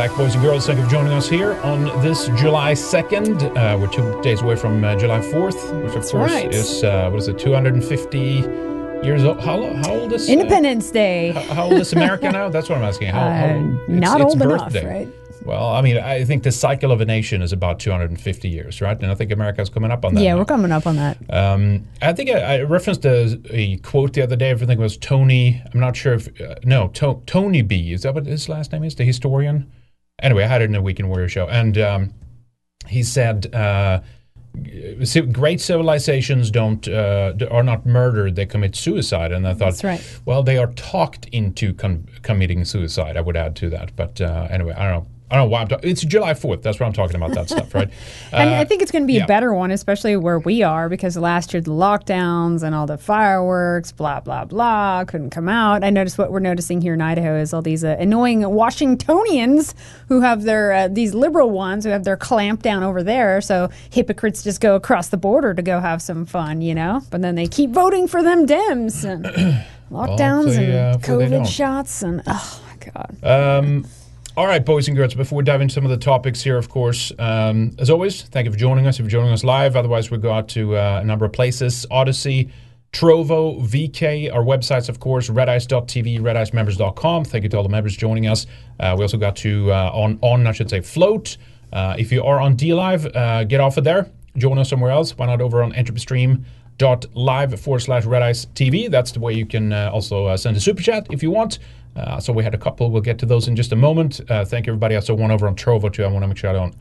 Back, boys and girls. Thank you for joining us here on this July 2nd. Uh, we're two days away from uh, July 4th, which, of That's course, right. is, uh, what is it, 250 years old? How, how old is uh, Independence Day. How, how old is America now? That's what I'm asking. How, how, Uh, it's- not it's old enough, right? Well, I mean, I think the cycle of a nation is about 250 years, right? And I think America's coming up on that. Yeah, now. we're coming up on that. Um, I think I, I referenced a, a quote the other day. I think it was Tony. I'm not sure if uh, no to, Toynbee. Is that what his last name is? The historian. Anyway, I had it in a Weekend Warrior show, and um, he said, uh, "Great civilizations don't uh, are not murdered; they commit suicide." And I thought, That's right. well, they are talked into con- committing suicide. I would add to that, but uh, anyway, I don't know. I don't know why I'm talking. It's July 4th. That's what I'm talking about. That stuff, right? And Uh, I think it's going to be yeah. a better one, especially where we are, because last year the lockdowns and all the fireworks, blah blah blah, couldn't come out. I noticed what we're noticing here in Idaho is all these uh, annoying Washingtonians who have their uh, these liberal ones who have their clamp down over there. So hypocrites just go across the border to go have some fun, you know. But then they keep voting for them Dems and lockdowns hopefully, uh, and COVID shots and oh my god. Um, all right, boys and girls, before we dive into some of the topics here, of course, um, as always, thank you for joining us. If you're joining us live, otherwise, we go out to uh, a number of places Odysee, Trovo, VK, our websites, of course, redice.tv, redicemembers.com. Thank you to all the members joining us. Uh, we also got to uh, on, on, I should say, Flote. Uh, if you are on D Live, uh, get off of there. Join us somewhere else. Why not over on entropystream.live forward slash red redice TV? That's the way you can uh, also uh, send a super chat if you want. Uh, so we had a couple. We'll get to those in just a moment. Uh, thank you, everybody. I saw one over on Trovo too. I want to make sure I don't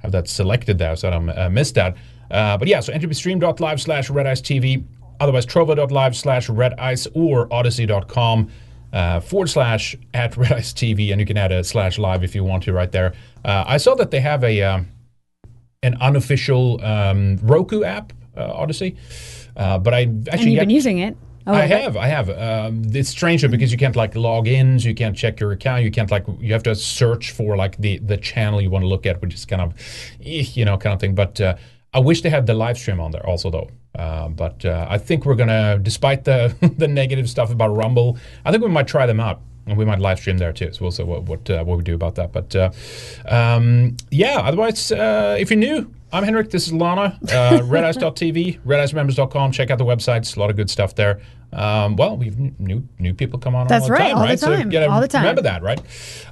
have that selected there, so I don't uh, miss that. Uh, but yeah, so entropystream.live slash redice TV. Otherwise, trovo.live slash red redice or odysee.com uh, forward slash at redice TV, and you can add a slash live if you want to right there. Uh, I saw that they have a um, an unofficial um, Roku app, uh, Odysee, uh, but I And actually you've been using it. Oh, I have, I have. Um, it's strange though, because you can't like log in, so you can't check your account. You can't like you have to search for like the the channel you want to look at, which is kind of, eh, you know, kind of thing. But uh, I wish they had the live stream on there also though. Uh, but uh, I think we're gonna, despite the the negative stuff about Rumble, I think we might try them out. And we might live stream there too. So we'll see what what, uh, what we do about that. But uh, um, yeah, otherwise, uh, if you're new, I'm Henrik. This is Lana. Uh, Redice.tv, redicemembers.com. Check out the websites. A lot of good stuff there. Um, well, we've new new people come on That's all the right, time, all the right? So time, you gotta all the time. Remember that, right?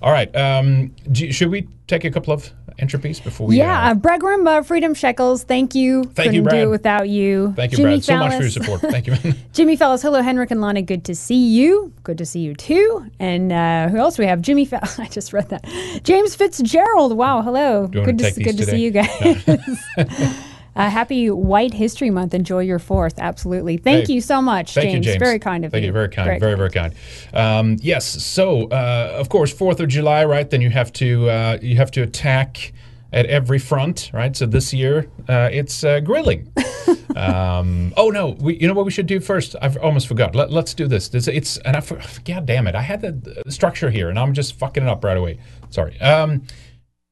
All right. Um, you- should we take a couple of entropies before we? Yeah, uh, uh, Brad Grimba, Freedom Shekels, thank you. Thank you, Couldn't Brad. do it without you. thank you, Jimmy Brad, so much for your support. Thank you. Jimmy Fellows, hello, Henrik and Lana. Good to see you. Good to see you too. And uh, who else we have? Jimmy. Fa- I just read that. James Fitzgerald. Wow. Hello. You Good to take see, these good to see you guys. Uh, happy White History Month. Enjoy your Fourth. Absolutely. Thank Hey, you so much, Thank James. you, James. Very kind of Thank you. you. Very kind. Very, very, kind. Um, yes. So, uh, of course, Fourth of July, right? Then you have to uh, you have to attack at every front, right? So this year uh, it's uh, grilling. um, oh no! We, you know what we should do first? I've almost forgot. Let, let's do this. this it's and I for- God damn it! I had the uh, structure here, and I'm just fucking it up right away. Sorry. Um,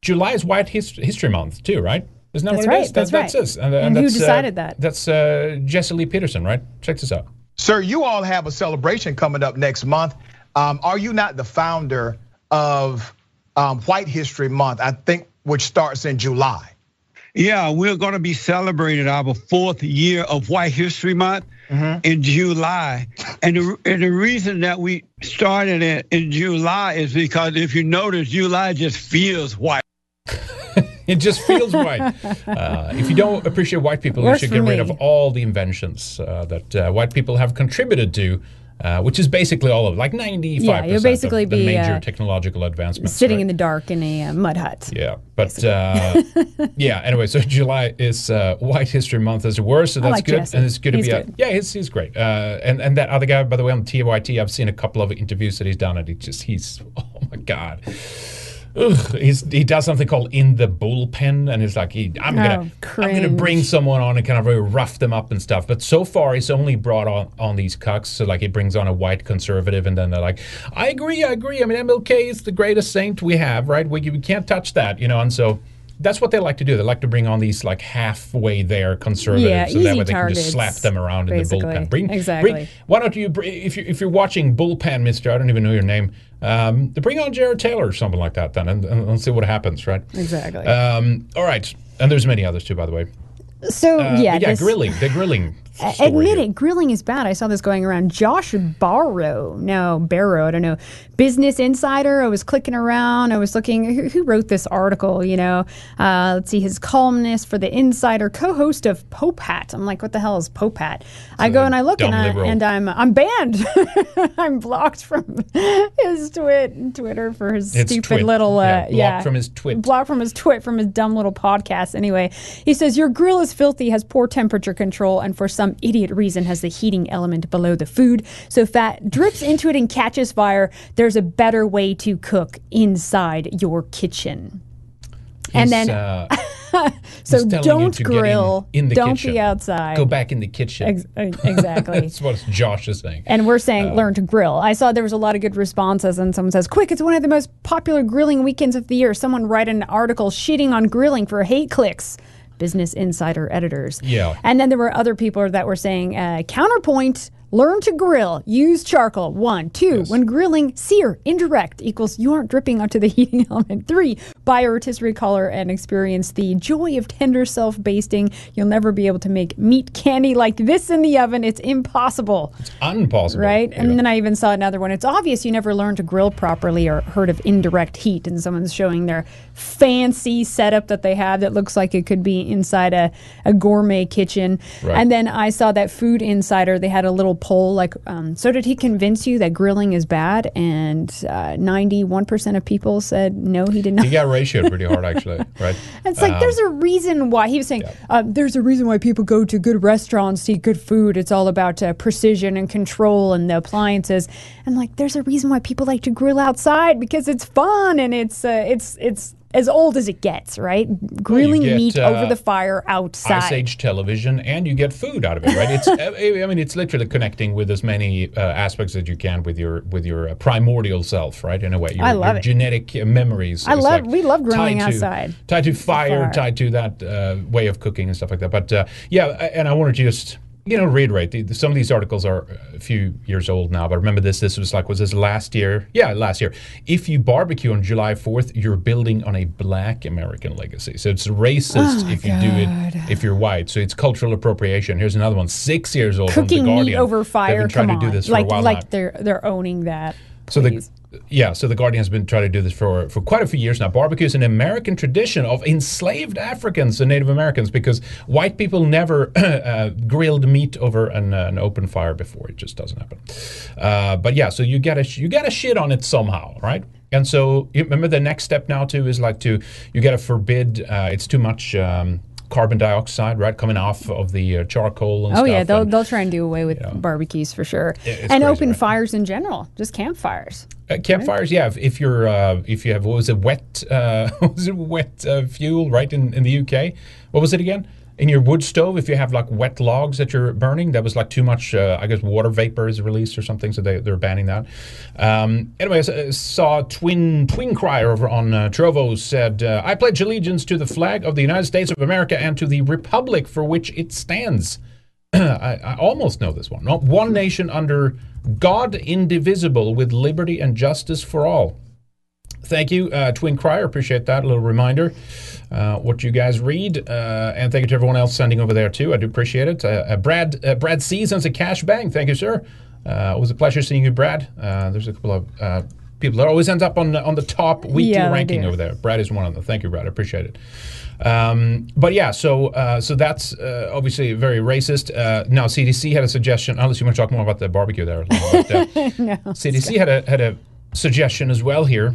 July is White His- History Month too, right? Isn't that That's what it right, is? that's That- That's right. this. And, And who that's, uh, decided that? That's uh, Jesse Lee Peterson, right? Check this out. Sir, you all have a celebration coming up next month. Um, are you not the founder of um, White History Month, I think, which starts in July. Yeah, we're going to be celebrating our fourth year of White History Month mm-hmm. in July. And the, and the reason that we started it in July is because if you notice, July just feels white. it just feels white. Uh, if you don't appreciate white people, you should get rid of all the inventions uh, that uh, white people have contributed to uh, which is basically all of like 95 yeah, you'll basically of the be, major uh, technological advancements. Sitting right? in the dark in a uh, mud hut. Yeah, but uh, yeah. Anyway, so July is uh, White History Month, as it were. So that's like good, Jesse. and it's good to he's be. Good. A, yeah, he's, he's great. Uh, and and that other guy, by the way, on TYT, I've seen a couple of interviews that he's done, and he just he's oh my god ugh, he does something called in the bullpen, and it's like he, I'm oh, gonna cringe. I'm gonna bring someone on and kind of really rough them up and stuff. But so far, he's only brought on on these cucks. So like he brings on a white conservative, and then they're like, I agree, I agree. I mean, MLK is the greatest saint we have, right? We, we can't touch that, you know. And so that's what they like to do. They like to bring on these like halfway there conservatives, yeah, so that way they can just slap them around basically. in the bullpen. Bring, exactly. Bring, why don't you, if you if you're watching bullpen, Mister, I don't even know your name. Um, bring on Jared Taylor or something like that then, and, and, and see what happens, right? Exactly. Um, all right, and there's many others too, by the way. So uh, yeah, yeah, this, grilling. The grilling Admit it, grilling is bad. I saw this going around. Josh Barro, no, Barrow, I don't know. Business Insider, I was clicking around. I was looking, who, who wrote this article, you know? Uh, let's see, his columnist for The Insider, co host of Pope Hat. I'm like, what the hell is Pope Hat? I go and I look and, I, and I'm I'm banned. I'm blocked from his twit, Twitter for his it's stupid twit. little, uh, yeah, blocked yeah, from his twit. Blocked from his twit, from his dumb little podcast. Anyway, he says, Your grill is filthy, has poor temperature control, and for some idiot reason has the heating element below the food. So fat drips into it and catches fire. There's a better way to cook inside your kitchen. He's, and then. Uh, so don't grill. In, in the don't kitchen. be outside. Go back in the kitchen. Ex- exactly. That's what Josh is saying. And we're saying uh, learn to grill. I saw there was a lot of good responses, and someone says, "Quick! It's one of the most popular grilling weekends of the year." Someone write an article shitting on grilling for hate clicks. Business Insider editors. Yeah. And then there were other people that were saying, uh, counterpoint Learn to grill. Use charcoal. One. Two. Yes. When grilling, sear. Indirect equals you aren't dripping onto the heating element. Three. Buy a rotisserie collar and experience the joy of tender self basting. You'll never be able to make meat candy like this in the oven. It's impossible. It's impossible. Right? Yeah. And then I even saw another one. It's obvious you never learned to grill properly or heard of indirect heat. And someone's showing their fancy setup that they have that looks like it could be inside a, a gourmet kitchen. Right. And then I saw that Food Insider, they had a little poll like, um, so did he convince you that grilling is bad? And uh, 91% of people said no, he did not. He got ratioed pretty hard, actually, right? It's like um, there's a reason why he was saying yeah. uh, there's a reason why people go to good restaurants eat good food. It's all about uh, precision and control and the appliances. And like, there's a reason why people like to grill outside because it's fun and it's uh, it's it's as old as it gets, right? Grilling get, meat uh, over the fire outside. Ice Age television, and you get food out of it, right? It's, I mean, it's literally connecting with as many uh, aspects as you can with your with your uh, primordial self, right? In a way, your, I love your it. genetic memories. I love. Like we love grilling tied outside. To, tied to fire, fire, tied to that uh, way of cooking and stuff like that. But uh, yeah, and I wanted to just you know, reiterate. The, some of these articles are a few years old now, but remember this. This was like was this last year? Yeah, last year. If you barbecue on July Fourth, you're building on a Black American legacy. So it's racist oh if you do it if you're white. So it's cultural appropriation. Here's another one. Six years old. Cooking meat over fire. They've been trying Come to do this on. like, for a while Like now. they're they're owning that. So the yeah, so the Guardian has been trying to do this for, for quite a few years now. Barbecue is an American tradition of enslaved Africans and Native Americans because white people never uh, grilled meat over an, uh, an, open fire before. It just doesn't happen. Uh, but yeah, so you gotta you gotta shit on it somehow, right? And so remember the next step now too is like to you gotta forbid uh, it's too much. Um, carbon dioxide, right, coming off of the uh, charcoal and oh, yeah, they'll, and, theyll try and do away with barbecues for sure. and crazy, open right? fires in general, just campfires. Uh, campfires, right? yeah. If, if, you're uh, if you have what was it wet uh, was it wet uh, fuel right in, in the UK? What was it again? In your wood stove, if you have like wet logs that you're burning, that was like too much, uh, I guess, water vapor is released or something, so they, they're banning that. Um, anyways, I saw Twin Twin Crier over on uh, Trovo said, uh, I pledge allegiance to the flag of the United States of America and to the republic for which it stands. I, I, almost know this one. One nation under God indivisible with liberty and justice for all. Thank you, uh, Twin Crier. Appreciate that. A little reminder. Uh, what you guys read, uh, and thank you to everyone else sending over there too. I do appreciate it. Uh, uh, Brad uh, Brad Seasons at Cash Bang, thank you, sir. Uh, it was a pleasure seeing you, Brad. Uh, there's a couple of uh, people that always end up on the- on the top weekly Yeah, ranking over there. Brad is one of them. Thank you, Brad. I appreciate it. Um, but yeah, so uh, so that's uh, obviously very racist. Uh, now CDC had a suggestion. Unless you want to talk more about the barbecue there, uh, CDC had a had a suggestion as well here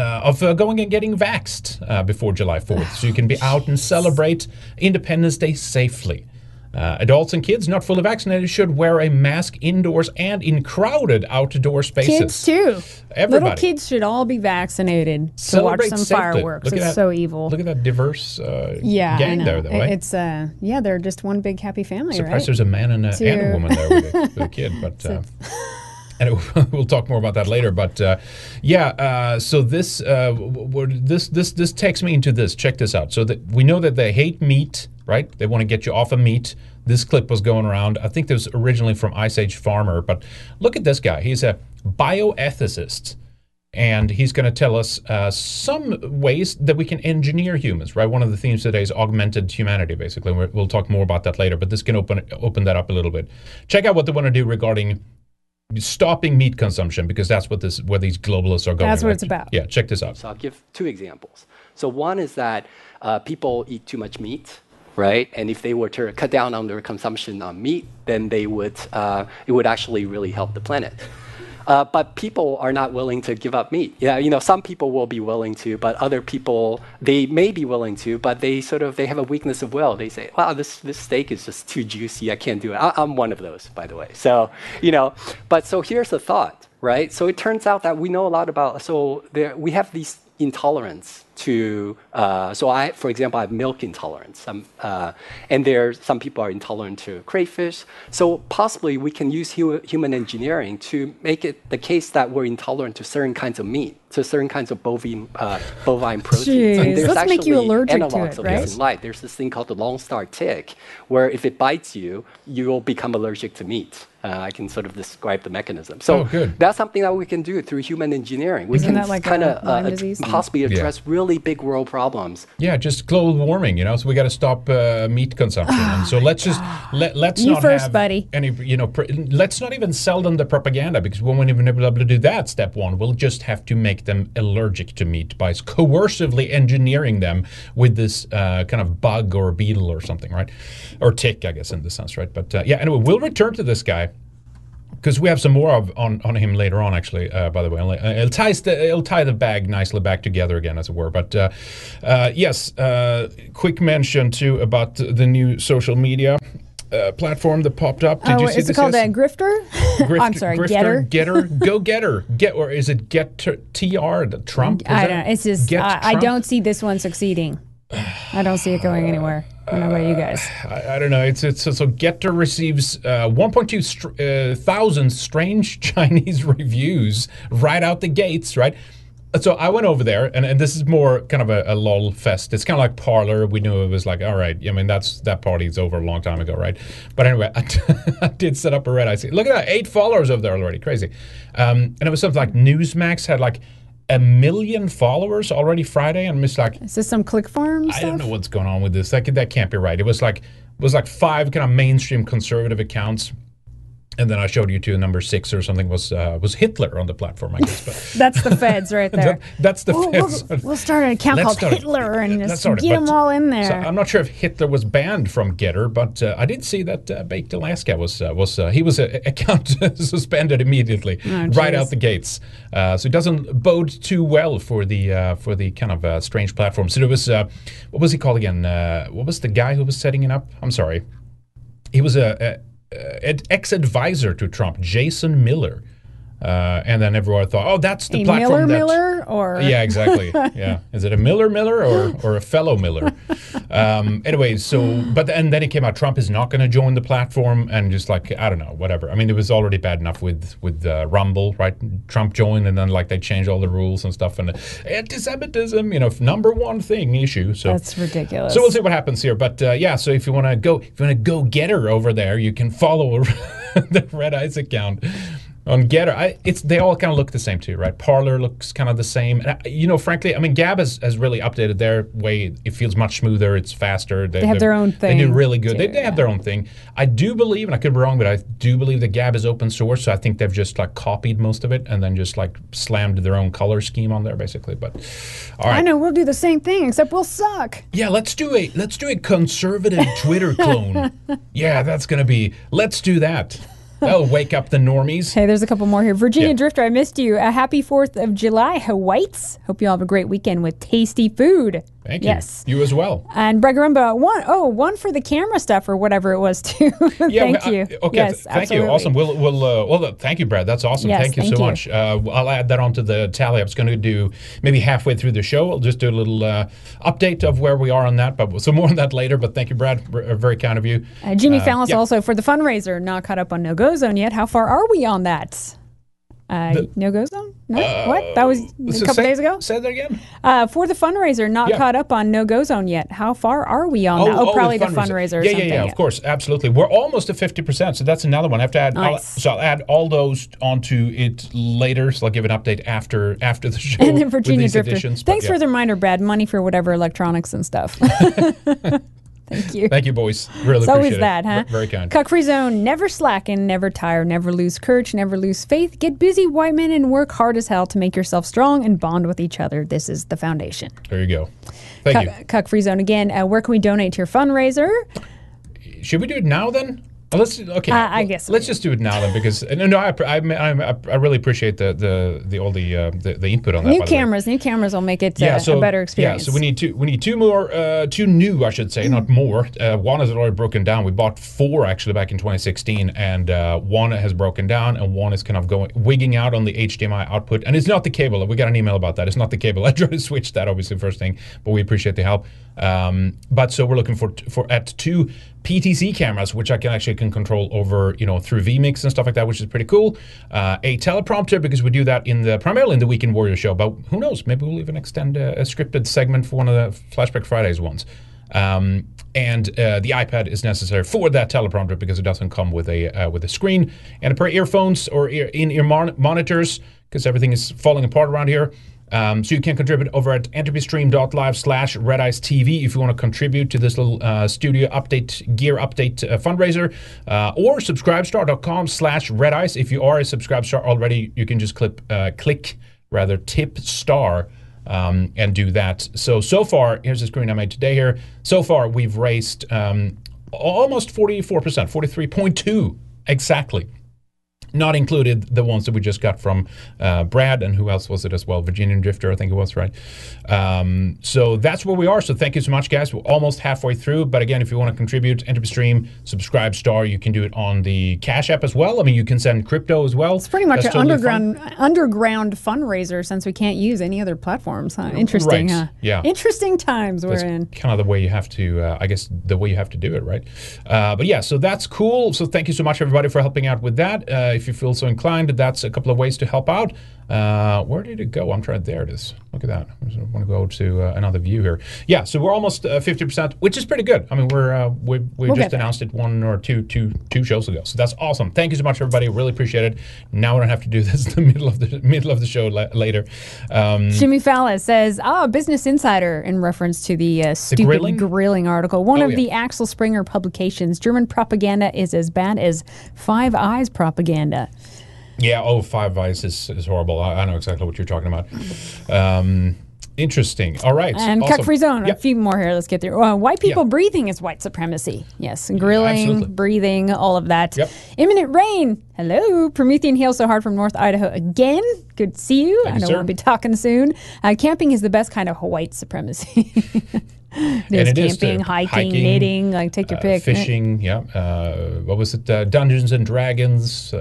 uh, of uh, going and getting vaxxed uh, before July 4th, so you can be out and celebrate Independence Day safely. Uh, adults and kids not fully vaccinated should wear a mask indoors and in crowded outdoor spaces. Kids too. Everybody. Little kids should all be vaccinated to watch Celebrate some safely. fireworks. Look It's that- so evil. Look at that diverse uh, yeah, gang there, though. eh? It's uh, yeah, they're just one big happy family, Surprised right? there's a man and a, and a woman there with a, with a kid, but. And we'll talk more about that later. But uh, yeah, uh, so this uh, this this this takes me into this. Check this out. So that we know that they hate meat, right? They want to get you off of meat. This clip was going around. I think this was originally from Ice Age Farmer, but look at this guy. He's a bioethicist. And he's going to tell us uh, some ways that we can engineer humans, right? One of the themes today is augmented humanity, basically. We're, we'll talk more about that later, but this can open open that up a little bit. Check out what they want to do regarding stopping meat consumption because that's what this where these globalists are going. That's what right? it's about. Yeah, check this out. So I'll give two examples. So one is that uh, people eat too much meat, right? And if they were to cut down on their consumption on meat, then they would uh, it would actually really help the planet. Uh, but people are not willing to give up meat. Yeah, you know, some people will be willing to, but other people they may be willing to, but they sort of they have a weakness of will. They say, "Wow, this this steak is just too juicy. I can't do it." I, I'm one of those, by the way. So you know, but so here's the thought, right? So it turns out that we know a lot about. So there we have these intolerance to uh, so I, for example, I have milk intolerance, um, uh, and there some people are intolerant to crayfish. So possibly we can use hu- human engineering to make it the case that we're intolerant to certain kinds of meat, to certain kinds of bovine uh, bovine proteins. Jeez, And there's let's make you actually allergic to analogs it, of right? this in life. There's this thing called the lone star tick, where if it bites you, you will become allergic to meat. Uh, I can sort of describe the mechanism. So Oh, good. that's something that we can do through human engineering. We Isn't can like kind of Lyme uh, disease thing? possibly Yeah. address really big world problems. Yeah, just global warming, you know. So we got to stop uh, meat consumption, and so let's just let let's You not first, have buddy. any, you know, pr- let's not even sell them the propaganda because we won't even be able to do that. Step one, we'll just have to make them allergic to meat by coercively engineering them with this uh, kind of bug or beetle or something, right? Or tick, I guess, in this sense, right? But uh, yeah, anyway, we'll return to this guy because we have some more of on, on him later on. Actually, uh, by the way, Uh, it'll tie the it'll tie the bag nicely back together again, as it were. But uh, uh, yes, uh, quick mention too about the new social media uh, platform that popped up. Did Oh, you is see it called yes? a grifter? Grift- I'm sorry, Grifter, getter. Getter, go getter, get or is it get tr- tr the Trump? Is I don't. know. It's just I, I don't see this one succeeding. I don't see it going anywhere. I don't know about you guys. I, I don't know. It's it's so Gettr receives uh, 1.2 str- uh, thousand strange Chinese reviews right out the gates, right? So I went over there, and, and this is more kind of a, a lol fest. It's kind of like Parler. We knew it was like, all right. I mean, that's that party's over a long time ago, right? But anyway, I, I did set up a red. I see. Look at that, eight followers over there already. Crazy. Um, and it was something like Newsmax had like a million followers already Friday, and just like, Is this some click farm stuff? I don't know what's going on with this. That that can't be right. It was like it was like five kind of mainstream conservative accounts, and then I showed you to number six or something was uh, was Hitler on the platform. I guess, but That's the feds right there. that, that's the We'll, feds. we'll, we'll start an account Let's called start it. Hitler and just get them all in So there. I'm not sure if Hitler was banned from Gettr, but uh, I did see that uh, Baked Alaska was uh, was uh, he was uh, account suspended immediately Oh, right out the gates. Uh, so it doesn't bode too well for the uh, for the kind of uh, strange platform. So there was uh, what was he called again? Uh, what was the guy who was setting it up? I'm sorry, he was a, a, a Uh, ex advisor to Trump, Jason Miller. Uh, and then everyone thought, oh, that's the a platform Miller Miller or yeah, exactly. yeah, is it a Miller Miller or or a fellow Miller? Um, anyway, so but and then it came out Trump is not going to join the platform, and just like I don't know, whatever. I mean, it was already bad enough with with uh, Rumble, right? Trump joined, and then like they changed all the rules and stuff, and anti-Semitism, you know, number one thing issue. So That's ridiculous. so we'll see what happens here. But uh, yeah, so if you want to go, if you want to go get her over there, you can follow the Red Ice account. On Gettr, I, it's they all kind of look the same too, right? Parler looks kind of the same. And I, you know, frankly, I mean, Gab has, has really updated their way. It feels much smoother. It's faster. They, have they're- their own thing. They do really good. They, too, they have their own thing. I do believe, and I could be wrong, but I do believe that Gab is open source. So I think they've just like copied most of it and then just like slammed their own color scheme on there, basically. But all right, I know we'll do the same thing, except we'll suck. yeah, let's do a let's do a conservative Twitter clone. Yeah, that's gonna be. Let's do that. That'll wake up the normies. Hey, there's a couple more here. Virginia Yeah. Drifter, I missed you. A happy 4th of July, Hawaii's. Hope you all have a great weekend with tasty food. Thank you. Yes. You as well. And Bregarumba, one, oh, one for the camera stuff or whatever it was too. Yeah, thank we- you. Okay, Yes, th- thank absolutely. you. Awesome. We'll, we'll, uh, well, thank you, Brad. That's awesome. Yes, thank you thank so you. much. Uh, I'll add that onto the tally. I was going to do maybe halfway through the show. I'll just do a little uh, update of where we are on that, but so more on that later. But thank you, Brad. R- uh, very kind of you. Uh, Jimmy Uh, Fallis yeah. also for the fundraiser, not caught up on No Go Zone yet. How far are we on that? Uh, no Go Zone? No? what? That was a couple say- days ago? Say that again. Uh, for the fundraiser, not Yeah. caught up on No Go Zone yet. How far are we on that? Oh, probably the fundraiser or yeah, something. Yeah, yeah, of course, absolutely. We're almost at fifty percent, so that's another one. I have to add. I'll- so I'll add all those onto it later. So I'll give an update after after the show. And then Virginia Drifter. additions, but Thanks yeah. for the reminder, Brad. Money for whatever electronics and stuff. Thank you. Thank you, boys. Really It's appreciate always it. that, huh? V- Very kind. Cuck Free Zone, never slacken, never tire, never lose courage, never lose faith. Get busy, white men, and work hard as hell to make yourself strong and bond with each other. This is the foundation. There you go. Thank you. Cuck Free Zone again. Uh, where can we donate to your fundraiser? Should we do it now then? Let's okay. Uh, I guess let's just do it now then because no, no, I, I, I, I really appreciate the the, the all the, uh, the the input on that. New by the way. cameras. New cameras will make it uh, a better experience. Yeah, so we need two. We need two more, uh, two new, I should say, not more. Uh, one is already broken down. We bought four actually back in 2016, and uh, one has broken down, and one is kind of going wigging out on the HDMI output. And it's not the cable. We got an email about that. It's not the cable. I tried to switch that obviously first thing, but we appreciate the help. Um, but so we're looking for for at two PTZ cameras, which I can actually can control over, you know, through vMix and stuff like that, which is pretty cool. Uh, a teleprompter because we do that in the primarily in the Weekend Warrior show, but who knows? Maybe we'll even extend a, a scripted segment for one of the Flashback Fridays ones. Um, and uh, the iPad is necessary for that teleprompter because it doesn't come with a uh, with a screen and a pair of earphones or ear, in-ear mon- monitors because everything is falling apart around here. Um, so you can contribute over at entropystream.live slash TV if you want to contribute to this little uh, studio update, gear update uh, fundraiser, uh, or subscribestar.com slash Red Ice. If you are a subscribestar already, you can just click, uh, click rather, tip star um, and do that. So, so far, here's the screen I made today here. So far, we've raised um, almost 44%, 43.2 exactly not included the ones that we just got from uh, Brad and who else was it as well? Virginian Drifter, I think it was, right? Um, so that's where we are. So thank you so much, guys. We're almost halfway through. But again, if you want to contribute, Entropy Stream, subscribe star, you can do it on the Cash App as well. I mean, you can send crypto as well. it's pretty much That's an totally underground underground fundraiser since we can't use any other platforms. Huh? Interesting, Right. huh? Yeah. Interesting times we're in. kind of the way you have to, uh, I guess, the way you have to do it, right? Uh, but yeah, so that's cool. So thank you so much, everybody, for helping out with that. If you feel so inclined, that's a couple of ways to help out. Uh, where did it go? I'm trying. There it is. Look at that. I want to go to uh, another view here. Yeah, so we're almost uh, 50%, which is pretty good. I mean, we're uh, we we We'll just announced it one or two two two shows ago, so that's awesome. Thank you so much, everybody. Really appreciate it. Now we don't have to do this in the middle of the middle of the show la- later. Um, Jimmy Fallon says, "Ah, Business Insider," in reference to the uh, stupid grilling? grilling? article. One Oh, of yeah. the Axel Springer publications. German propaganda is as bad as Five Eyes propaganda. Yeah, oh, Five Eyes is, is horrible. I, I know exactly what you're talking about. Um, interesting. All right. And awesome. Cuck Free Zone. Yeah. A few more here. Let's get through. Uh, white people Yeah. breathing is white supremacy. Yes, grilling, absolutely. breathing, all of that. Yep. Imminent rain. Hello, Promethean hail so hard from North Idaho again. Good to see you. Thank I know sir. we'll be talking soon. Uh, camping is the best kind of white supremacy. There's it is, camping, hiking, Hiking, knitting. Like take your Uh, pick. fishing, yeah. Uh, what was it? Uh, Dungeons and Dragons.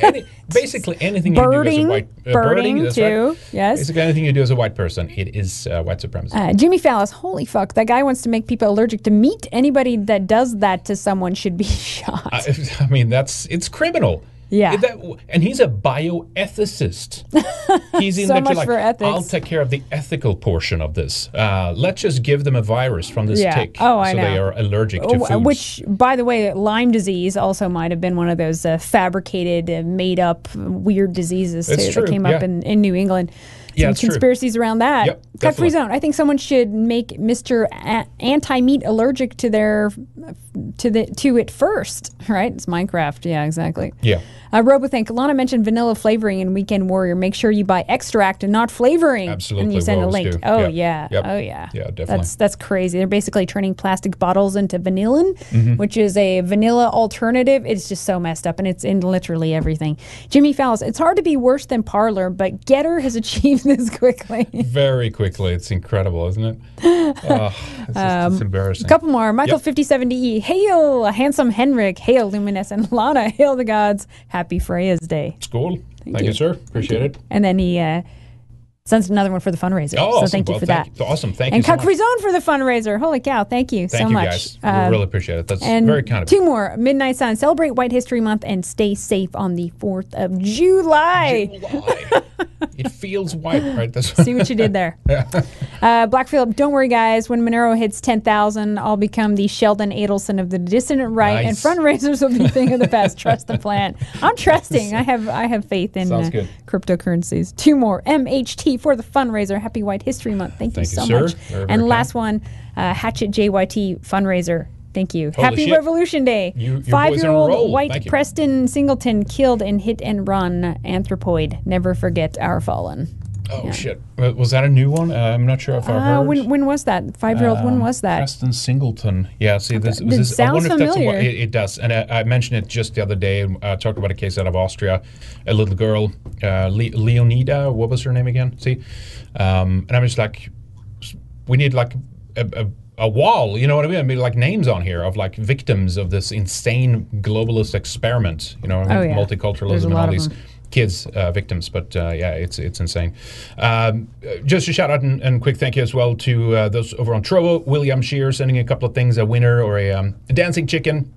Any, basically anything you do as a Birding, white uh, birding that's too, Right. yes. Basically anything you do as a white person, it is uh, white supremacy. Uh, Jimmy Fallis, holy fuck, that guy wants to make people allergic to meat. Anybody that does that to someone should be shot. I, I mean, that's it's criminal. Yeah. That- and he's a bioethicist. He's in so much like, for ethics. I'll take care of the ethical portion of this. Uh, let's just give them a virus from this Yeah. tick, Oh, I so they are allergic to Oh, foods. Which, by the way, Lyme disease also might have been one of those uh, fabricated, uh, made up, uh, weird diseases too, that came yeah. up in, in New England. Yeah, Some it's true. conspiracies around that. Yep, Cuck Free Zone. I think someone should make Mr. A- Anti Meat allergic to their to the to it first. Right? It's Minecraft. Yeah, exactly. Yeah. Uh, Robothink, Lana mentioned vanilla flavoring in Weekend Warrior. Make sure you buy extract and not flavoring. Absolutely, And you send a link. do. Oh, Yep. yeah. Yep. Oh, yeah. Yeah, definitely. That's that's crazy. They're basically turning plastic bottles into vanillin, Mm-hmm. which is a vanilla alternative. It's just so messed up, and it's in literally everything. Jimmy Fowles, it's hard to be worse than Parler, but Gettr has achieved this quickly. Very quickly. It's incredible, isn't it? Oh, it's, just, it's embarrassing. A couple more. Michael Yep. 5070E. Hail, handsome Henrik. Hail, luminescent Lana. Hail the gods. Happy Freya's Day. School. Thank, you. you. sir. Appreciate it. And then he uh, sends another one for the fundraiser. Oh, so awesome. thank you Well, for thank that. you. Awesome. Thank and you so Cuck Zone for the fundraiser. Holy cow. Thank you Thank so you much. guys. Um, we really appreciate it. That's and very kind of two you. more. Midnight Sun. Celebrate White History Month and stay safe on the 4th of July. July. it feels white, right? That's See what you did there. uh, Blackfield, don't worry, guys. When Monero hits 10,000, I'll become the Sheldon Adelson of the dissident right, Nice. and fundraisers will be thing of the past. Trust the plan. I'm trusting. I have I have faith in uh, cryptocurrencies. Two more. MHT for the fundraiser. Happy White History Month. Thank, Thank you you, so sir. much. Very, very and kind. last one, uh, Hatchet JYT fundraiser. Thank you. Holy Happy shit. Revolution Day. You- your boys are on a Five-year-old roll. Thank white you. Preston Singleton killed in hit and run anthropoid. Never forget our fallen. Oh shit! Uh, Was that a new one? Uh, I'm not sure if I Uh, heard. when when was that? Five year old. when was that? Preston Singleton. Yeah, see, this, It this I sounds wonder if that's a, familiar. it, it does. And I, I mentioned it just the other day. I talked about a case out of Austria, a little girl, uh, Le- Leonida. What was her name again? See, um, and I'm just like, we need like a, a, a wall. You know what I mean? I mean, like names on here of like victims of this insane globalist experiment. You know, Oh, yeah. Multiculturalism and all these them. Kids uh, victims but uh, yeah it's it's insane um, just a shout out and, and quick thank you as well to uh, those over on Trovo William Shear sending a couple of things a winner or a, um, a dancing chicken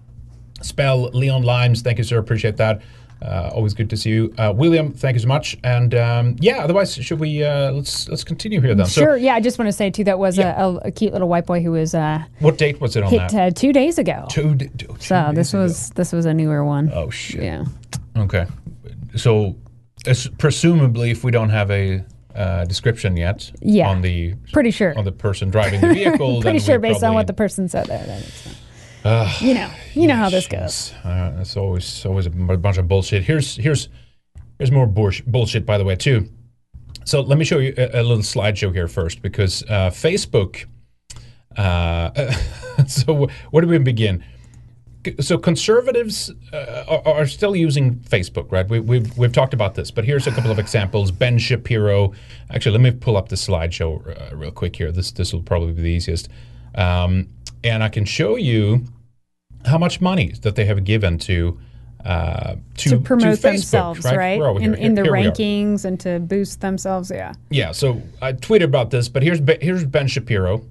spell Leon Limes thank you sir appreciate that uh, always good to see you uh, William thank you so much and um, yeah otherwise should we uh, let's let's continue here then Sure. so Yeah, I just want to say too that was Yeah. a, a, cute little white boy who was uh, what date was it on hit that uh, two days ago. two, d- two, two so this ago. was this was a newer one. oh shit Yeah. Okay. So, as, presumably, if we don't have a uh, description yet Yeah. on the Pretty sure. on the person driving the vehicle, Pretty then sure based on what the person said there. That it's, you know, you know how this goes. Uh, it's always always a bunch of bullshit. Here's here's here's more bullsh- bullshit, by the way, too. So let me show you a, a little slideshow here first, because uh, Facebook. Uh, so where do we begin? So conservatives uh, are, are still using Facebook, right? We, we've we've talked about this, but here's a couple of examples. Ben Shapiro. Actually, let me pull up the slideshow uh, real quick here. This this will probably be the easiest, um, and I can show you how much money that they have given to uh, to, To promote Facebook, themselves, right? We In, in the Here rankings and to boost themselves. Yeah. Yeah, so I tweeted about this, but here's Ben- here's Ben Shapiro,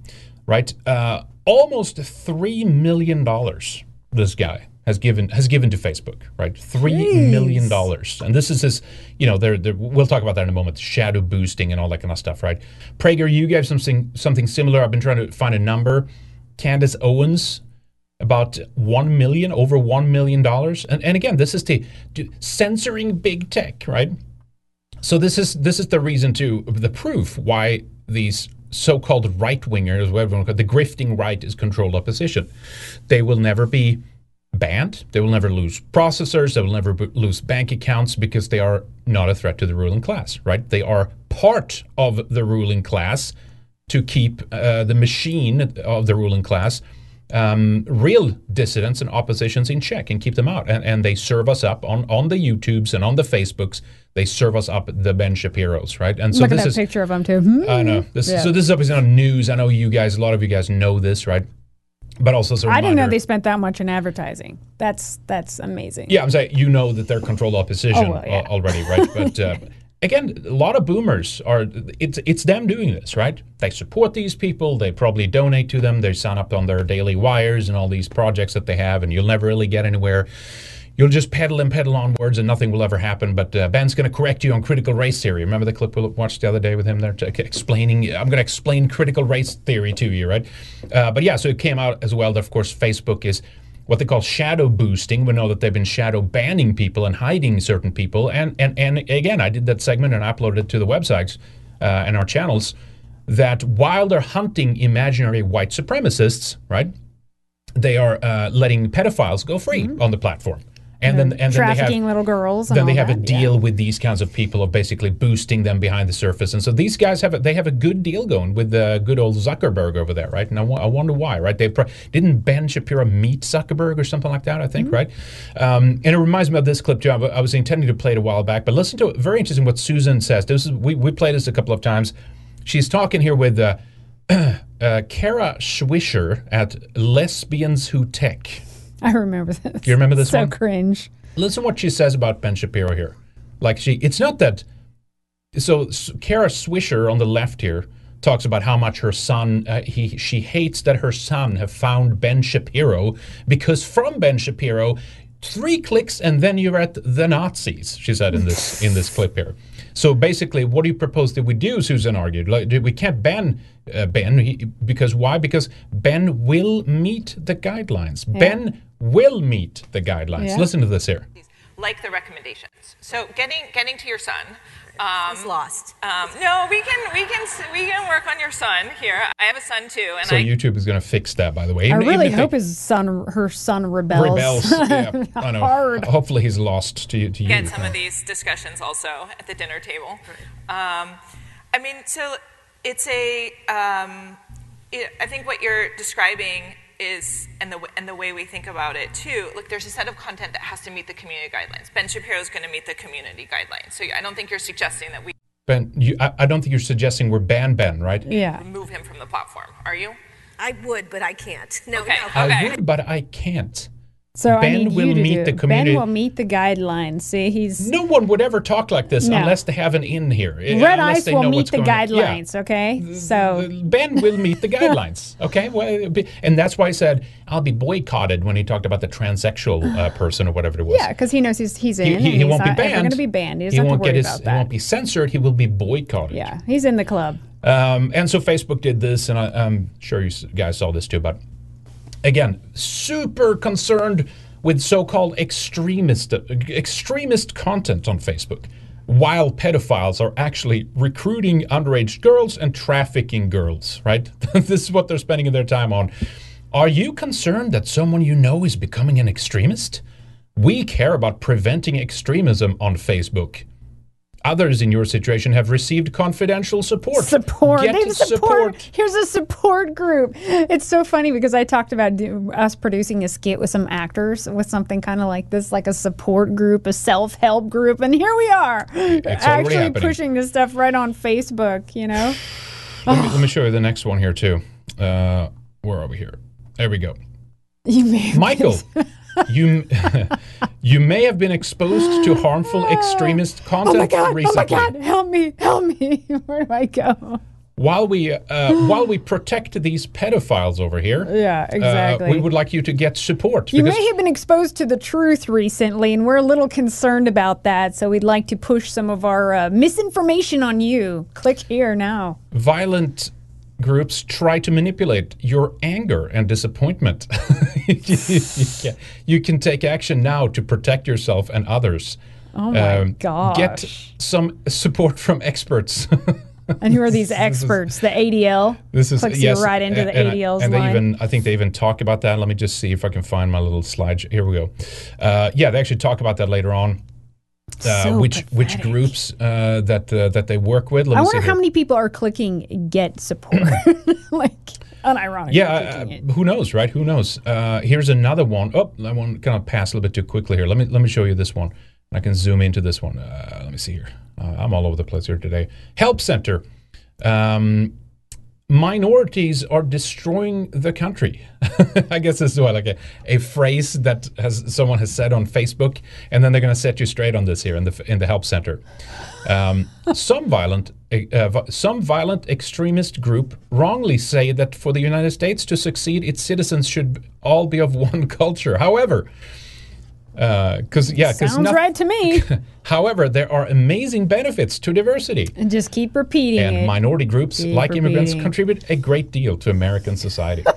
right? Uh, almost three million dollars. This guy has given has given to Facebook, right? Three million dollars, and this is his. You know, they're, they're, we'll talk about that in a moment. Shadow boosting and all that kind of stuff, right? Prager, you gave something something similar. I've been trying to find a number. Candace Owens. About one million, over one million dollars, and and again, this is the to, censoring big tech, right? So this is this is the reason to the proof why these so-called right wingers, whatever you call the grifting right is controlled opposition. They will never be banned. They will never lose processors. They will never b- lose bank accounts because they are not a threat to the ruling class. Right? They are part of the ruling class to keep uh, the machine of the ruling class. Um, real dissidents and oppositions in check and keep them out, and, and they serve us up on, on the YouTubes and on the Facebooks. They serve us up the Ben Shapiro's, right? And so Look at this that is picture of them too. Hmm. I know. This, Yeah. So this is obviously not news. I know you guys, a lot of you guys know this, right? But also, I didn't know they spent that much in advertising. That's that's amazing. Yeah, I'm saying you know that they're controlled opposition Oh, well, yeah. already, right? But uh, again, a lot of boomers are. It's it's them doing this, right? They support these people. They probably donate to them. They sign up on their daily wires and all these projects that they have, and you'll never really get anywhere. you'll just pedal and pedal onwards, and nothing will ever happen. But uh, Ben's going to correct you on critical race theory. Remember the clip we watched the other day with him there, to, explaining. I'm going to explain critical race theory to you, right? Uh, but yeah, so it came out as well that of course Facebook is what they call shadow boosting. We know that they've been shadow banning people and hiding certain people. And and and again, I did that segment and uploaded it to the websites uh, and our channels. That while they're hunting imaginary white supremacists, right, they are uh, letting pedophiles go free mm-hmm. on the platform and then and trafficking then they have, little girls. then they have that. a deal yeah. with these kinds of people of basically boosting them behind the surface. And so these guys have a, they have a good deal going with the good old Zuckerberg over there, right? And I, I wonder why, right? They pro- didn't Ben Shapiro meet Zuckerberg or something like that, I think, mm-hmm. right? Um, and it reminds me of this clip too. I, I, was intending to play it a while back, but listen to it. Very interesting what Susan says. This is we we played this a couple of times. She's talking here with. Uh, uh, Kara Swisher at Lesbians Who Tech. I remember this. Do you remember this so one? So cringe. Listen what she says about Ben Shapiro here. Like she, it's not that. So Kara Swisher on the left here talks about how much her son, uh, he she hates that her son have found Ben Shapiro because from Ben Shapiro, three clicks and then you're at the Nazis. She said in this in this clip here. So basically, what do you propose that we do? Susan argued. Like, we can't ban uh, Ben he, because why? Because Ben will meet the guidelines. Yeah. Ben will meet the guidelines. Yeah. Listen to this here. Like the recommendations. So getting getting to your son. Um, He's lost. Um, no, we can we can we can work on your son here. I have a son too, and so I, YouTube is going to fix that. By the way, I really hope they, his son, her son, rebels. Rebels. yeah, I know. Hard. Hopefully, he's lost to, to you. Get some of these discussions also at the dinner table. Um, I mean, so it's a. Um, it, I think what you're describing is, and the, and the way we think about it too, look, there's a set of content that has to meet the community guidelines. Ben Shapiro is going to meet the community guidelines. So I don't think you're suggesting that we. Ben, you, I, I don't think you're suggesting we're ban Ben, right? Yeah. Remove him from the platform, are you? I would, but I can't. No, okay. no. I would, but I can't. So Ben I need will you to meet do. the community. Ben will meet the guidelines. See, he's no one would ever talk like this No. unless they have an in here. eh, Red Ice will meet the on. Yeah. guidelines. Okay, so Ben will meet the guidelines. Okay, well, and that's why I said I'll be boycotted when he talked about the transsexual uh, person or whatever it was. yeah, because he knows he's he's in. he, he, he he's won't be not ever banned. going to be banned. He He doesn't have won't to worry get his. He won't be censored. He will be boycotted. yeah, he's in the club. Um, and so Facebook did this, and I, I'm sure you guys saw this too. But again, super concerned with so-called extremist extremist content on Facebook, while pedophiles are actually recruiting underage girls and trafficking girls. Right? this is what they're spending their time on. Are you concerned that someone you know is becoming an extremist? We care about preventing extremism on Facebook. Others in your situation have received confidential support. Support. Get they have support. Here's a support group. It's so funny because I talked about us producing a skit with some actors with something kind of like this, like a support group, a self help group, and here we are, already actually pushing this stuff right on Facebook. You know. Let me, let me show you the next one here too. Uh, where are we here? There we go. You Michael, you you may have been exposed to harmful extremist content Oh content my god! recently. Oh my god! Help me! Help me! Where do I go? While we uh, while we protect these pedophiles over here, Yeah, uh, exactly. we would like you to get support. You may have been exposed to the truth recently, and we're a little concerned about that. So we'd like to push some of our uh, misinformation on you. Click here now. violent groups try to manipulate your anger and disappointment. you, can, you can take action now to protect yourself and others. Oh my Um, gosh! Get some support from experts. and who are these experts? The ADL. This is clicks yes, you right into and, the and ADL's and they line. even I think they even talk about that. Let me just see if I can find my little slide. Here we go. Uh, yeah, they actually talk about that later on. Uh, So which which groups uh, that uh, that they work with? Let I me wonder see how here. many people are clicking get support. like unironically. Yeah, uh, who knows, right? Who knows? Uh, here's another one. Oh, that one kind of passed a little bit too quickly here. Let me let me show you this one. I can zoom into this one. Uh, let me see here. Uh, I'm all over the place here today. Help Center. Um, minorities are destroying the country. I guess this is what like a, a phrase that has someone has said on Facebook, and then they're going to set you straight on this here in the in the Help Center. Um, some violent uh, some violent extremist group wrongly say that for the United States to succeed, its citizens should all be of one culture. However, Uh, because yeah, because Sounds right to me. However, there are amazing benefits to diversity. and just keep repeating And it. minority groups, Keep like immigrants, contribute a great deal to American society.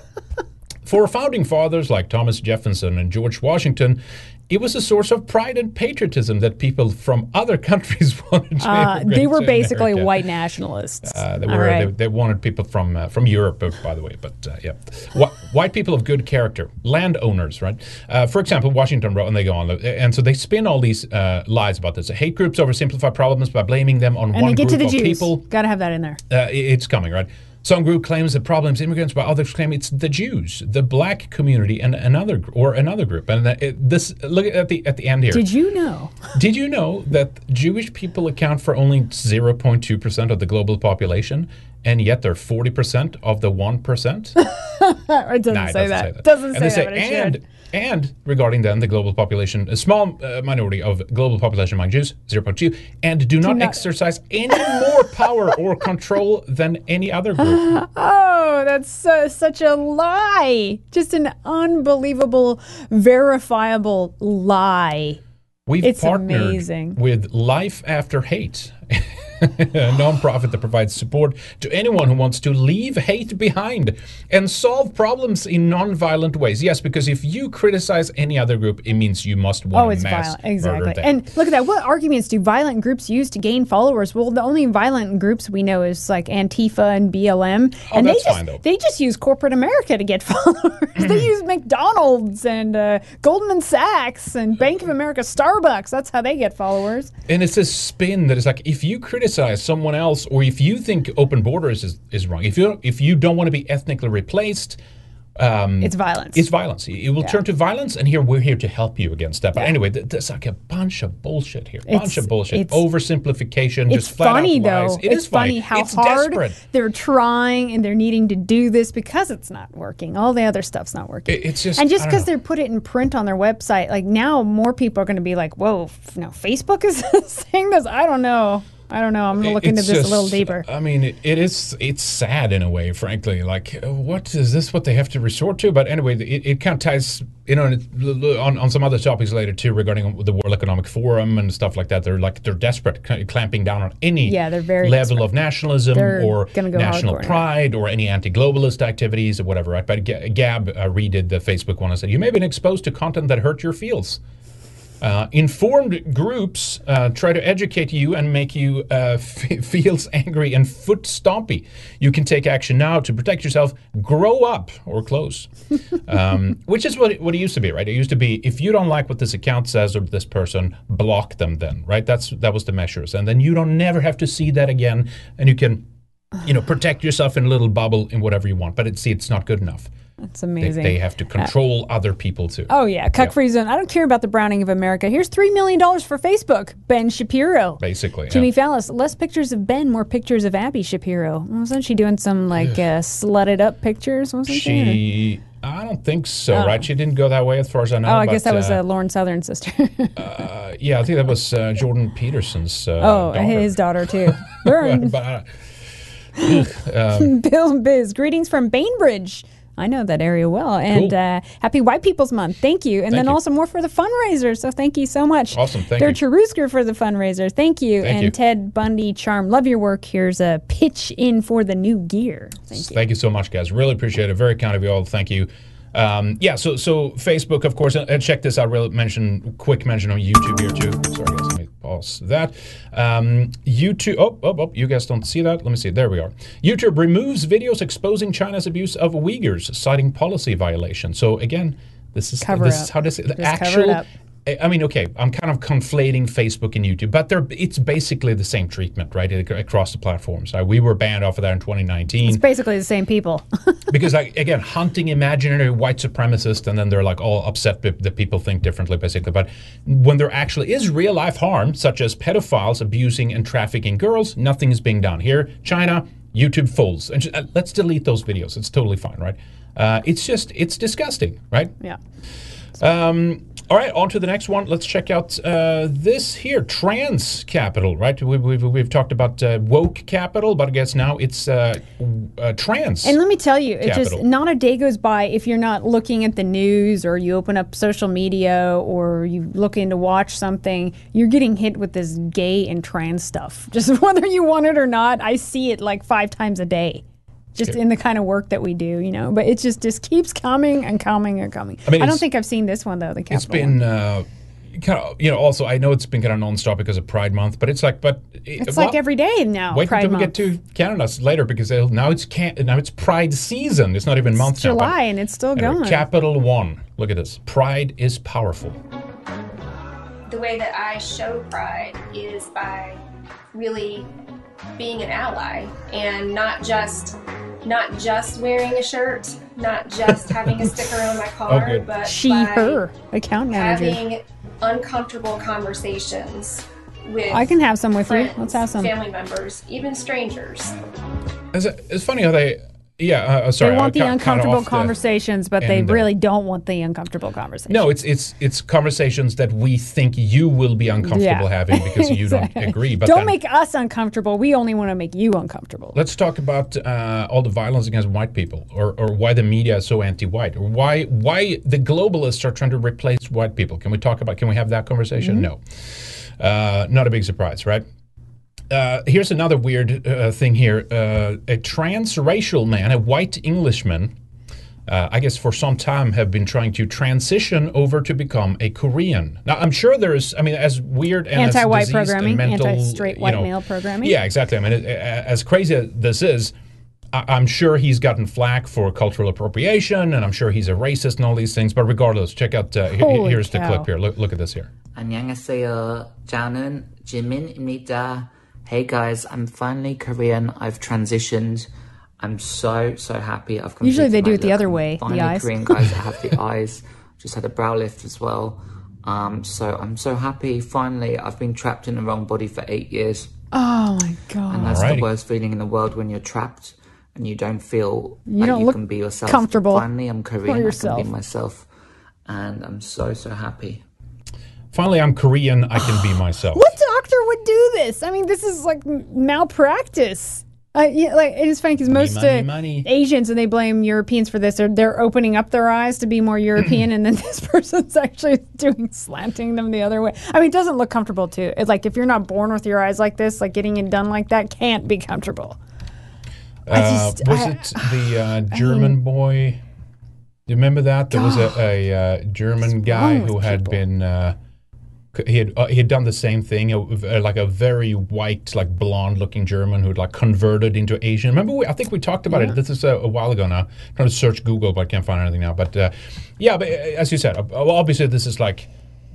For founding fathers like Thomas Jefferson and George Washington, it was a source of pride and patriotism that people from other countries wanted to Uh, they were to basically America. white nationalists. Uh, they were right. they, they wanted people from uh, from Europe, uh, by the way. But uh, yeah, Wh- white people of good character, landowners, right? Uh, for example, Washington wrote, and they go on, and so they spin all these uh, lies about this. Hate groups oversimplify problems by blaming them on and one they get to group the of Jews. people. Got to have that in there. It's coming, right? Some group claims the problem's immigrants, while others claim it's the Jews, the black community, and another or another group. And it, this look at the at the end here. Did you know? Did you know that Jewish people account for only 0.2 percent of the global population, and yet they're 40 percent of the one percent? it doesn't, Nah, it say, that. Doesn't and say that, it and. And regarding then the global population, a small uh, minority of global population among Jews, 0.2, and do not, not- exercise any more power or control than any other group. Oh, that's such a lie. Just an unbelievable, verifiable lie. We've It's partnered amazing. with Life After Hate, a nonprofit that provides support to anyone who wants to leave hate behind and solve problems in non-violent ways. Yes, because if you criticize any other group, it means you must want Oh, it's mass violent. Exactly. And look at that. What arguments do violent groups use to gain followers? Well, the only violent groups we know is like Antifa and BLM. Oh, and that's they just fine, though. they just use corporate America to get followers. they use McDonald's and uh, Goldman Sachs and Bank of America, Starbucks. That's how they get followers. And it's this spin that is like if you criticize someone else, or if you think open borders is, is wrong, if you if you don't want to be ethnically replaced, um, It's violence. It's violence. It will turn to violence, and here we're here to help you against that. But anyway, th- there's like a bunch of bullshit here. bunch of bullshit. it's- Oversimplification. It's just flat funny though. lies. It it's is funny. funny how it's hard desperate. they're trying and they're needing to do this because it's not working. All the other stuff's not working. It- it's just and just because they put it in print on their website, like now more people are going to be like, "Whoa, f- no, Facebook is saying this." I don't know. I don't know. I'm going to look into It's this a little deeper. I mean, it, it is. It's sad in a way, frankly. Like, what is this? What they have to resort to? But anyway, it, it kind of ties, you know, on, on some other topics later too, regarding the World Economic Forum and stuff like that. They're like they're desperate, cl- clamping down on any Yeah, they're very level desperate. of nationalism They're or go national now. pride or any anti-globalist activities or whatever. Right? But Gab uh, redid the Facebook one and said, "You may have been exposed to content that hurt your feels." Uh, informed groups uh, try to educate you and make you uh, f- feels angry and foot stompy. You can take action now to protect yourself. Grow up or close, um, which is what it, what it used to be, right? It used to be if you don't like what this account says or this person, block them. Then, right? That's that was the measures, and then you don't never have to see that again, and you can, you know, protect yourself in a little bubble in whatever you want. But it's see, it's not good enough. They, amazing. they have to control other people too. Oh yeah, cuck free zone. I don't care about the browning of America. Here's three million dollars for Facebook. Ben Shapiro. Basically, Jimmy yeah. Fallis. Less pictures of Ben, more pictures of Abby Shapiro. Wasn't she doing some like uh, slutted up pictures? Wasn't she? She, I don't think so, right? She didn't go that way, as far as I know. Oh, I but, guess that was uh, uh, Lauren Southern sister. uh, yeah, I think that was uh, Jordan Peterson's. Uh, oh, daughter. his daughter too. Learn. but, uh, um, Bill Biz. Greetings from Bainbridge. I know that area well. And Cool. uh, happy White People's Month. Thank you. And Thank then you. also more for the fundraiser. So thank you so much. Awesome. Thank They're you. Cherusker for the fundraiser. Thank you. Thank and you. Ted Bundy Charm. Love your work. Here's a pitch in for the new gear. Thank you. Thank you so much, guys. Really appreciate it. Very kind of you all. Thank you. Um, yeah, so so Facebook, of course, and check this out. Real mention, quick mention on YouTube here too. Sorry, guys, pause that. Um, YouTube. Oh, oh, oh, you guys don't see that. Let me see. There we are. YouTube removes videos exposing China's abuse of Uyghurs, citing policy violation. So again, this is Cover this up. is how this the Just actual. I- mean, okay, I'm kind of conflating Facebook and YouTube, but they're it's basically the same treatment, right, across the platforms. Uh, we were banned off of that in 2019 It's basically the same people. because like again hunting imaginary white supremacists and then they're like all upset that people think differently basically. But when there actually is real life harm such as pedophiles abusing and trafficking girls nothing is being done. Here china youtube folds and ju- uh, let's delete those videos. It's totally fine right? Uh, it's just it's disgusting right? Yeah. um, All right, on to the next one. Let's check out uh, this here, trans capital, right? We, we've, we've talked about uh, woke capital, but I guess now it's uh, uh, trans. And let me tell you, it just not a day goes by if you're not looking at the news or you open up social media or you looking to watch something, you're getting hit with this gay and trans stuff. Just whether you want it or not, I see it like five times a day. Just in the kind of work that we do, you know. But it just just keeps coming and coming and coming. I mean, I don't think I've seen this one though. The it's it's been uh, kind of, you know, also, I know it's been kind of nonstop because of Pride Month, but it's like, but. It's like every day now. Wait Pride until we get to Canada later because now it's can- now it's Pride season. It's not even month now. but- July and it's still Anyway, going. Capital One. Look at this. Pride is powerful. the way that I show pride is by really being an ally and not just not just wearing a shirt, not just having a sticker on my oh, car, good. but she, by her account manager. having uncomfortable conversations with I can have some with you. Let's have some. family members, even strangers. It's, it's funny how they, yeah, uh, uh, sorry. they want the uncomfortable the- conversations, but they really don't want the uncomfortable conversations. No, it's it's it's conversations that we think you will be uncomfortable Yeah. having because you don't agree. But don't then, make us uncomfortable. We only want to make you uncomfortable. Let's talk about uh, all the violence against white people, or, or why the media is so anti-white, or why why the globalists are trying to replace white people. Can we talk about? Can we have that conversation? No, uh, not a big surprise, right? Uh, here's another weird uh, thing here: uh, a transracial man, a white Englishman. Uh, I guess for some time have been trying to transition over to become a Korean. Now I'm sure there's, I mean, as weird and as Anti-white diseased and programming, mental, anti-straight you white know- male programming. Yeah, exactly. I mean, it, a- as crazy as this is, I, I'm sure he's gotten flack for cultural appropriation, and I'm sure he's a racist and all these things. But regardless, check out. Uh, he- Holy here's the cow. clip here. Look, look at this here. 안녕하세요. 저는 지민입니다. Hey guys, I'm finally Korean. I've transitioned. I'm so so happy. I've Usually they completed do my it the look. other I'm way, the Finally eyes. Korean guys. I have the eyes. Just had a brow lift as well. Um, so I'm so happy. Finally, I've been trapped in the wrong body for eight years, Oh my god. and that's Alrighty. the worst feeling in the world when you're trapped and you don't feel You like don't you look can be yourself. comfortable Finally, I'm Korean. I can be myself, and I'm so so happy. Finally, I'm Korean. I can be myself. What doctor would do this? I mean, this is like malpractice. Uh, yeah, like it is funny because most money, uh, money. Asians and they blame Europeans for this. They're, they're opening up their eyes to be more European, and then this person's actually doing slanting them the other way. I mean, it doesn't look comfortable too. It's like if you're not born with your eyes like this, like getting it done like that can't be comfortable. I Uh, just- was I- it the uh, German boy? Do you remember that? There was a, a uh, German guy who had people? been. He had uh, he had done the same thing, uh, like a very white, like blonde-looking German who'd like converted into Asian. Remember, we, I think we talked about it. This is a, a while ago now. I'm trying to search Google, but I can't find anything now. But uh, yeah, but uh, as you said, obviously this is like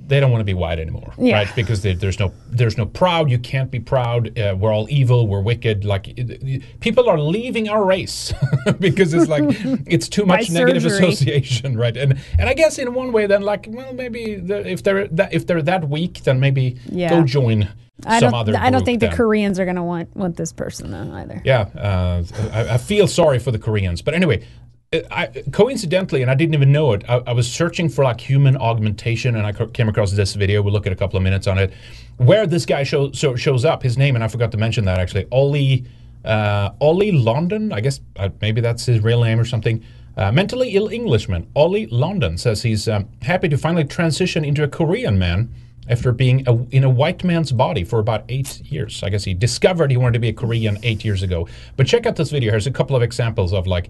they don't want to be white anymore, Yeah. right? Because there- there's no there's no proud. You can't be proud. Uh, we're all evil. We're wicked. Like it, it- people are leaving our race because it's like it's too By much negative surgery. association, right? And and I guess in one way, then like well, maybe the, if they're that, if they're that weak, then maybe Yeah. go join I some don't. other. I don't think the. Koreans are going to want want this person though either. Yeah, uh, I, I feel sorry for the Koreans, but anyway, I, coincidentally, and I didn't even know it, I, I was searching for like human augmentation, and I came across this video. We'll look at a couple of minutes on it, where this guy show, so shows up. His name, and I forgot to mention that actually, Ollie, uh, Ollie London. I guess uh, maybe that's his real name or something. Uh, mentally ill Englishman Ollie London says he's um, happy to finally transition into a Korean man after being a, in a white man's body for about eight years. I guess he discovered he wanted to be a Korean eight years ago. But check out this video. Here's a couple of examples of like,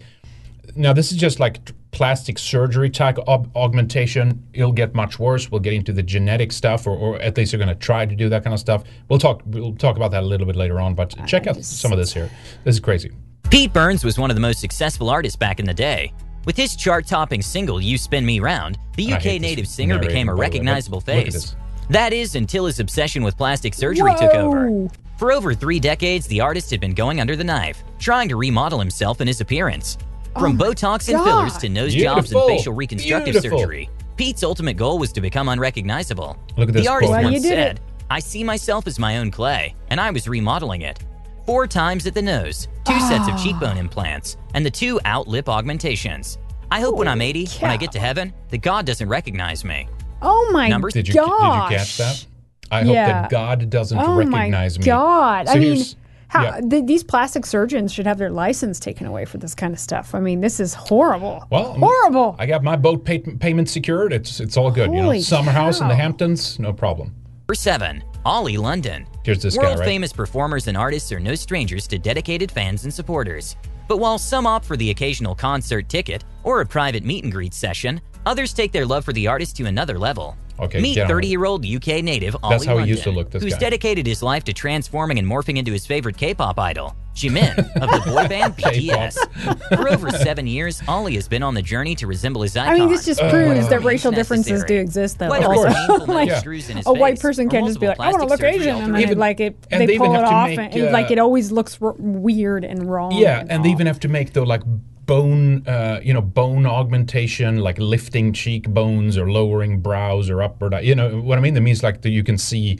now this is just like plastic surgery type aug- augmentation. It'll get much worse. We'll get into the genetic stuff, or, or at least they're going to try to do that kind of stuff. We'll talk. We'll talk about that a little bit later on. But check out some of this here. This is crazy. Pete Burns was one of the most successful artists back in the day. With his chart topping single, You Spin Me Round, the UK native singer narrating, became a by way, recognizable face. That is until his obsession with plastic surgery took over. For over three decades, the artist had been going under the knife, trying to remodel himself and his appearance. From Botox and fillers to nose jobs and facial reconstructive Beautiful. surgery, Pete's ultimate goal was to become unrecognizable. Look at this The artist. Well, once said, it. I see myself as my own clay, and I was remodeling it. Four times at the nose, two sets Ah. of cheekbone implants, and the two out lip augmentations. I hope when I'm 80, when I get to heaven, that God doesn't recognize me. Oh my Did you, did you catch that? I hope Yeah. that God doesn't Oh recognize my me. God. So I mean, here's- how yeah. th- these plastic surgeons should have their license taken away for this kind of stuff. I mean, this is horrible. Well, horrible. I got my boat pay- payment secured. It's it's all good. you know, Holy summer house in the. Hamptons, no problem. Number seven, Ollie London. Here's this guy, World right? famous performers and artists are no strangers to dedicated fans and supporters. But while some opt for the occasional concert ticket or a private meet and greet session, others take their love for the artist to another level. Okay, Meet get on it. 30 year old UK native Ollie That's how he used to look, this who's guy. dedicated his life to transforming and morphing into his favorite K pop idol, Jimin of the boy band BTS. For over seven years, Ollie has been on the journey to resemble his icon. I mean, this just Uh, proves that racial differences do exist, though. Whether Also, a like, nose in his a white person can't just be like, "I want to look Asian," and then Even- like it, and they, they pull it off, make, and, and, like uh, it always looks r- weird and wrong. Yeah, and, and they even have to make the like bone, uh, you know, bone augmentation, like lifting cheekbones or lowering brows or up or down. You know what I mean? That means like that you can see,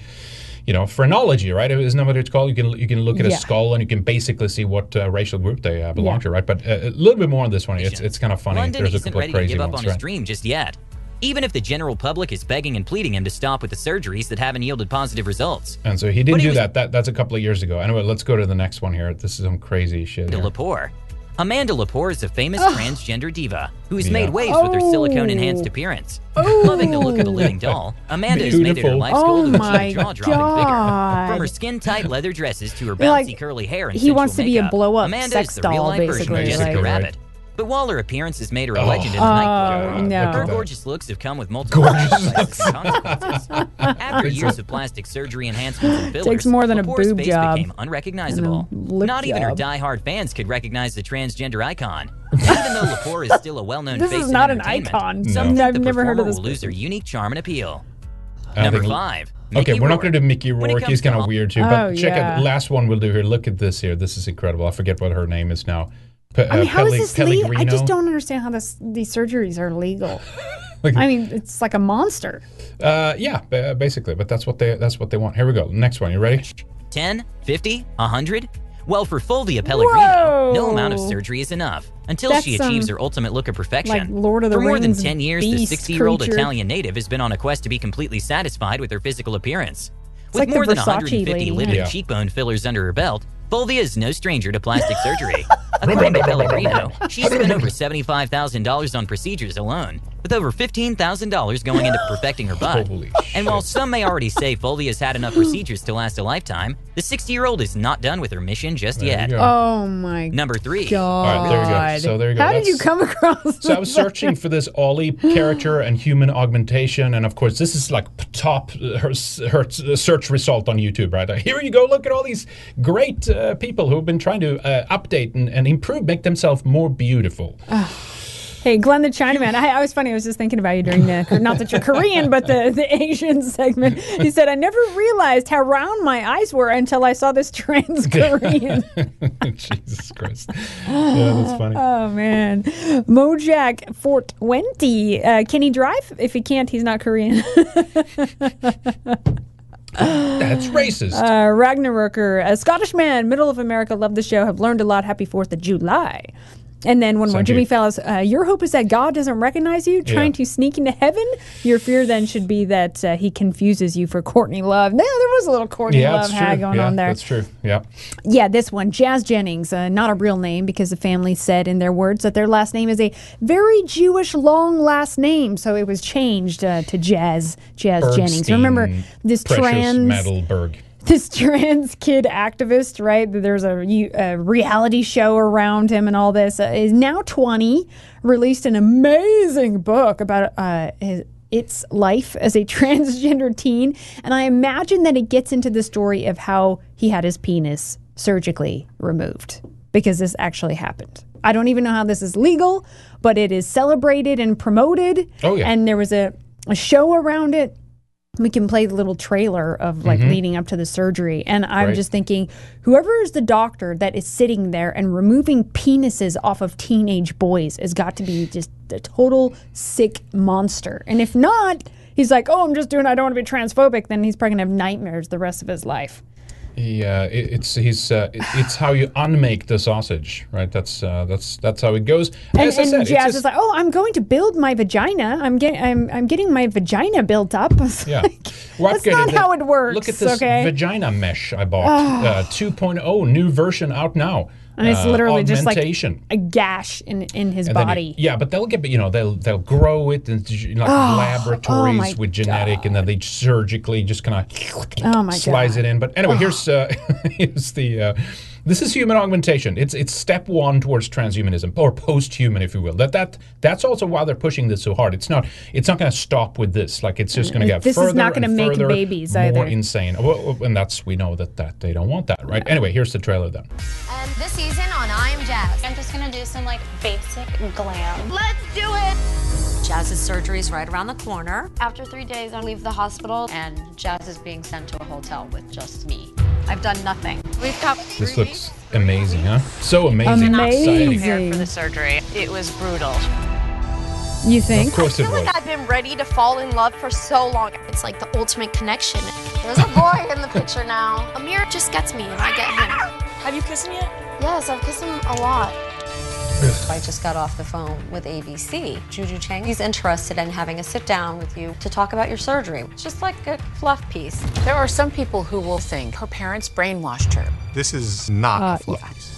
you know, phrenology, right? Isn't that what it's called? You can you can look at Yeah. a skull and you can basically see what uh, racial group they uh, belong Yeah. to, right? But uh, a little bit more on this one. It's it's kind of funny. London There's isn't couple ready of to give up ones, on his right? dream just yet. Even if the general public is begging and pleading him to stop with the surgeries that haven't yielded positive results. And so he didn't he do was- that. That that's a couple of years ago. Anyway, let's go to the next one here. This is some crazy shit. Amanda here. Lepore. Amanda Lepore is a famous transgender diva who has Yeah. made waves with her Oh. silicone enhanced appearance. Loving the look of a living doll, Amanda has made it her Beautiful. life's Oh goal to oh my achieve jaw dropping God. figure. From her skin tight leather dresses to her bouncy like- curly hair and he wants sensual to be a blow-up Amanda sex is the real doll, life version of basically, Jessica right? Rabbit. But while her appearance has made her a Oh. legend in the Oh, nightclub, no. Her gorgeous looks have come with multiple consequences. After years of plastic surgery enhancements and fillers, Takes more than a boob face job became unrecognizable. and a Not even her die-hard fans could recognize the transgender icon. Even though Lepore is still a well-known This face is in not an icon. Some No. I've never heard of this will lose her unique charm and appeal. I Number think- five. Okay, Mickey we're not going to do Mickey Rourke. comes He's to kind of weird too. Oh, but check yeah. out the last one we'll do here. Look at this here. This is incredible. I forget what her name is now. Pe- I mean, uh, how is Pelli- this legal? I just don't understand how this these surgeries are legal. Like- I mean, it's like a monster. Uh, yeah, ba- basically. But that's what they that's what they want. Here we go. Next one. You ready? 10, 50, 100? Well, for Fulvia Pellegrino, no amount of surgery is enough until That's she achieves some, her ultimate look of perfection. like, Lord of the for more than 10 years, the 60 year old. Italian native has been on a quest to be completely satisfied with her physical appearance. With like the more than 150 lady. limited Yeah. cheekbone fillers under her belt, Fulvia is no stranger to plastic surgery. According to Pellegrino, she spent over $75,000 on procedures alone, with over $15,000 going into perfecting her butt. Holy and while some may already say Foley has had enough procedures to last a lifetime, the 60 year old is not done with her mission just There yet. Oh my god. Number three. god! All right, there you go. So there you go. How did you come across? So I was searching for this Ollie character and human augmentation, and of course, this is like top her, her search result on YouTube, right? Here you go. Look at all these great uh, people who have been trying to uh, update and, and improve, make themselves more beautiful. Hey, Glenn the Chinaman. I, I was funny. I was just thinking about you during the not that you're Korean, but the the Asian segment. He said, "I never realized how round my eyes were until I saw this trans Korean." Jesus Christ. Yeah, that's funny. oh man, Mojack Fort Twenty. Uh, can he drive? If he can't, he's not Korean. That's racist. Uh, Ragnaroker, a Scottish man, middle of America, love the show, have learned a lot. Happy 4th of July. And then one more, Jimmy you. Fellows, uh, your hope is that God doesn't recognize you trying Yeah. to sneak into heaven. Your fear then should be that uh, he confuses you for Courtney Love. Now, there was a little Courtney yeah, Love hag going yeah, on there. That's true. Yeah. Yeah, this one, Jazz Jennings, uh, not a real name because the family said in their words that their last name is a very Jewish long last name, so it was changed uh, to Jazz Jazz Jennings. Remember this trans Metalberg. This trans kid activist, right? There's a, a reality show around him and all this. Uh, is now 20, released an amazing book about uh, his, its life as a transgender teen. And I imagine that it gets into the story of how he had his penis surgically removed because this actually happened. I don't even know how this is legal, but it is celebrated and promoted. Oh, yeah. And there was a, a show around it we can play the little trailer of like mm-hmm. leading up to the surgery. And i'm Right. just thinking whoever is the doctor that is sitting there and removing penises off of teenage boys has got to be just a total sick monster. And if not he's like oh i'm just doing i don't want to be transphobic then he's probably going to have nightmares the rest of his life he, uh, it, it's he's uh, it- it's how you unmake the sausage, right? That's uh, that's that's how it goes. And, As and said, Jazz just- is like, "Oh, I'm going to build my vagina. I'm getting, I'm, I'm getting my vagina built up." Yeah. like, that's not how it works. Look at this okay? vagina mesh I bought. Ah. Uh, 2.0, new version out now. And it's Uh, literally just like a gash in in his And body. it- yeah, but they'll get, you know, they'll they'll grow it in like Oh, laboratories oh with genetic, and then they surgically just kind of Oh slice God. it in. But anyway, here's uh, here's the uh, this is human augmentation. It's it's step one towards transhumanism or post-human, if you will. That that that's also why they're pushing this so hard. It's not it's not going to stop with this. Like it's just going to mm, get This is not gonna make further babies more either. insane. And that's we know that that they don't want that, right? Anyway, here's the trailer then. And this season on I Am Jazz. I'm just gonna do some like basic glam. Let's do it! Jazz's surgery is right around the corner. After three days, I leave the hospital. And Jazz is being sent to a hotel with just me. I've done nothing. We've got This looks amazing, huh? So amazing. Not Exciting. prepared for the surgery. It was brutal. You think? Of course I it feel was. like I've been ready to fall in love for so long. It's like the ultimate connection. There's a boy in the picture now. Amir just gets me and I get him. Have you kissed him yet? Yes, I've kissed him a lot. I just got off the phone with ABC. Juju Chang, he's interested in having a sit down with you to talk about your surgery. It's just like a fluff piece. There are some people who will think her parents brainwashed her. This is not Uh, a fluff piece.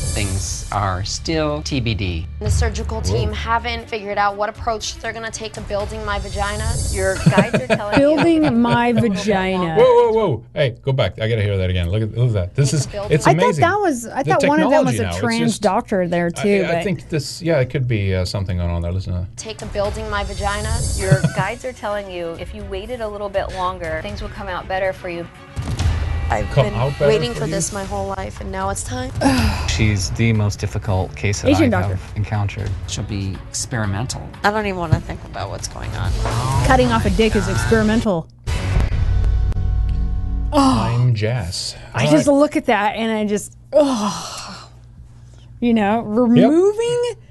Things are still TBD. The surgical Whoa. team haven't figured out what approach they're gonna take to building my vagina. Your guides are telling Building my vagina. Whoa, whoa, whoa! Hey, go back. I gotta hear that again. Look at, look at that. This is it's I amazing. thought that was. I The thought one of them was technology a now, it's trans just- doctor there too. I, I but think this. Yeah, it could be uh, something going on there. Listen to that. take to building my vagina. Your guides are telling you if you waited a little bit longer, things will come out better for you. I've Come been out waiting for for this my whole life, and now it's time. She's the most difficult case that Asian I've encountered. She'll be experimental. I don't even want to think about what's going on. cutting off a dick is experimental. Oh, I'm Jazz. I All just right. look at that and I just, oh, you know, removing But that's-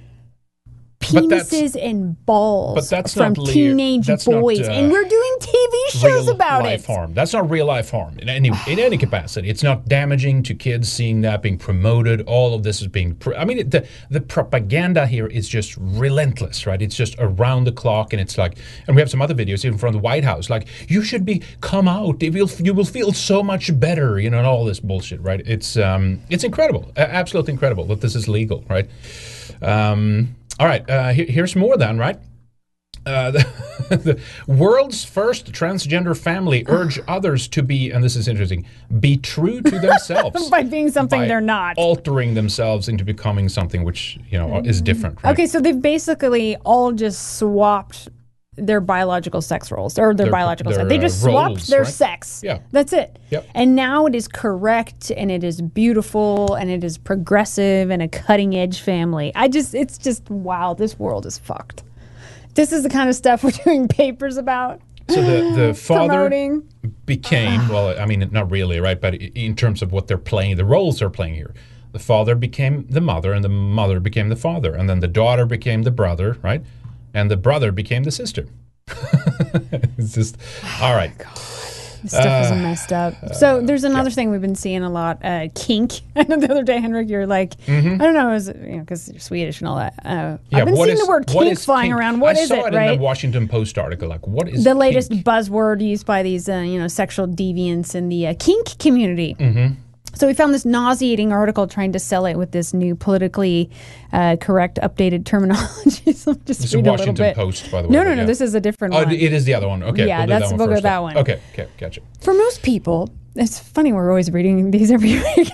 penises and balls but that's from le- teenage that's not, boys, uh, and we're doing TV shows real about life it. harm. That's not real life harm in any in any capacity. It's not damaging to kids seeing that being promoted. All of this is being. Pr- I mean, it, the the propaganda here is just relentless, right? It's just around the clock, and it's like, and we have some other videos even from the White House, like you should be come out. You will you will feel so much better, you know, and all this bullshit, right? It's um it's incredible, absolutely incredible that this is legal, right? Um, all right, uh, here, here's more then, right? Uh, the, the world's first transgender family urge others to be, and this is interesting, be true to themselves by being something by they're not. altering themselves into becoming something which you know is different. Right? Okay, so they've basically all just swapped their biological sex roles or their, Their- biological their, sex. They uh, just swapped roles, their right? sex. Yeah. That's it. Yep. And now it is correct and it is beautiful and it is progressive and a cutting edge family. I just it's just wow, this world is fucked. This is the kind of stuff we're doing papers about. So the the father Promoting. became well, I mean, not really, right? But in terms of what they're playing, the roles they're playing here, the father became the mother, and the mother became the father, and then the daughter became the brother, right? And the brother became the sister. it's just all right. This stuff is Uh, messed up. So there's another thing we've been seeing a lot, uh, kink. I know the other day, Henrik, you're like, Mhm. I don't know, it was, you know, because you're Swedish and all that. Uh, Yeah, I've been seeing is- the word kink flying kink? around. What I is saw it, it right? in the Washington Post article. Like, what is the latest buzzword used by these, uh, you know, sexual deviants in the uh, kink community. Mm-hmm. So we found this nauseating article trying to sell it with this new politically uh, correct, updated terminology. so just a read a little Washington bit. Post, by the way. No, no, no. yeah. This is a different Oh, one. it is the other one. Okay, Yeah, we'll that's- we'll go that one. Okay, okay, gotcha. For most people, it's funny we're always reading these every week.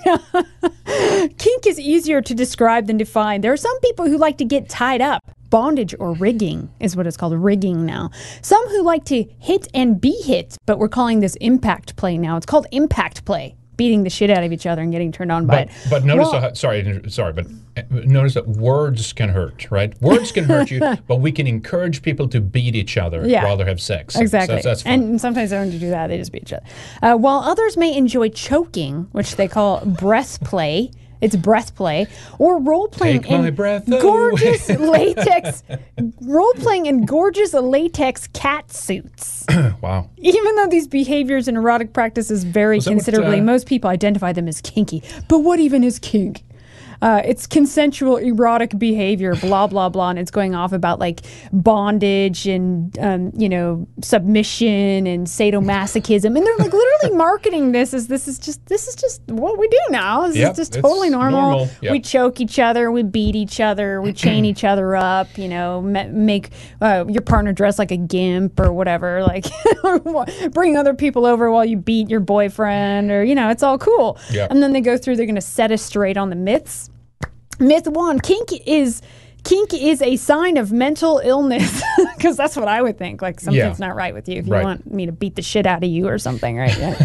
Kink is easier to describe than define. There are some people who like to get tied up. Bondage or rigging is what it's called, rigging now. Some who like to hit and be hit, but we're calling this impact play now. It's called impact play, beating the shit out of each other and getting turned on by But, it. but notice, Well- how, sorry, sorry, but uh, notice that words can hurt, right? Words can hurt you, but we can encourage people to beat each other Yeah. rather have sex. So Exactly. that's, that's fun. and sometimes they don't do that, they just beat each other. Uh, while others may enjoy choking, which they call breath play, It's breath play or role playing Take in gorgeous latex role playing in gorgeous latex cat suits. wow. Even though these behaviors and erotic practices vary that what, considerably, uh, most people identify them as kinky. But what even is kink? Uh, it's consensual erotic behavior, blah blah blah, and it's going off about like bondage and um, you know submission and sadomasochism, and they're like literally marketing this as this is just this is just what we do now. This Yep, is just totally normal. normal, yep. We choke each other, we beat each other, we chain each other up. You know, ma- make uh, your partner dress like a gimp or whatever. Like bring other people over while you beat your boyfriend, or you know, it's all cool. Yep. And then they go through. They're going to set us straight on the myths. Myth one: kink is. Kink is a sign of mental illness because that's what I would think. Like something's Yeah. not right with you if you Right. want me to beat the shit out of you or something, right? Yeah.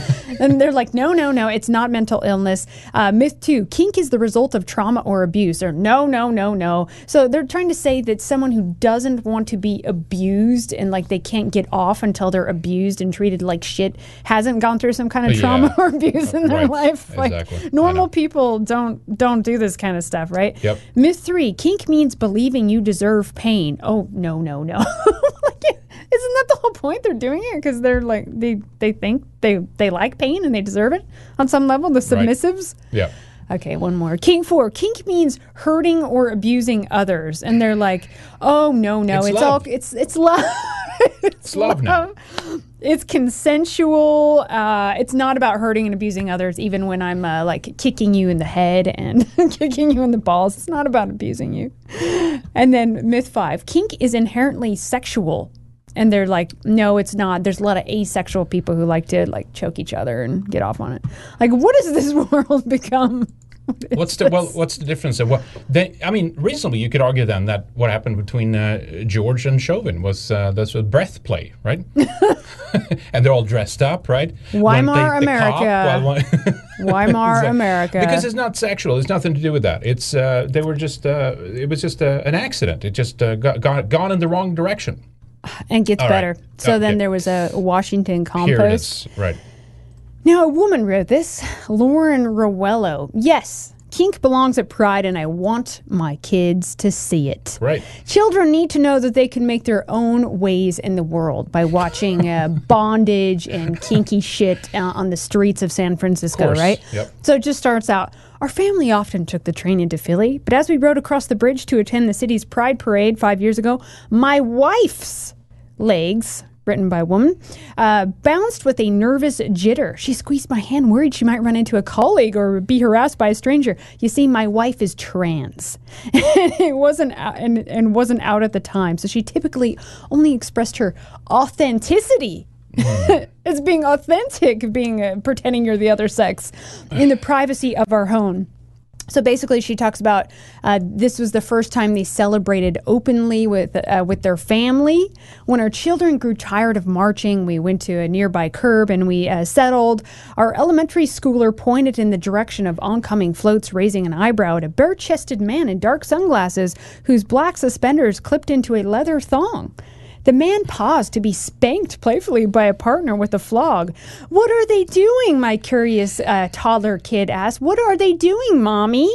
and they're like, no, no, no, it's not mental illness. Uh, myth two, kink is the result of trauma or abuse, or no, no, no, no. So they're trying to say that someone who doesn't want to be abused and like they can't get off until they're abused and treated like shit hasn't gone through some kind of Yeah. trauma or abuse in their Right. life. Like Exactly. Normal people don't don't do this kind of stuff, right? Yep. Myth three, kink means believing you deserve pain. Oh no, no, no. Like, Isn't that the whole point? They're doing it because they're like they they think they they like pain and they deserve it on some level. The submissives. Yeah. Okay, one more. Kink four. Kink means hurting or abusing others, and they're like, oh no, no, It's it's, love. all it's it's love. It's love now. It's consensual. Uh, it's not about hurting and abusing others, even when I'm uh, like kicking you in the head and kicking you in the balls. It's not about abusing you. And then myth five kink is inherently sexual. And they're like, no, it's not. There's a lot of asexual people who like to like choke each other and get off on it. Like, what has this world become? What's the well? What's the difference? Of what they, I mean, reasonably, you could argue then that what happened between uh, George and Chauvin was uh, that's a breath play, right? and they're all dressed up, right? Weimar they- cop America. one- Weimar Exactly. America. Because it's not sexual. It's nothing to do with that. It's uh, they were just uh, it was just uh, an accident. It just uh, got, got gone in the wrong direction. and gets All right. better. So then there was a Washington Here it compost. Right. Now, a woman wrote this, Lauren Rowello. Yes, kink belongs at Pride, and I want my kids to see it. Right. Children need to know that they can make their own ways in the world by watching uh, bondage and kinky shit uh, on the streets of San Francisco, course. right? Yep. So it just starts out. Our family often took the train into Philly, but as we rode across the bridge to attend the city's Pride Parade five years ago, my wife's legs, written by a woman, uh, bounced with a nervous jitter. She squeezed my hand, worried she might run into a colleague or be harassed by a stranger. You see, my wife is trans, and it wasn't out, and, and wasn't out at the time, so she typically only expressed her authenticity. it's being authentic, being uh, pretending you're the other sex in the privacy of our home. So basically, she talks about uh, this was the first time they celebrated openly with uh, with their family. When our children grew tired of marching, we went to a nearby curb and we uh, settled. Our elementary schooler pointed in the direction of oncoming floats, raising an eyebrow at a bare-chested man in dark sunglasses whose black suspenders clipped into a leather thong. The man paused to be spanked playfully by a partner with a flog. What are they doing? My curious uh, toddler kid asked. What are they doing, mommy?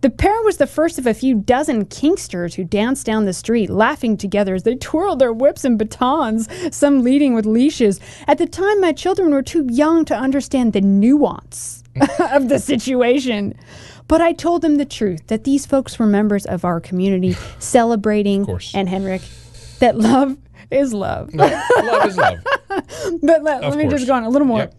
The pair was the first of a few dozen kinksters who danced down the street, laughing together as they twirled their whips and batons, some leading with leashes. At the time, my children were too young to understand the nuance of the situation. But I told them the truth that these folks were members of our community, celebrating, Of course. and Henrik, that love is love. love is love. but let, let me course. just go on a little more. Yep.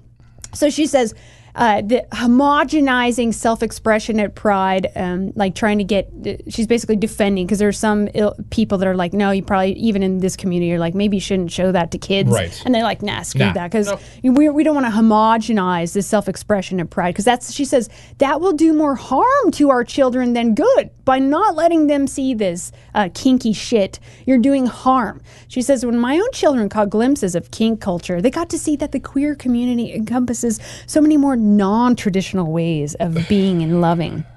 So she says uh, the homogenizing self-expression at Pride, um, like trying to get. She's basically defending because there's some Ill, people that are like, no, you probably even in this community, you're like, maybe you shouldn't show that to kids, Right. And they're like, nah, screw Nah. that because we, we don't want to homogenize this self-expression at Pride because that's she says that will do more harm to our children than good by not letting them see this uh, kinky shit. You're doing harm. She says when my own children caught glimpses of kink culture, they got to see that the queer community encompasses so many more non-traditional ways of being and loving.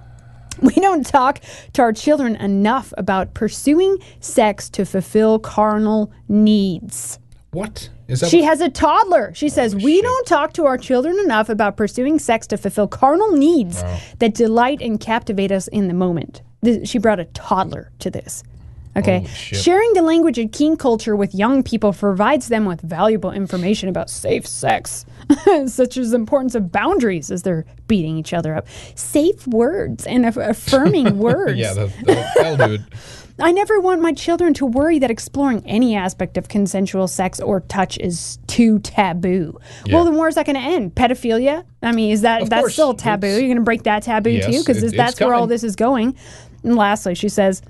We don't talk to our children enough about pursuing sex to fulfill carnal needs. What Is that She what- has a toddler. She oh, says, We don't talk to our children enough about pursuing sex to fulfill carnal needs that delight and captivate us in the moment. She brought a toddler to this. Okay. Sharing the language of kink culture with young people provides them with valuable information about safe sex, such as the importance of boundaries as they're beating each other up, safe words, and aff- affirming words. yeah, that, that'll, that'll do it. I never want my children to worry that exploring any aspect of consensual sex or touch is too taboo. Yeah. Well, then where's that going to end? Pedophilia? I mean, is that Of that's course, still taboo? You're going to break that taboo Yes, too because that's where all this is going. And lastly, she says.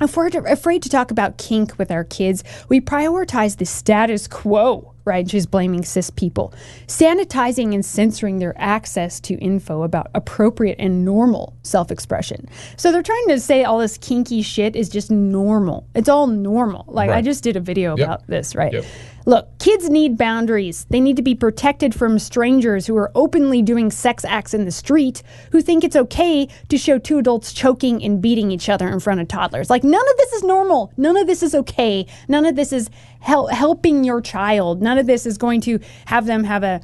If we're afraid to talk about kink with our kids, we prioritize the status quo, right? She's blaming cis people, sanitizing and censoring their access to info about appropriate and normal self expression. So they're trying to say all this kinky shit is just normal. It's all normal. Like, I just did a video Yep. about this, right? Yep. Look, kids need boundaries. They need to be protected from strangers who are openly doing sex acts in the street who think it's okay to show two adults choking and beating each other in front of toddlers. Like, none of this is normal. None of this is okay. None of this is hel- helping your child. None of this is going to have them have a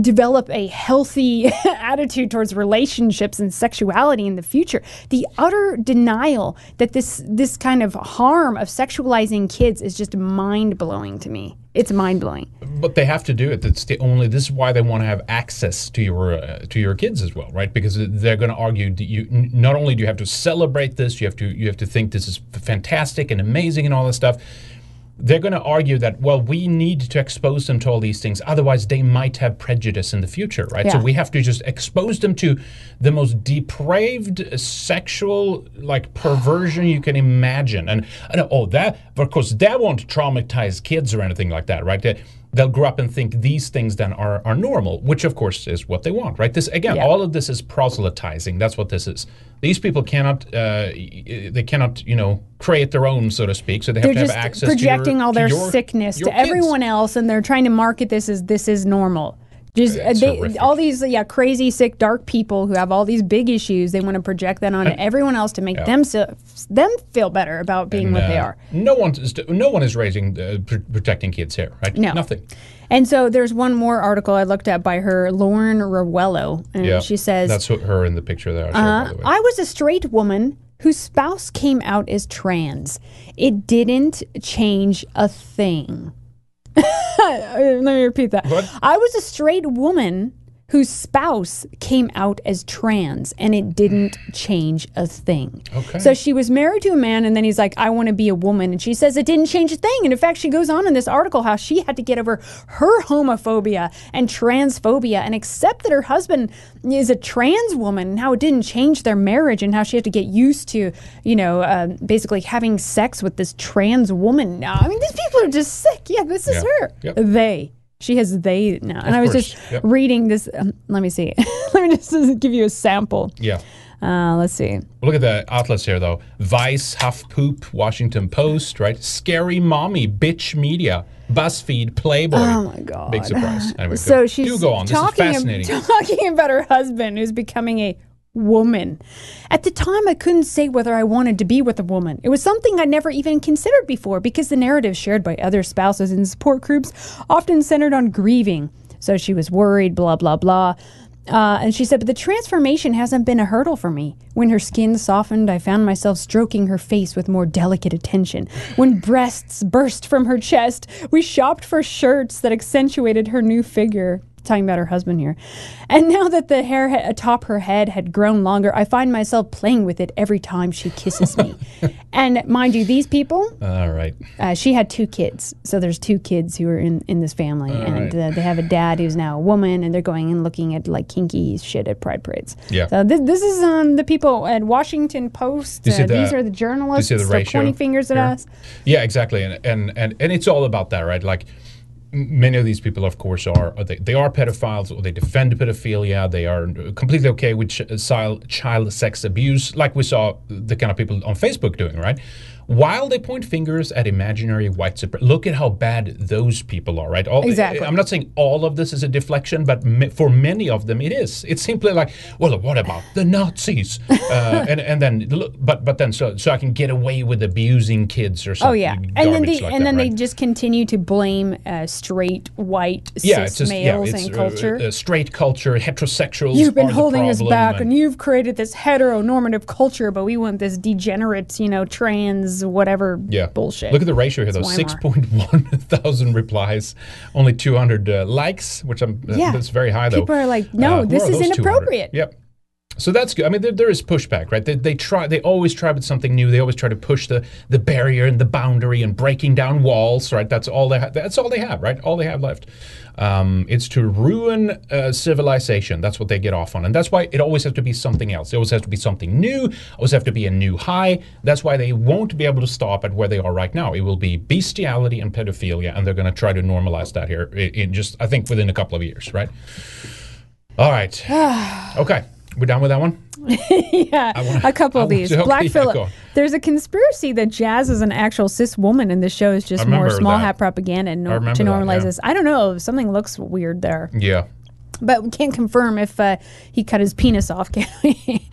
develop a healthy attitude towards relationships and sexuality in the future. The utter denial that this this kind of harm of sexualizing kids is just mind blowing to me. It's mind blowing. But they have to do it. That's the only. This is why they want to have access to your uh, to your kids as well, right? Because they're going to argue that you not only do you have to celebrate this, you have to you have to think this is fantastic and amazing and all this stuff. They're going to argue that well, we need to expose them to all these things, otherwise they might have prejudice in the future, right? So we have to just expose them to the most depraved uh, sexual like perversion you can imagine, and, and oh, that of course that won't traumatize kids or anything like that, right? They, they'll grow up and think these things then are, are normal, which of course is what they want, right? This again, Yeah. all of this is proselytizing. That's what this is. These people cannot uh, they cannot, you know, create their own, so to speak. So they have They're to have just access projecting your, all their your- sickness your to kids. everyone else, and they're trying to market this as this is normal. Just uh, they, all these yeah crazy sick dark people who have all these big issues. They want to project that on And- everyone else to make Yeah. them se- them feel better about being And, what they uh, are. No one is no one is raising uh, pr- protecting kids here, right? No. nothing. And so there's one more article I looked at by her, Lauren Rowello, and yeah, she says, that's what her in the picture there. I showed, Uh. I was a straight woman whose spouse came out as trans. It didn't change a thing. Let me repeat that. I was a straight woman whose spouse came out as trans and it didn't change a thing. Okay. So she was married to a man and then he's like, I want to be a woman. And she says it didn't change a thing. And in fact, she goes on in this article how she had to get over her homophobia and transphobia and accept that her husband is a trans woman and how it didn't change their marriage and how she had to get used to, you know, uh, basically having sex with this trans woman now. I mean, these people are just sick. Yeah, this is Yeah. her. Yep. They. She has they now. And Of I was course. just Yep. reading this. Um, let me see. let me just give you a sample. yeah. Uh, let's see. Look at the outlets here, though. Vice, HuffPoop, Washington Post, right? Scary Mommy, Bitch Media, BuzzFeed, Playboy. Oh my god! Big surprise. Anyway, so go, she's do go on. This is ab- fascinating. talking about her husband who's becoming a woman. At the time, I couldn't say whether I wanted to be with a woman. It was something I never even considered before because the narrative shared by other spouses in support groups often centered on grieving. So she was worried, blah blah blah. Uh, and she said, but the transformation hasn't been a hurdle for me. When her skin softened, I found myself stroking her face with more delicate attention. When breasts burst from her chest, we shopped for shirts that accentuated her new figure. Talking about her husband here. And now that the hair ha- atop her head had grown longer, I find myself playing with it every time she kisses me. and mind you, these people, All right. uh, she had two kids. So there's two kids who are in, in this family. All and right. uh, they have a dad who's now a woman, and they're going and looking at like kinky shit at pride parades. Yeah. So this, this is um, the people at Washington Post. You Uh, these are the you journalists. see the ratio pointing fingers at here? us. Yeah, exactly, and and and, and it's all about that, right? Like many of these people, of course, are are they, they are pedophiles or they defend pedophilia. They are completely okay with ch- child child sex abuse, like we saw the kind of people on Facebook doing, right? While they point fingers at imaginary white supremacy. Look at how bad those people are, right? All, Exactly. I'm not saying all of this is a deflection, but ma- for many of them, it is. It's simply like, well, what about the Nazis? uh, and and then, look, but but then, so so I can get away with abusing kids or something. Oh yeah, and then they like and that, then right? they just continue to blame uh, straight white yeah, cis just yeah, males it's and uh, culture. uh, straight culture, heterosexuals. You've been holding us back, and- and you've created this heteronormative culture, but we want this degenerate, you know, trans whatever Yeah. bullshit. Look at the ratio here, though. Six point one thousand replies, only two hundred uh, likes, which I'm uh, Yeah. that's very high though. People are like, no, who this is those 200? inappropriate. Yep. So that's good. I mean, there, there is pushback, right? They, they try. They always try with something new. They always try to push the the barrier and the boundary and breaking down walls, right? That's all they. Ha- that's all they have, right? All they have left. Um, it's to ruin uh, civilization. That's what they get off on, and that's why it always has to be something else. It always has to be something new. Always have to be a new high. That's why they won't be able to stop at where they are right now. It will be bestiality and pedophilia, and they're going to try to normalize that here in, in just, I think, within a couple of years, right? All right. Okay, we're done with that one. yeah, wanna- a couple I of these. Black Phillip. There's a conspiracy that Jazz is an actual cis woman, and the show is just more small that. hat propaganda and I nor- remember to that, normalize yeah. this. I don't know. Something looks weird there. Yeah. But we can't confirm if uh, he cut his penis off, can we?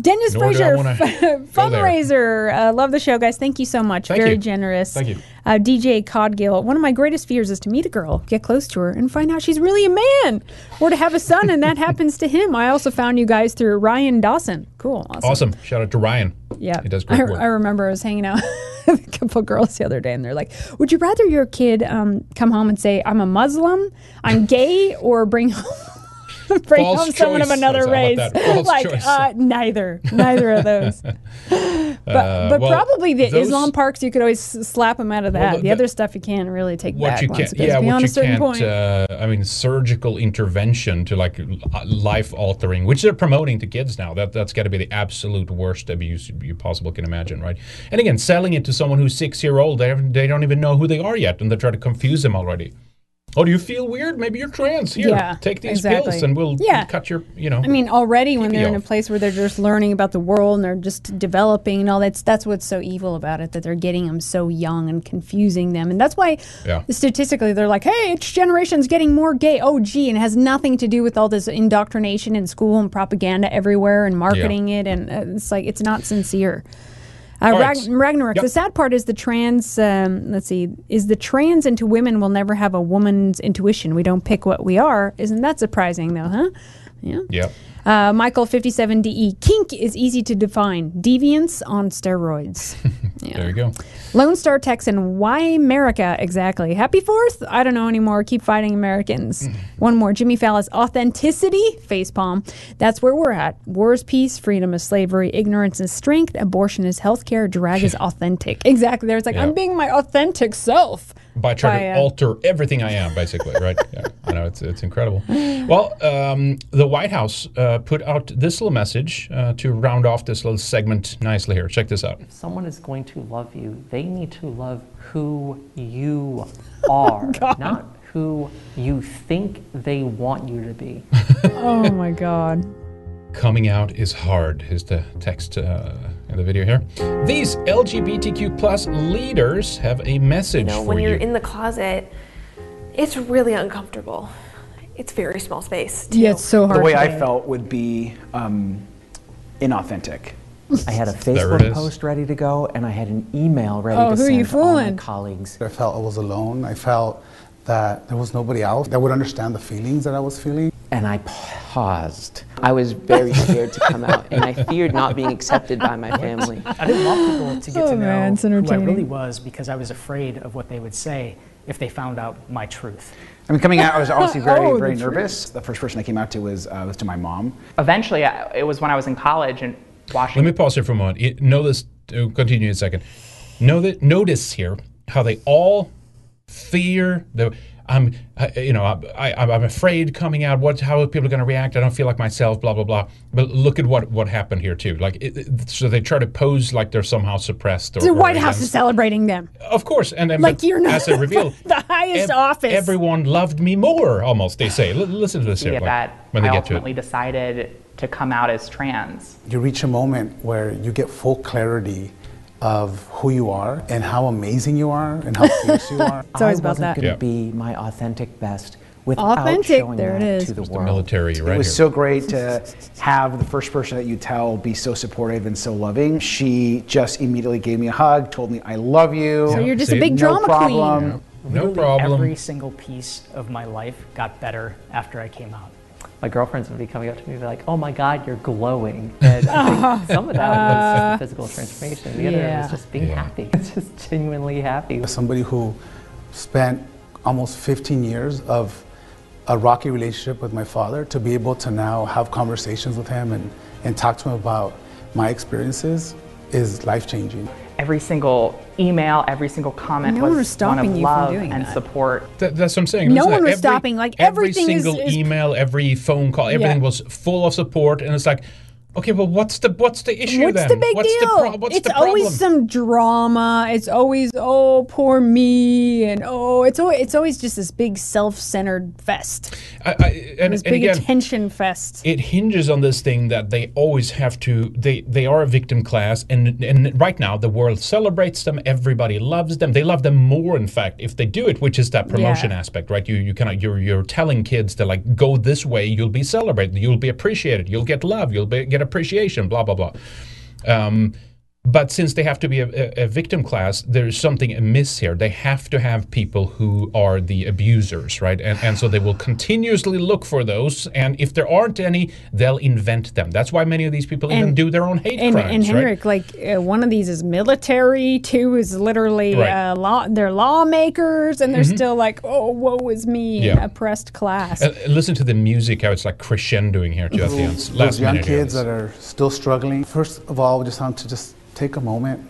Dennis Nor Frazier, wanna f- go there. fundraiser. Uh, love the show, guys. Thank you so much. Thank Very you. generous. Thank you. Uh, DJ Cogdill. One of my greatest fears is to meet a girl, get close to her, and find out she's really a man, or to have a son and that happens to him. I also found you guys through Ryan Dawson. Cool. Awesome. Awesome. Shout out to Ryan. Yeah. He does great I, work. I remember I was hanging out with a couple girls the other day, and they're like, Would you rather your kid um, come home and say, I'm a Muslim, I'm gay, or bring home. Bring False home someone of another race. like uh, neither, neither of those. But, Uh, but well, probably the those- Islam parks, you could always slap them out of that. Well, the, the- other stuff you can't really take what back you can't, yeah, beyond what a you certain can't. point. Uh, I mean, surgical intervention to like life altering, which they're promoting to kids now. That that's got to be the absolute worst abuse you possible can imagine, right? And again, selling it to someone who's six year old, they they don't even know who they are yet, and they try to confuse them already. Oh, do you feel weird? Maybe you're trans. Here, Yeah, take these exactly. pills, and we'll Yeah. cut your, you know. I mean, already when they're you in a place where they're just learning about the world and they're just developing and all that's that's what's so evil about it that they're getting them so young and confusing them and that's why Yeah. statistically they're like, hey, each generation's getting more gay. Oh, gee, and it has nothing to do with all this indoctrination in school and propaganda everywhere and marketing it and uh, it's like it's not sincere. Uh, right. Ragn- Ragnarok. Yep. The sad part is the trans. Um, let's see. Is the trans into women will never have a woman's intuition. We don't pick what we are. Isn't that surprising though? Huh? Yeah. Yep. Uh, Michael 57DE. Kink is easy to define. Deviance on steroids. There you go. Lone Star Texan. Why America exactly? Happy Fourth? I don't know anymore. Keep fighting Americans. One more. Jimmy Fallis. Authenticity. Facepalm. That's where we're at. War is peace. Freedom is slavery. Ignorance is strength. Abortion is healthcare. Drag is authentic. Exactly. There. It's like Yeah. I'm being my authentic self. By trying by, to uh, alter everything I am, basically, right? Yeah, I know it's it's incredible. Well, um, the White House uh, put out this little message uh, to round off this little segment nicely here. Check this out. If someone is going to love you, they need to love who you are, not who you think they want you to be. oh my God. Coming out is hard is the text uh, in the video here. These LGBTQ plus leaders have a message You know, for when you're you. in the closet, it's really uncomfortable. It's very small space. Too. Yeah, it's so hard. The way to I felt would be um, inauthentic. I had a Facebook post ready to go, and I had an email ready Oh, to who are send you all my colleagues. I felt I was alone. I felt that there was nobody else that would understand the feelings that I was feeling. And I paused. I was very scared to come out, and I feared not being accepted by my family. I didn't want people to get Oh, to know man, it's who I really was because I was afraid of what they would say if they found out my truth. I mean, coming out, I was honestly very, Oh, the very truth. nervous. The first person I came out to was uh, was to my mom. Eventually, I, it was when I was in college and Washington. Let me pause here for a moment. It, notice, uh, continue in a second. Know that, notice here how they all fear the. I'm, uh, you know, I, I, I'm afraid coming out. What, how are people going to react? I don't feel like myself. Blah blah blah. But look at what what happened here too. Like, it, it- so they try to pose like they're somehow suppressed. Or, The or White House is celebrating them. Of course, and then Like you're not as they reveal, the highest ev- office. everyone loved me more. Almost they say. L- listen to this here. Yeah, like, that when they I get to it. ultimately decided to come out as trans. You reach a moment where you get full clarity of who you are and how amazing you are and how fierce you are. It's always I about wasn't that. going to Yeah. be my authentic best without Authentic, showing there it that is. to the The world. military, right It was here. so great to have the first person that you tell be so supportive and so loving. She just immediately gave me a hug, told me I love you. So you're just a big no drama problem. queen. no Literally problem. Every single piece of my life got better after I came out. My girlfriends would be coming up to me and be like, "Oh my God, you're glowing!" And I some of that was uh, the physical transformation. The other yeah. was just being Yeah. happy, just genuinely happy. As somebody who spent almost 15 years of a rocky relationship with my father to be able to now have conversations with him and, and talk to him about my experiences is life changing. Every single email, every single comment No one was was stopping one of you from love doing and that. support. That, that's what I'm saying. No Listen, one was every- stopping, like, every everything is- single is- email, every phone call, everything Yeah. was full of support, and it's like, okay, well, what's the what's the issue What's then? the big what's deal? The pro- what's it's the problem? always some drama. It's always oh poor me and oh it's always, it's always just this big self-centered fest. I, I, and, this and big again, attention fest. it hinges on this thing that they always have to they they are a victim class and and right now the world celebrates them everybody loves them they love them more in fact if they do it which is that promotion Yeah. aspect right you you kind of you're you're telling kids to like go this way you'll be celebrated you'll be appreciated you'll get love you'll be, get appreciation blah blah blah. Um but since they have to be a, a, a victim class, there's something amiss here. They have to have people who are the abusers, right? And, and so they will continuously look for those. And if there aren't any, they'll invent them. That's why many of these people even do their own hate And, crimes, and right? Henrik, like uh, one of these is military, two is literally Right. uh, law. They're lawmakers, and they're still like, "Oh, woe is me, Yeah. oppressed class." And and listen to the music, how it's like crescendoing here too at the end. Those young here. kids that are still struggling, first of all, we just want to just take a moment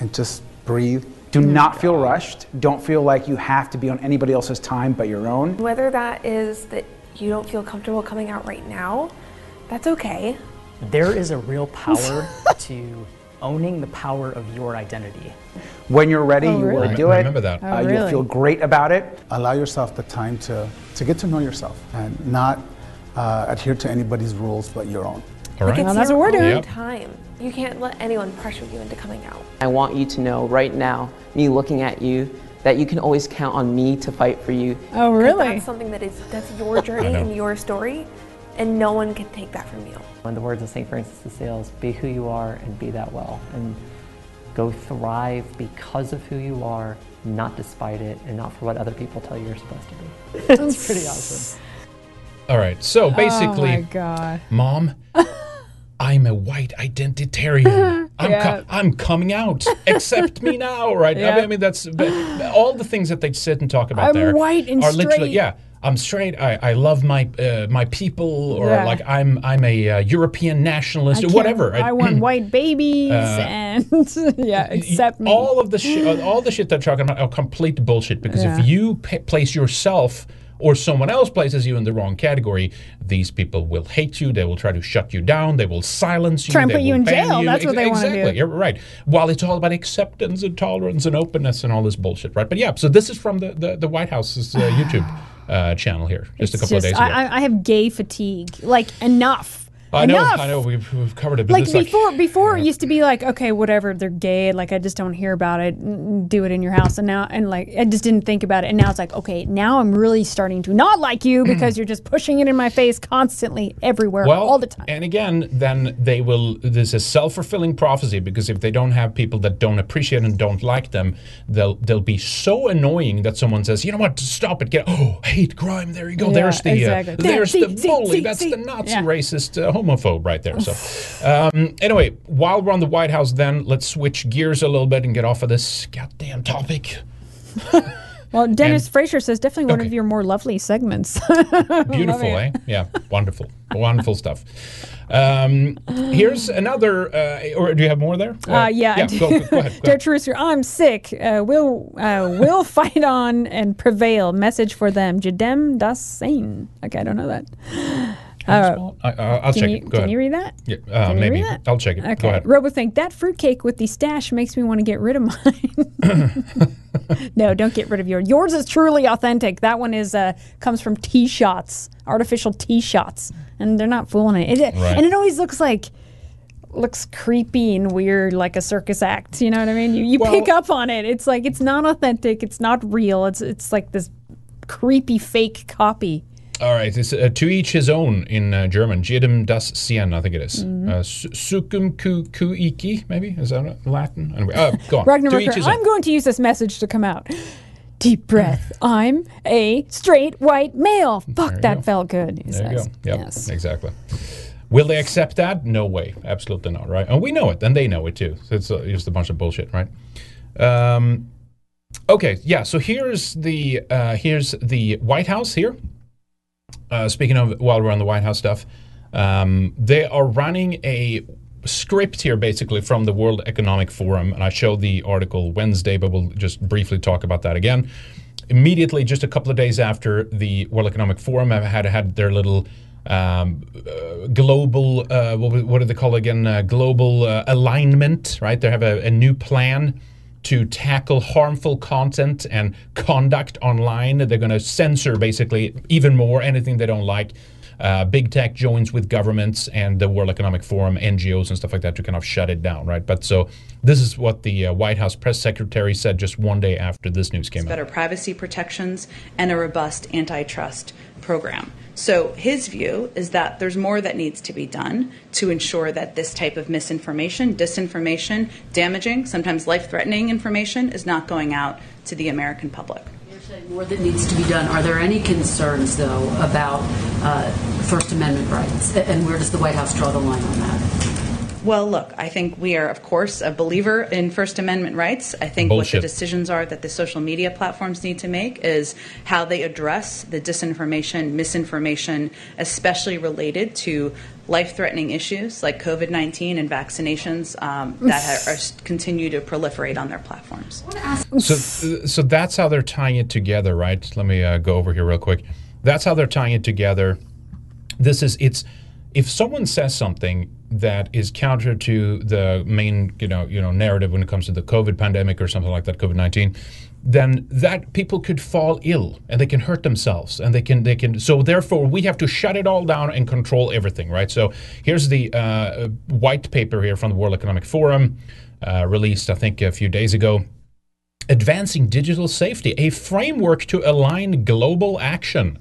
and just breathe. Do not feel rushed. Don't feel like you have to be on anybody else's time but your own. Whether that is that you don't feel comfortable coming out right now, that's okay. There is a real power to owning the power of your identity. When you're ready, Oh, you really? will do it. Remember that. Oh, Uh, You'll feel great about it. Allow yourself the time to, to get to know yourself and not uh, adhere to anybody's rules but your own. All right. Like it's Well, that's your what we're doing. Yep. time. You can't let anyone pressure you into coming out. I want you to know right now, me looking at you, that you can always count on me to fight for you. Oh, really? That's something that is that's your journey and your story, and no one can take that from you. In the words of St. Francis de Sales, be who you are and be that well. And go thrive because of who you are, not despite it, and not for what other people tell you you're supposed to be. It's pretty awesome. All right. So basically, oh my god. Mom, I'm a white identitarian. I'm, Yeah. I'm coming out. Accept me now, right? I, mean, Yeah. I mean, that's all the things that they'd sit and talk about I'm there white and are literally straight. yeah. I'm straight. I, I love my uh, my people, or Yeah. like I'm I'm a uh, European nationalist, I or whatever. I want white babies and yeah, accept me. all of the shit, all the shit they're talking about are complete bullshit. Because if you pa place yourself or someone else places you in the wrong category, these people will hate you. They will try to shut you down. They will silence you. Try and put you in jail. That's what they wanna do. Exactly. You're right. While it's all about acceptance and tolerance and openness and all this bullshit, right? But yeah. So this is from the the, the White House's uh, YouTube uh, channel here, just a couple just- of days ago. I- I have gay fatigue. Like enough. I know. I know. We've, we've covered it. Like it's like, before before it used to be like okay whatever they're gay like i just don't hear about it do it in your house and now and like i just didn't think about it and now it's like okay now i'm really starting to not like you because you're just pushing it in my face constantly everywhere well, all the time And again, then they will. There's a self-fulfilling prophecy because if they don't have people that don't appreciate and don't like them, they'll they'll be so annoying that someone says, you know what, stop it, get oh hate crime. There you go. Yeah, there's the exactly. uh, there's see, the bully. see, That's see. the Nazi Yeah. racist uh, homophobe right there. So um, anyway, while we're on the White House, then let's switch gears a little bit and get off of this goddamn topic. well dennis and- fraser says definitely one Okay. of your more lovely segments Beautiful, eh? Yeah, wonderful, wonderful stuff. Um, here's another, uh, or do you have more there? Uh, yeah, yeah. Go, go, go ahead. Go Dear. I'm sick. Uh, we'll uh, we'll fight on and prevail. Message for them. Jedem das Sein. Okay, I don't know that. Uh, I, uh, I'll check you, it. Go can ahead. you read that? Yeah, uh, maybe. that? I'll check it. Okay. Go ahead. Robothink, that fruitcake with the stash makes me want to get rid of mine. no, don't get rid of yours. Yours is truly authentic. That one is uh, comes from tea shots, artificial tea shots, and they're not fooling it. It- Right. And it always looks like looks creepy and weird, like a circus act. You know what I mean? You, you Well- pick up on it. It's like it's not authentic. It's not real. It's it's like this creepy fake copy. All right, it's uh, to each his own in uh, German. Jedem das Sien, I think it is. Mhm. Uh, sucum ku ku iki, maybe is that Latin? Anyway, uh, go on. Ragnar to each Merker, his own. I'm going to use this message to come out. Deep breath. I'm a straight white male. Fuck, that go. felt good. He There you go. Yep, Yes. exactly. Will they accept that? No way. Absolutely not, right? And we know it, and they know it too. So it's uh, just a bunch of bullshit, right? Um, okay, yeah. So here's the uh, here's the White House here. Uh, speaking of, while we're on the White House stuff, um, they are running a script here basically from the World Economic Forum, and I showed the article Wednesday, but we'll just briefly talk about that again. Immediately, just a couple of days after the World Economic Forum had had their little um, uh, global, uh, what, what do they call again? Uh, global uh, alignment, right? They have a, a new plan to tackle harmful content and conduct online. They're going to censor basically even more anything they don't like. Uh, big tech joins with governments and the World Economic Forum, NGOs, and stuff like that to kind of shut it down, right? But so this is what the uh, White House press secretary said just one day after this news came out. better privacy protections, and a robust antitrust program. So his view is that there's more that needs to be done to ensure that this type of misinformation, disinformation, damaging, sometimes life threatening information is not going out to the American public. More that needs to be done. Are there any concerns, though, about uh, First Amendment rights? And where does the White House draw the line on that? Well, look, I think we are, of course, a believer in First Amendment rights. I think what the decisions are that the social media platforms need to make is how they address the disinformation, misinformation, especially related to life threatening issues like COVID 19 and vaccinations um, that ha- are, continue to proliferate on their platforms. So, so that's how they're tying it together, right? Let me uh, go over here real quick. That's how they're tying it together. This is it's if someone says something that is counter to the main, you know, you know, narrative when it comes to the COVID pandemic or something like that, COVID nineteen, then that people could fall ill and they can hurt themselves and they can they can. So therefore, we have to shut it all down and control everything, right? So here's the uh, white paper here from the World Economic Forum, uh, released I think a few days ago. Advancing Digital Safety, a framework to align global action.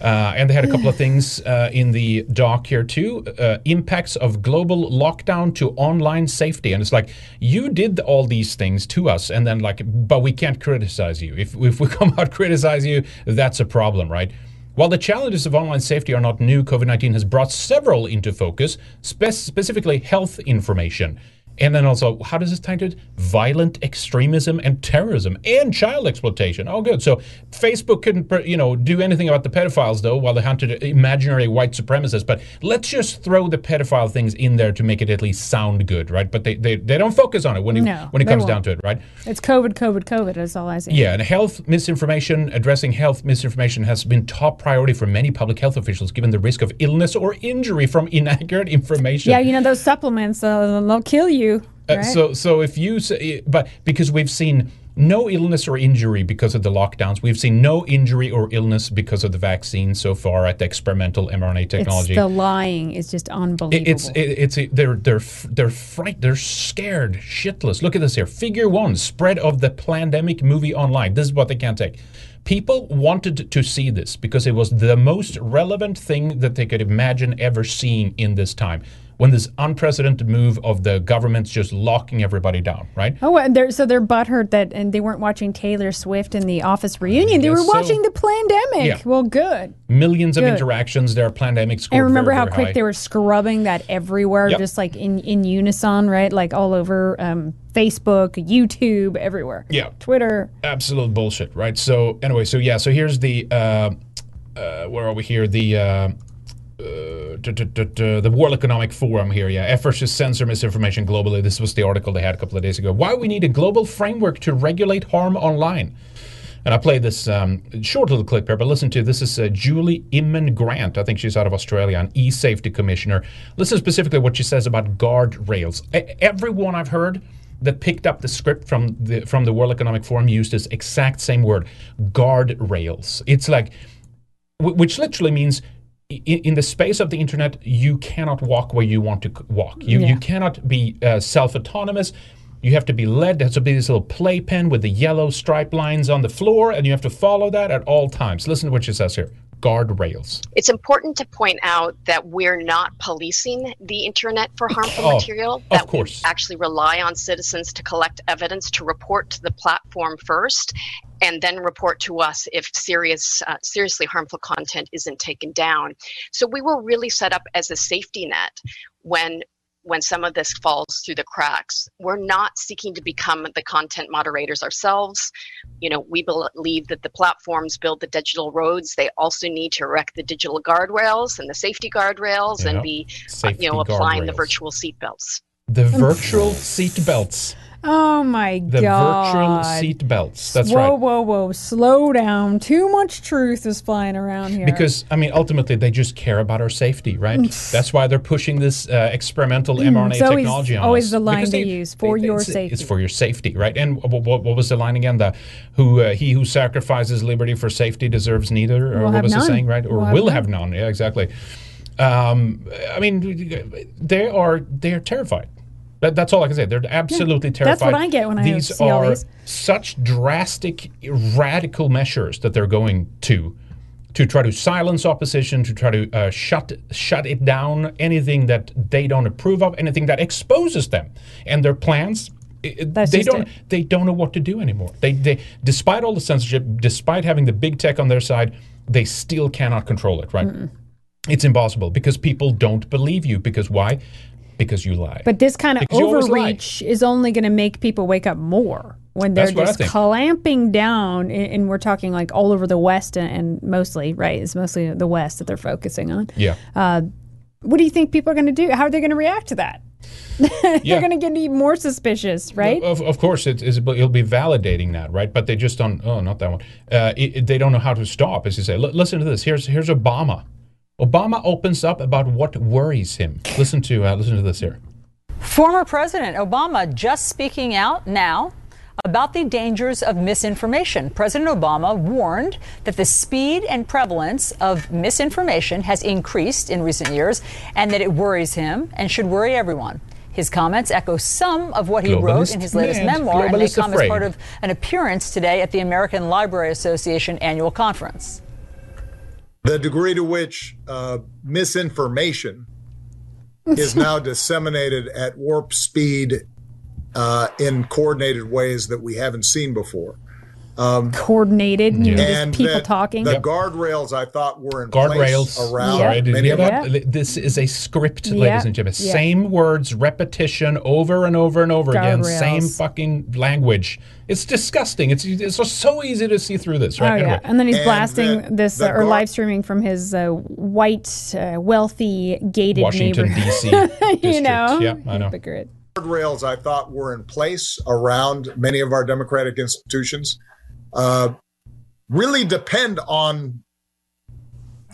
Uh, and they had a couple of things uh, in the doc here too. Uh, impacts of global lockdown to online safety, and it's like you did all these things to us, and then like, but we can't criticize you. If if we come out criticize you, that's a problem, right? While the challenges of online safety are not new, COVID 19 has brought several into focus, spe- specifically health information. And then also, how does this tie to? Violent extremism and terrorism and child exploitation. Oh, good. So Facebook couldn't, you know, do anything about the pedophiles though, while they hunted imaginary white supremacists. But let's just throw the pedophile things in there to make it at least sound good, right? But they they, they don't focus on it when it, No, when it comes down won't. to it, right? It's COVID, COVID, COVID. That's all I see. Yeah, and health misinformation, addressing health misinformation has been top priority for many public health officials given the risk of illness or injury from inaccurate information. Yeah, you know those supplements, uh, they'll kill you. Uh, right? so, so if you say, but because we've seen no illness or injury because of the lockdowns, we've seen no injury or illness because of the vaccine so far at the experimental mRNA technology. It's the lying is just unbelievable. It- It's it, it's they're they're they're fright they're scared shitless. Look at this here. Figure one: spread of the pandemic movie online. This is what they can't take. People wanted to see this because it was the most relevant thing that they could imagine ever seeing in this time. When this unprecedented move of the government's just locking everybody down, right? Oh, and they're, so they're butthurt that, and they weren't watching Taylor Swift in the Office reunion. They were so. watching the pandemic. Yeah. Well, good. Millions of Good. interactions. Their pandemic scored And remember very, how very quick high. they were scrubbing that everywhere, Yep. just like in, in unison, right? Like all over um, Facebook, YouTube, everywhere. Yeah. Twitter. absolute bullshit, right? So anyway, so yeah, so here's the uh, uh, where are we here? The uh, the World Economic Forum here, yeah. Efforts to censor misinformation globally. This was the article they had a couple of days ago. Why we need a global framework to regulate harm online. And I played this um, short little clip here, but listen to this is uh, Julie Inman Grant. I think she's out of Australia, an e-safety commissioner. Listen specifically what she says about guardrails. E- everyone I've heard that picked up the script from the from the World Economic Forum used this exact same word, guardrails. It's like, wh- which literally means in, in the space of the internet, you cannot walk where you want to walk. You Yeah. you cannot be uh, self autonomous. You have to be led. There has to be this little playpen with the yellow stripe lines on the floor, and you have to follow that at all times. Listen to what she says here guardrails. It's important to point out that we're not policing the internet for harmful Oh, material. of That course. we actually rely on citizens to collect evidence to report to the platform first, and then report to us if serious, uh, seriously harmful content isn't taken down. So we were really set up as a safety net when when some of this falls through the cracks. We're not seeking to become the content moderators ourselves. You know, we believe that the platforms build the digital roads. They also need to erect the digital guardrails and the safety guardrails Yeah. and be, uh, Safety you know, applying the virtual seatbelts. The virtual seat belts. Oh my The god. The virtual seat belts. That's whoa, right. whoa, whoa! whoa! Slow down. Too much truth is flying around here. Because I mean, ultimately, they just care about our safety, right? That's why they're pushing this uh, experimental Mm, mRNA it's always- technology on always us. the line Because they use, for your it's, safety. It's for your safety, right? And what, what, what was the line again? The who uh, he who sacrifices liberty for safety deserves neither, or Will what was the none. saying, right? Or Will will, have have none. Yeah, exactly. Um, I mean, they are they are terrified. That, that's all I can say. They're absolutely terrified. That's what I get when I these see all are these. Are such drastic, radical measures that they're going to to try to silence opposition, to try to uh, shut shut it down, anything that they don't approve of, anything that exposes them and their plans. i- i- That's they don't. it. They don't know what to do anymore. They, they, despite all the censorship, despite having the big tech on their side, they still cannot control it. Right? It's impossible because people don't believe you. Because why? Because you lie. But this kind of Because you always lie. overreach is only going to make people wake up more when they're That's just clamping down. And and we're talking like all over the West and, and mostly, right? It's mostly the West that they're focusing on. Yeah. Uh, what do you think people are going to do? How are they going to react to that? they're Yeah. going to get even more suspicious, right? Of, of course, it is. It'll be validating that, right? But they just don't. Oh, not that one. Uh, it, it- they don't know how to stop, as you say. L- listen to this. Here's here's Obama. Obama opens up about what worries him. Listen to uh, listen to this here. Former President Obama just speaking out now about the dangers of misinformation. President Obama warned that the speed and prevalence of misinformation has increased in recent years and that it worries him and should worry everyone. His comments echo some of what he wrote in his latest memoir, and they globalist come as part of an appearance today at the American Library Association annual conference. The degree to which uh, misinformation is now disseminated at warp speed uh, in coordinated ways that we haven't seen before. Um, Coordinated, you know, and people that talking. The guardrails I thought were in Guardrails. place around Sorry, did many you hear them. that? This is a script, Yeah. ladies and gentlemen. Yeah. Same words, repetition over and over and over again. Guardrails. Same fucking language. It's disgusting. It's it's so easy to see through this, right? Oh yeah, and then he's blasting the- this the uh, or guard- live streaming from his uh, white, uh, wealthy, gated Washington, neighborhood. D.C. you know, Yeah, I know. Hypocrite. guardrails I thought were in place around many of our democratic institutions uh, really depend on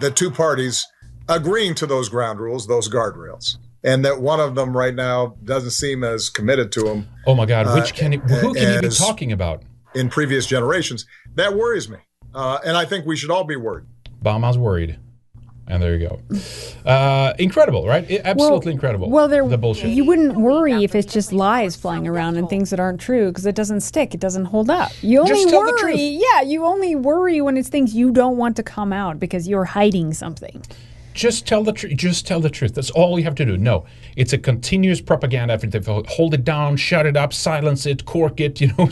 the two parties agreeing to those ground rules, those guardrails. And that one of them right now doesn't seem as committed to them. Oh my God, which uh, can he, who can he be talking about? In previous generations. That worries me. Uh, and I think we should all be worried. Obama's worried. And there you go. Uh, incredible, right? I- absolutely incredible. Well, there the bullshit. you wouldn't worry if it's just lies flying around and things that aren't true because it doesn't stick. It doesn't hold up. You only Just tell the worry. Yeah, you only worry when it's things you don't want to come out because you're hiding something. Just tell the truth. Just tell the truth. That's all you have to do. No, it's a continuous propaganda effort. They hold it down, shut it up, silence it, cork it. You know,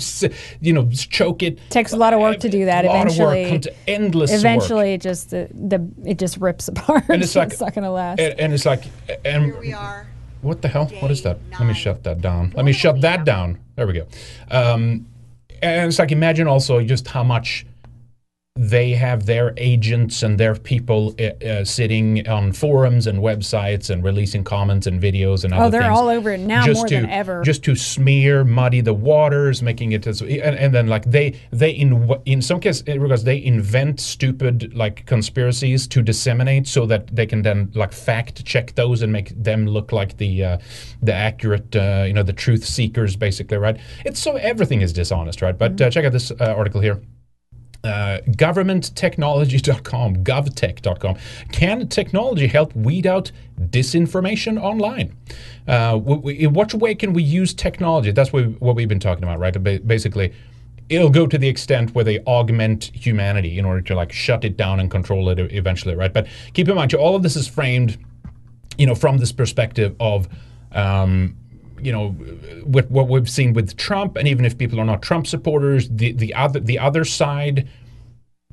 you know, choke it. takes a lot of work to do that. A lot of work, eventually, endless work. eventually, it just the, the it just rips apart. And it's like- not gonna last. And, and it's like, and what the hell? What is that? Let me shut that down. Let me shut that down. There we go. Um, and it's like imagine also just how much they have their agents and their people uh, uh, sitting on forums and websites and releasing comments and videos and other oh, they're things all over it now just more to, than ever. just to smear, muddy the waters, making it as, and, and then like they they in in some cases because they invent stupid like conspiracies to disseminate so that they can then like fact check those and make them look like the uh, the accurate uh, you know the truth seekers basically right. It's so everything is dishonest right. But uh, check out this uh, article here. Uh, governmenttechnology.com, govtech.com. Can technology help weed out disinformation online? Uh, in what way can we use technology? That's what, we, what we've been talking about, right? Basically, it'll go to the extent where they augment humanity in order to like shut it down and control it eventually, right? But keep in mind, all of this is framed, you know, from this perspective of, um, you know, with what we've seen with Trump, and even if people are not Trump supporters, the the other the other side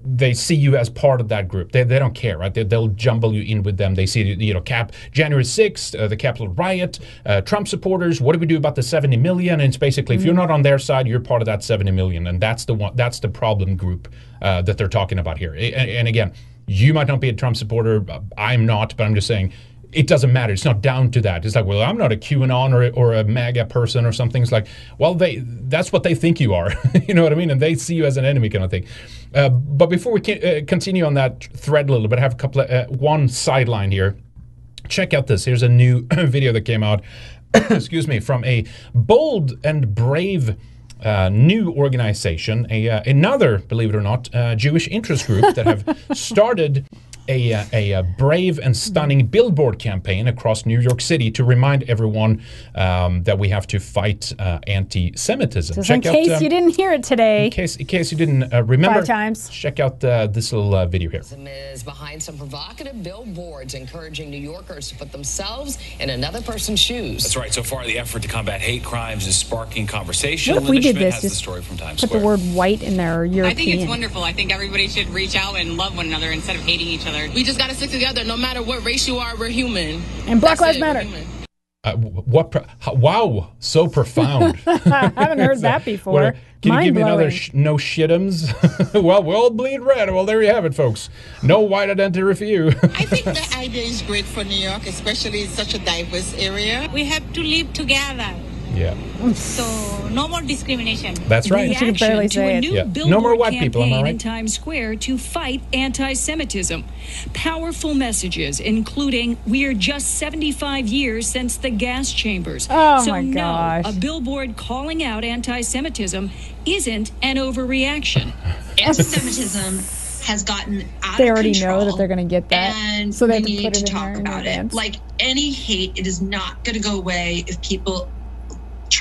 they see you as part of that group. They, they don't care, right? They, they'll jumble you in with them. They see, you know, Cap January 6th, uh, the Capitol riot, uh, Trump supporters. What do we do about the 70 million? And it's basically, if you're not on their side, you're part of that 70 million, and that's the one. That's the problem group uh, that they're talking about here. And, and again, you might not be a Trump supporter. I'm not, but I'm just saying. It doesn't matter. It's not down to that. It's like, well, I'm not a QAnon or, or a MAGA person or something. It's like, well, they that's what they think you are. you know what I mean? And they see you as an enemy kind of thing. Uh, but before we can, uh, continue on that thread a little bit, I have a couple of uh, one sideline here. Check out this. Here's a new video that came out. excuse me, from a bold and brave. Uh, new organization, a uh, another, believe it or not, uh, Jewish interest group that have started a, uh, a, uh brave and stunning billboard campaign across New York City to remind everyone um, that we have to fight uh, anti-Semitism. Just in case um, you didn't hear it today. in case in case you didn't uh, remember, Five times. check out uh, this little uh, video here. is behind some provocative billboards encouraging New Yorkers to put themselves in another person's shoes. That's right. So far, the effort to combat hate crimes is sparking conversation. What if we Linda did Schmidt this? has Just the story from Times put Square. the word white in there or European. I think it's wonderful. I think everybody should reach out and love one another instead of hating each other. We just got to stick together. No matter what race you are, we're human. And Black That's Lives it, Matter. Uh, what? Pro- how- wow, so profound. I haven't heard that before. What- can you give me another sh- no shitums? well, we'll bleed red. Well, there you have it, folks. No white identity for you. I think the idea is great for New York, especially in such a diverse area. We have to live together. Yeah. So no more discrimination. That's right. The She can barely to say a it. new Yeah. billboard No more white people, am I campaign right? in Times Square to fight anti-Semitism. Powerful messages, including "We're just 75 years since the gas chambers." Oh, so my no, a billboard calling out anti-Semitism isn't an overreaction. Anti-Semitism has gotten out They of already control. know that they're going to get that, and so they we have to need to talk about it. Like any hate, it is not going to go away if people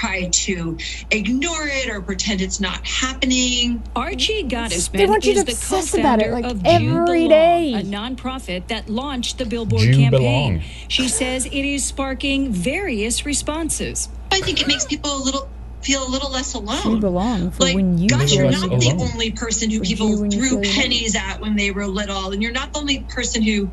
try to ignore it or pretend it's not happening. Archie They Gottesman want you to is the obsess about it, co-founder like, of every Jew day. Belong, a nonprofit that launched the Billboard Jew campaign. Belong. She says it is sparking various responses. I think it makes people a little feel a little less alone. You belong for like, when you gosh, you're less not the only person who For people you when you threw pennies at when they were little, and you're not the only person who,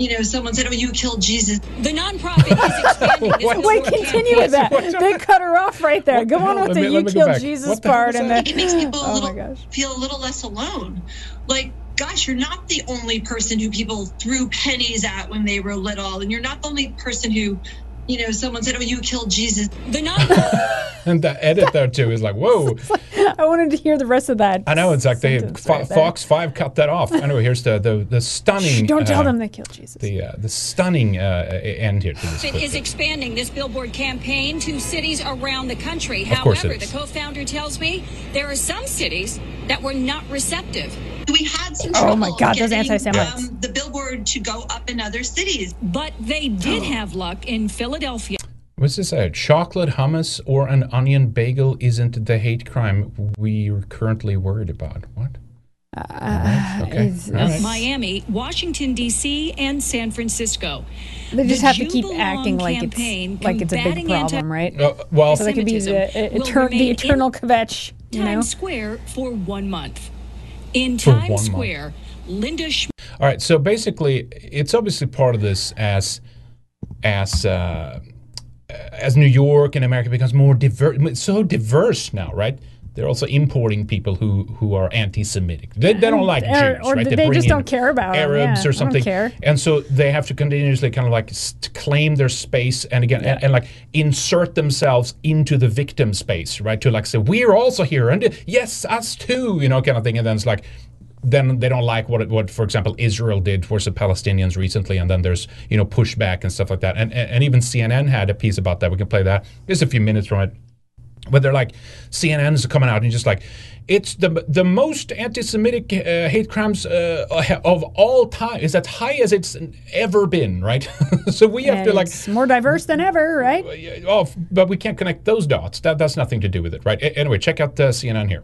you know, someone said, "Oh, you killed Jesus." The nonprofit is expanding this Wait, continue with that. They cut her off right there. Go on with the me- you let me go killed. Jesus What the hell part and that? It makes people a Oh little my feel a little less alone. Like, gosh, you're not the only person who people threw pennies at when they were little, and you're not the only person who, you know, someone said, "Oh, you killed Jesus." The nonprofit. and the edit there too is like, whoa. I wanted to hear the rest of that. I know it's like they Fo- right. Fox Five cut that off. Anyway, here's the the, the stunning. Don't tell uh, them they killed Jesus. The uh, the stunning uh, end here to this. It clip. is expanding this billboard campaign to cities around the country. Of However, the co-founder tells me there are some cities that were not receptive. We had some Oh trouble my God, those getting, anti-Semites. um, the billboard to go up in other cities. But they did have luck in Philadelphia. What's this? Uh, chocolate hummus or an onion bagel isn't the hate crime we're currently worried about. What? Uh, okay. it's- All right. Miami, Washington D.C., and San Francisco. They just The have to keep acting like it's like it's a big combating anti- problem, right? Uh, well, so they could be the, Anti-Semitism etern- the eternal kvetch, you know? Times Square for one month. In For one Times month. Square, Linda Schmidt. All right, so basically, it's obviously part of this as as uh, as New York and America becomes more diverse, so diverse now, right? They're also importing people who who are anti-Semitic. They, they don't like Or- Jews, or right? they bring just don't care about Arabs yeah, or something, and so they have to continuously kind of like claim their space and again and, and like insert themselves into the victim space, right? To like say we're also here and uh, yes, us too, you know, kind of thing, and then it's like then they don't like what, what for example Israel did towards the Palestinians recently, and then there's you know pushback and stuff like that. And and, and even CNN had a piece about that. We can play that. Just a few minutes from it. but they're like CNN's coming out and just like it's the the most anti-Semitic uh, hate crimes uh, of all time is as high as it's ever been, right? so we have And to like it's more diverse than ever, right? oh, but we can't connect those dots. That that's nothing to do with it, right? Anyway, check out uh, CNN here.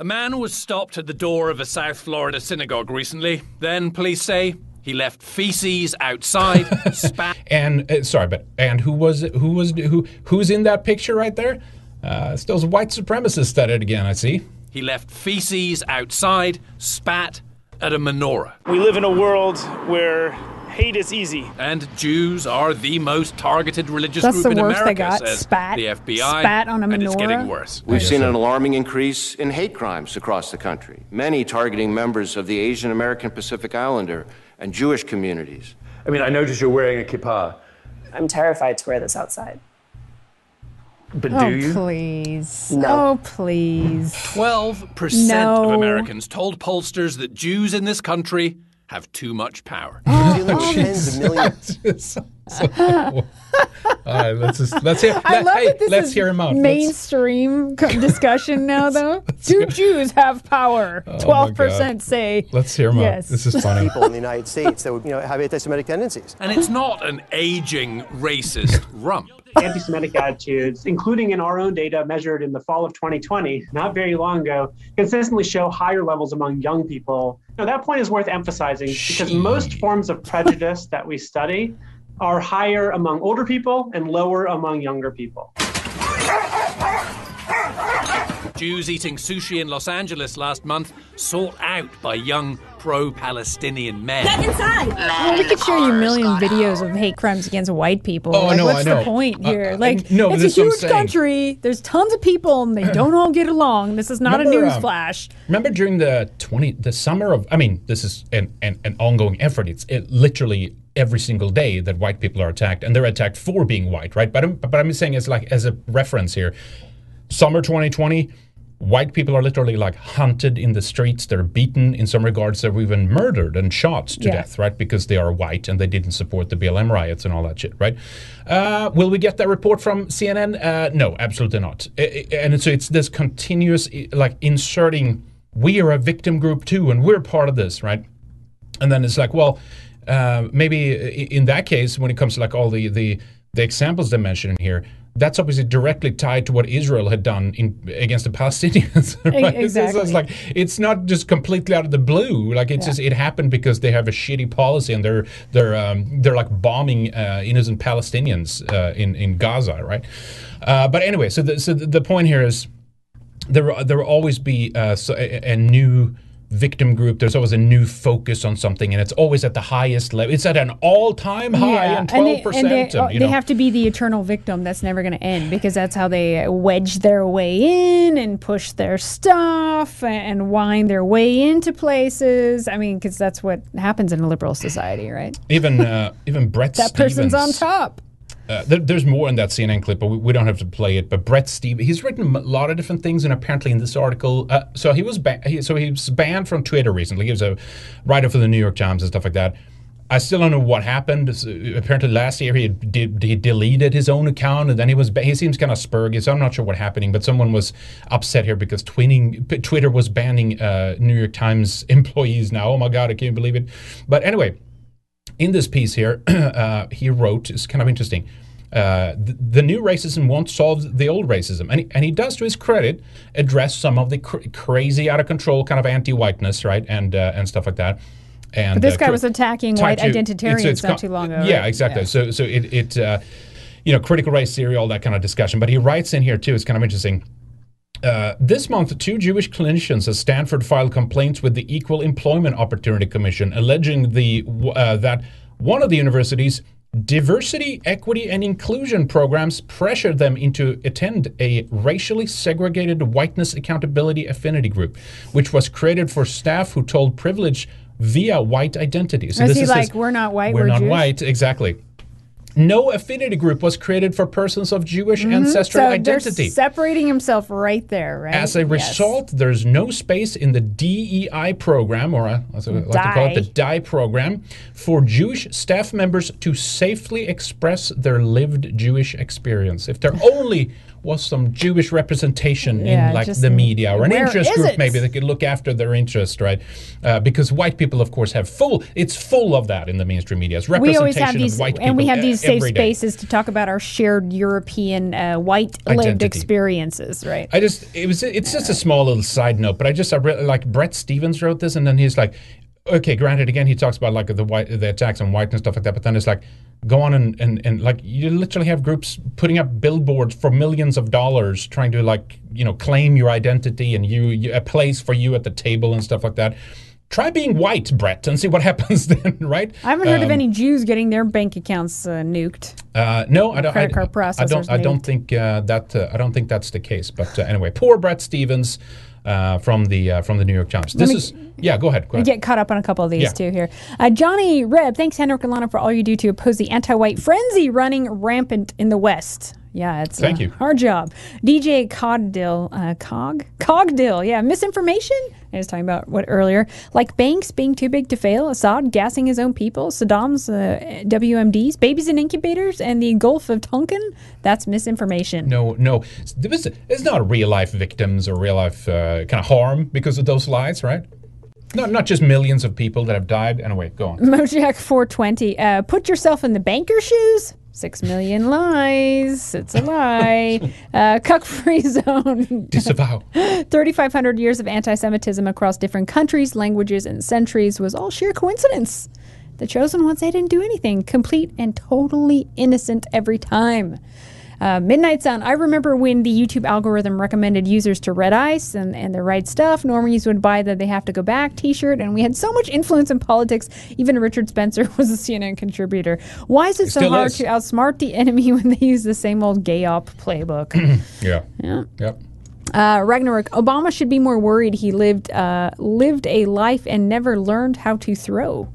A man was stopped at the door of a South Florida synagogue recently. Then police say he left feces outside, spat. And uh, sorry, but and who was it- who was who who's in that picture right there? Uh, it's those white supremacists at it again. I see. He left feces outside, spat at a menorah. We live in a world where hate is easy. And Jews are the most targeted religious That's group the in worst America, they got. says Spat. the FBI. Spat on a and it's getting worse. We've seen an alarming increase in hate crimes across the country, many targeting members of the Asian American Pacific Islander and Jewish communities. I mean, I noticed you're wearing a kippah. I'm terrified to wear this outside. But oh, do you? please. No. Oh, please. 12% No. of Americans told pollsters that Jews in this country have too much power. Oh, Dealing with tens of millions. All right, let's just let's hear. I let- love hey, that this let's is hear him out. Mainstream discussion now, though. Do Jews have power? Oh Twelve percent say Let's hear him out. yes. This is funny. People in the United States that you know have anti-Semitic tendencies. And it's not an aging racist rump. Anti Semitic attitudes, including in our own data measured in the fall of 2020, not very long ago, consistently show higher levels among young people. Now, that point is worth emphasizing because most forms of prejudice that we study are higher among older people and lower among younger people. Jews eating sushi in Los Angeles last month sought out by young pro-Palestinian men. Get Well, we could show you a million videos of hate crimes against white people. Oh, like, no, what's I the point Uh, here? uh, like, no, it's that's a huge country. There's tons of people, and they don't all get along. This is not a Remember, news um, flash. Remember during the twenty the summer of I mean this is an an, an ongoing effort. It's it, literally every single day that white people are attacked, and they're attacked for being white, right? But I'm, but I'm saying as like as a reference here, summer 2020. White people are literally like hunted in the streets. They're beaten. In some regards, they're even murdered and shot to Yeah. death, right? Because they are white and they didn't support the BLM riots and all that shit, right? Uh, will we get that report from CNN? Uh, no, absolutely not. And so it's this continuous, like, inserting, we are a victim group too, and we're part of this, right? And then it's like, well, uh, maybe in that case, when it comes to like all the the, the examples they mentioned in here, that's obviously directly tied to what Israel had done in against the Palestinians. right? Exactly. It's, like it's not just completely out of the blue. Like it's Yeah. just it happened because they have a shitty policy and they're they're um, they're like bombing uh, innocent Palestinians uh, in in Gaza, right? Uh, but anyway, so the, so the point here is there will- there will always be uh, so a, a new victim group. There's always a new focus on something, and it's always at the highest level. It's at an all-time high, and and they, twelve percent. and they, uh, they have to be the eternal victim. That's never going to end because that's how they wedge their way in and push their stuff and wind their way into places. I mean, because that's what happens in a liberal society, right? even uh, even Bret That person's on top. Uh, there, there's more in that CNN clip, but we, we don't have to play it. But Bret Stephens, he's written a lot of different things, and apparently in this article, uh, so he was ba- he, so he was banned from Twitter recently. He was a writer for the New York Times and stuff like that. I still don't know what happened. Apparently, last year he he deleted his own account, and then he was ba- he seems kind of spurgy. So I'm not sure what happening, but someone was upset here because twinning, Twitter was banning uh, New York Times employees now. Oh my God, I can't believe it. But anyway, in this piece here, uh, he wrote, it's kind of interesting. Uh, the, the new racism won't solve the old racism. And he, and he does, to his credit, address some of the cr- crazy, out of control kind of anti whiteness, right? And uh, and stuff like that. And, But this uh, guy cr- was attacking white to- identitarians it's- it's not too long ago. Yeah, right? exactly. So so it, it uh, you know, critical race theory, all that kind of discussion. But he writes in here, too, it's kind of interesting. Uh, this month, two Jewish clinicians at Stanford filed complaints with the Equal Employment Opportunity Commission, alleging the uh, that one of the university's diversity, equity, and inclusion programs pressured them into attend a racially segregated whiteness accountability affinity group, which was created for staff who told privilege via white identity. So Is this he is like, his- we're not white, we're, we're not Jewish? white, exactly. No affinity group was created for persons of Jewish Mhm. ancestral so identity. They're separating himself right there, right? As a Yes. result, there's no space in the DEI program, or uh, as I like to call it, the DIE program, for Jewish staff members to safely express their lived Jewish experience. If they're only was some Jewish representation Yeah, in like just the media or an interest group it? maybe that could look after their interest, right? Uh, because white people, of course, have full. It's full of that in the mainstream media. It's We always have these, of white people and we have these safe spaces to talk about our shared European uh, white lived experiences, right? I just it was it's just a small little side note, but I just I really like Bret Stephens wrote this, and then he's like, okay, granted, again he talks about like the white the attacks on white and stuff like that, but then it's like go on and, and and like you literally have groups putting up billboards for millions of dollars trying to like you know claim your identity and you, you a place for you at the table and stuff like that. Try being white, Bret, and see what happens then, right? I haven't heard of Um, any Jews getting their bank accounts uh, nuked. uh, no, I don't. Credit I, card I don't. processors I don't think uh, that. Uh, I don't think that's the case. But uh, anyway, poor Bret Stephens uh, from the uh, from the New York Times. This is. Yeah, go ahead. Go We ahead. get caught up on a couple of these Yeah. too here. Uh, Johnny Reb, thanks Henrik and Lana for all you do to oppose the anti-white frenzy running rampant in the West. Yeah, it's Thank you. Our job. DJ Cogdill, uh, Cog, Cogdill. Yeah, misinformation. I was talking about what earlier, like banks being too big to fail, Assad gassing his own people, Saddam's uh, WMDs, babies in incubators, and the Gulf of Tonkin. That's misinformation. No, no. It's not real life victims or real life uh, kind of harm because of those lies, right? Not not just millions of people that have died. Anyway, go on. Mojack 420. Uh, put yourself in the banker's shoes. Six million lies. It's a lie. uh, cuck free zone. Disavow. 3,500 years of anti Semitism across different countries, languages, and centuries was all sheer coincidence. The chosen ones, they didn't do anything. Complete and totally innocent every time. Uh, Midnight Sun. I remember when the YouTube algorithm recommended users to Red Ice and, and the right stuff. Normies would buy the They Have to Go Back t shirt, and we had so much influence in politics. Even Richard Spencer was a CNN contributor. Why is it so hard is. to outsmart the enemy when they use the same old gay op playbook? Yeah. Yeah. Yep. Uh, Ragnarok. Obama should be more worried he lived uh, lived a life and never learned how to throw.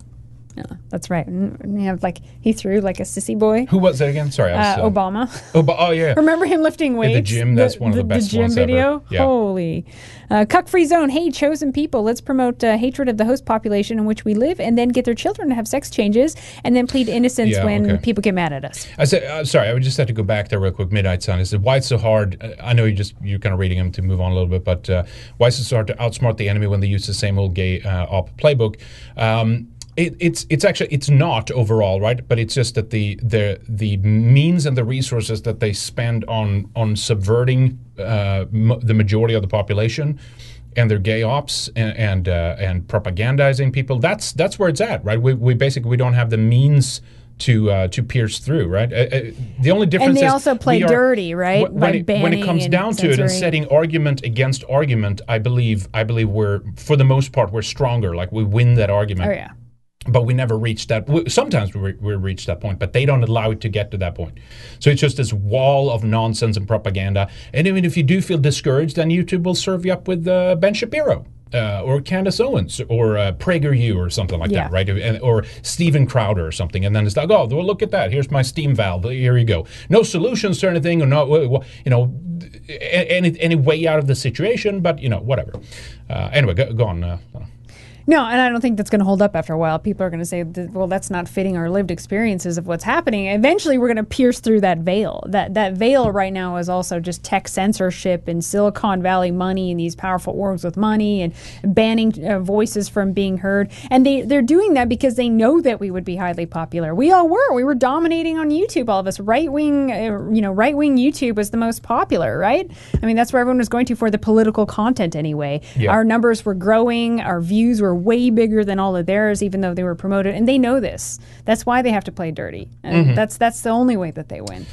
Yeah, that's right. And you have like he threw like a sissy boy. Who was that again? Sorry, I Uh, was, uh, Obama. Oh, oh yeah. Remember him lifting In weights? the gym, that's one of the best gym ones ever. video. Yeah. Holy, uh, cuck free zone. Hey, chosen people, let's promote uh, hatred of the host population in which we live, and then get their children to have sex changes, and then plead innocence Yeah, when okay. people get mad at us. I said, uh, sorry, I would just have to go back there real quick. Midnight Sun. I said, why it's so hard? uh, I know you just you're kind of reading them to move on a little bit, but uh, why is it so hard to outsmart the enemy when they use the same old gay uh, op playbook? Um, it, it's it's actually it's not overall right, but it's just that the the the means and the resources that they spend on on subverting uh, m- the majority of the population and their gay ops and and, uh, and propagandizing people. That's that's where it's at, right? We, we basically we don't have the means to uh, to pierce through, right? Uh, uh, the only difference And they also play are- dirty, right? By When, it, when it comes down to it and setting argument against argument, I believe I believe we're for the most part we're stronger. Like we win that argument. Oh yeah. But we never reach that. Sometimes we, we reach that point, but they don't allow it to get to that point. So it's just this wall of nonsense and propaganda. And even if you do feel discouraged, then YouTube will serve you up with uh, Ben Shapiro. Uh, or Candace Owens, or uh, PragerU, or something like Yeah. that, right? And, or Steven Crowder, or something, and then it's like, oh, well, look at that. Here's my Steam valve. Here you go. No solutions to anything, or no, you know, any any way out of the situation, but you know, whatever. Uh, anyway, go, go on. No, and I don't think that's going to hold up after a while. People are going to say, "Well, that's not fitting our lived experiences of what's happening." Eventually, we're going to pierce through that veil. That that veil right now is also just tech censorship and Silicon Valley money and these powerful orgs with money and banning uh, voices from being heard. And they they're doing that because they know that we would be highly popular. We all were. We were dominating on YouTube. All of us, right wing, uh, you know, right wing YouTube was the most popular, right? I mean, that's where everyone was going to for the political content anyway. Yeah. Our numbers were growing, our views were way bigger than all of theirs, even though they were promoted, and they know this. That's why they have to play dirty, and Mhm. that's that's the only way that they win.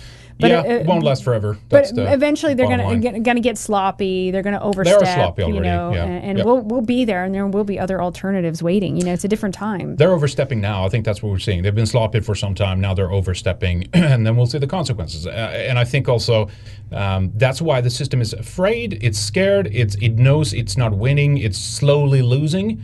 yeah, it- it won't last forever. But That's the eventually, they're gonna line. get, gonna get sloppy. They're gonna overstep. They are sloppy you already, know, yeah, and, and yep. we'll we'll be there, and there will be other alternatives waiting. You know, it's a different time. They're overstepping now. I think that's what we're seeing. They've been sloppy for some time. Now they're overstepping, and then we'll see the consequences. Uh, and I think also um, that's why the system is afraid. It's scared. It's it knows it's not winning. It's slowly losing,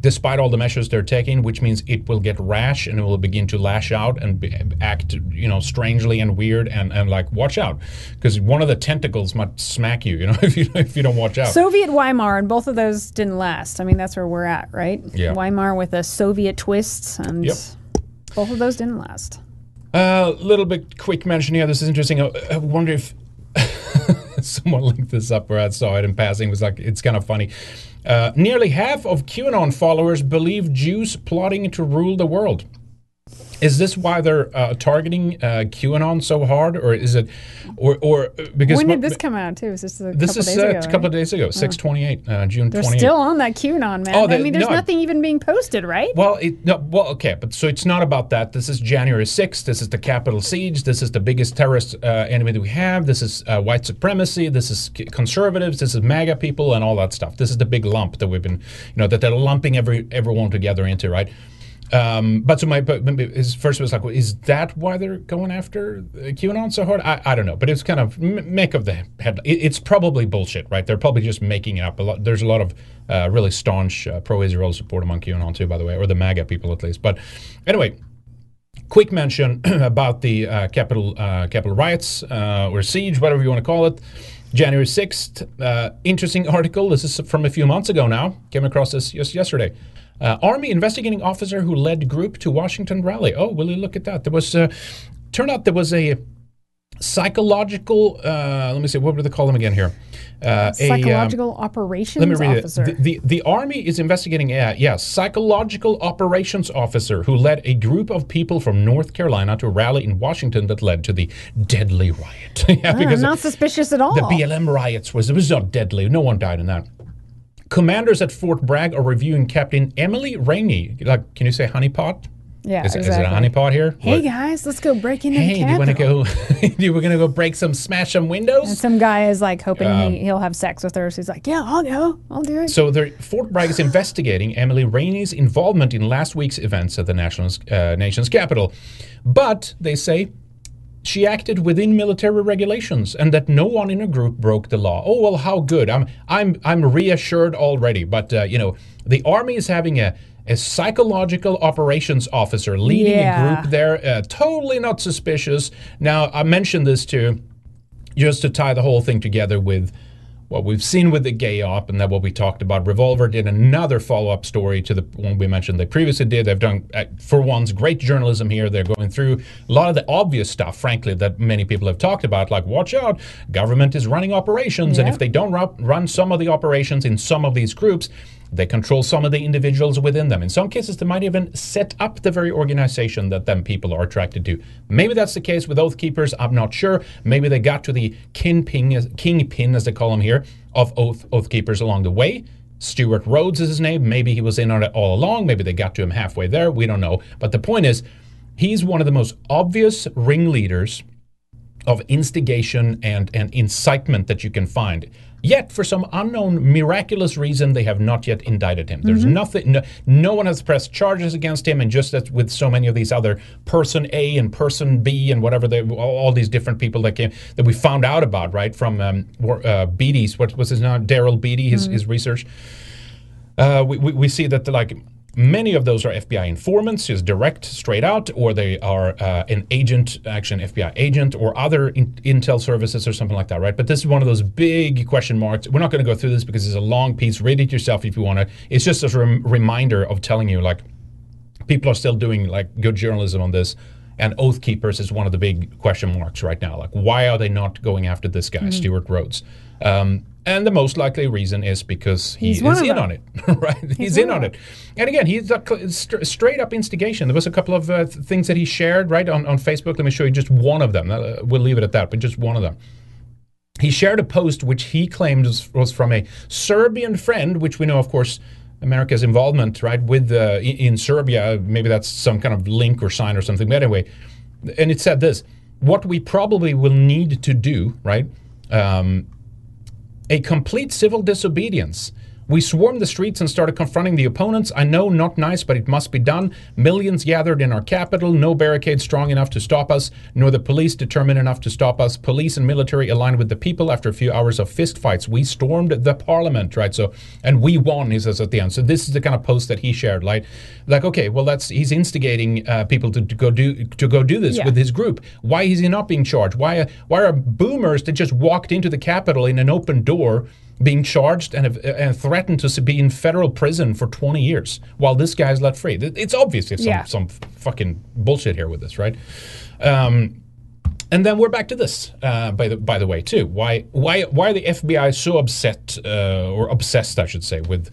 despite all the measures they're taking. Which means it will get rash and it will begin to lash out and be, act, you know, strangely and weird and, and like watch out, because one of the tentacles might smack you. You know, if you if you don't watch out. Soviet Weimar, and both of those didn't last. I mean, that's where we're at, right? Yeah. Weimar with a Soviet twist, and Yep. both of those didn't last. A little bit quick mention here. This is interesting. I, I wonder if someone linked this up where I saw it in passing. It was like it's kind of funny. Uh, nearly half of QAnon followers believe Jews plotting to rule the world. Is this why they're uh, targeting uh, QAnon so hard, or is it, or or because when did this come out too? Was this a this couple is days uh, ago? a couple of days ago, six twenty eight, uh, June They're twenty eight. still on that QAnon, man. Oh, I mean, there's no. nothing even being posted, right? Well, it, no, well, okay, but so it's not about that. This is January 6th. This is the Capitol siege. This is the biggest terrorist uh, enemy that we have. This is uh, white supremacy. This is conservatives. This is MAGA people and all that stuff. This is the big lump that we've been, you know, that they're lumping every everyone together into, right? Um, but so my but his first was like, well, is that why they're going after uh, QAnon so hard? I, I don't know, but it's kind of make of the head. It, it's probably bullshit, right? They're probably just making it up. A lot, there's a lot of uh, really staunch uh, pro-Israel support among QAnon too, by the way, or the MAGA people at least. But anyway, quick mention about the uh, Capitol uh, Capitol riots uh, or siege, whatever you want to call it. January 6th, uh, interesting article. This is from a few months ago now. Came across this just yesterday. Uh, Army investigating officer who led group to Washington rally. Oh, will you look at that? There was, uh, turned out there was a psychological, uh, let me see, what would they call them again here? Uh, a, um, Psychological operations let me read officer. it. The, the, the Army is investigating, uh, yeah, psychological operations officer who led a group of people from North Carolina to a rally in Washington that led to the deadly riot. yeah, Ah, not suspicious at all. the BLM riots was it was not deadly. No one died in that. Commanders at Fort Bragg are reviewing Captain Emily Rainey. Like, can you say honeypot? Yeah, is, exactly. is it a honeypot here? Hey What- guys, let's go break into Hey, the do you want to go? were gonna go break some, smash some windows. And some guy is like hoping Um, he, he'll have sex with her. So he's like, yeah, I'll go. I'll do it. So Fort Bragg is investigating Emily Rainey's involvement in last week's events at the nation's, uh, nation's capital, but they say she acted within military regulations and that no one in her group broke the law. Oh well, how good! I'm I'm I'm reassured already. But uh, you know, the army is having a a psychological operations officer leading Yeah. a group there. Uh, totally not suspicious. Now I mentioned this too just to tie the whole thing together with what we've seen with the gay op and that what we talked about. Revolver did another follow up story to the one we mentioned they previously did. They've done, uh, for once, great journalism here. They're going through a lot of the obvious stuff, frankly, that many people have talked about, like watch out, government is running operations, and if they don't run some of the operations in some of these groups, they control some of the individuals within them. In some cases, they might even set up the very organization that them people are attracted to. Maybe that's the case with Oath Keepers. I'm not sure. Maybe they got to the kingpin, kingpin as they call him here, of Oath Oath Keepers along the way. Stewart Rhodes is his name. Maybe he was in on it all along. Maybe they got to him halfway there. We don't know. But the point is, he's one of the most obvious ringleaders of instigation and, and incitement that you can find. Yet, for some unknown miraculous reason, they have not yet indicted him. There's Mm-hmm. nothing, no, no one has pressed charges against him, and just as with so many of these other person A and person B and whatever, they, all, all these different people that came that we found out about, right, from um, uh, Beattie's, what was his name, Daryl Beattie, his, Mm-hmm. his research. Uh, we, we, we see that like many of those are FBI informants, just direct, straight out, or they are uh, an agent, actually an FBI agent, or other in, intel services or something like that, right? But this is one of those big question marks. We're not going to go through this because it's a long piece. Read it yourself if you want to. It's just a rem- reminder of telling you like people are still doing like good journalism on this. And Oath Keepers is one of the big question marks right now. Like, why are they not going after this guy, Stewart Rhodes? Um, and the most likely reason is because he He's is in on it, right? He's, in on it. And again, he's a st- straight up instigation. There was a couple of uh, th- things that he shared right on, on Facebook. Let me show you just one of them. Uh, we'll leave it at that, but just one of them. He shared a post which he claimed was, was from a Serbian friend, which we know, of course, America's involvement, right, with uh, in, in Serbia. Maybe that's some kind of link or sign or something. But anyway, and it said this: what we probably will need to do, right? Um, a complete civil disobedience. We swarmed the streets and started confronting the opponents. I know, not nice, but it must be done. Millions gathered in our capital, no barricade strong enough to stop us, nor the police determined enough to stop us. Police and military aligned with the people after a few hours of fistfights. We stormed the parliament, right? So, and we won, he says at the end. So this is the kind of post that he shared, like, like okay, well, that's he's instigating uh, people to, to go do to go do this Yeah. with his group. Why is he not being charged? Why why are boomers that just walked into the Capitol in an open door being charged and, have, and threatened to be in federal prison for 20 years while this guy's let free? It's obvious there's some, Yeah. some fucking bullshit here with this, right? Um, and then we're back to this, uh, by the by the way, too. Why why why are the FBI so upset uh, or obsessed, I should say, with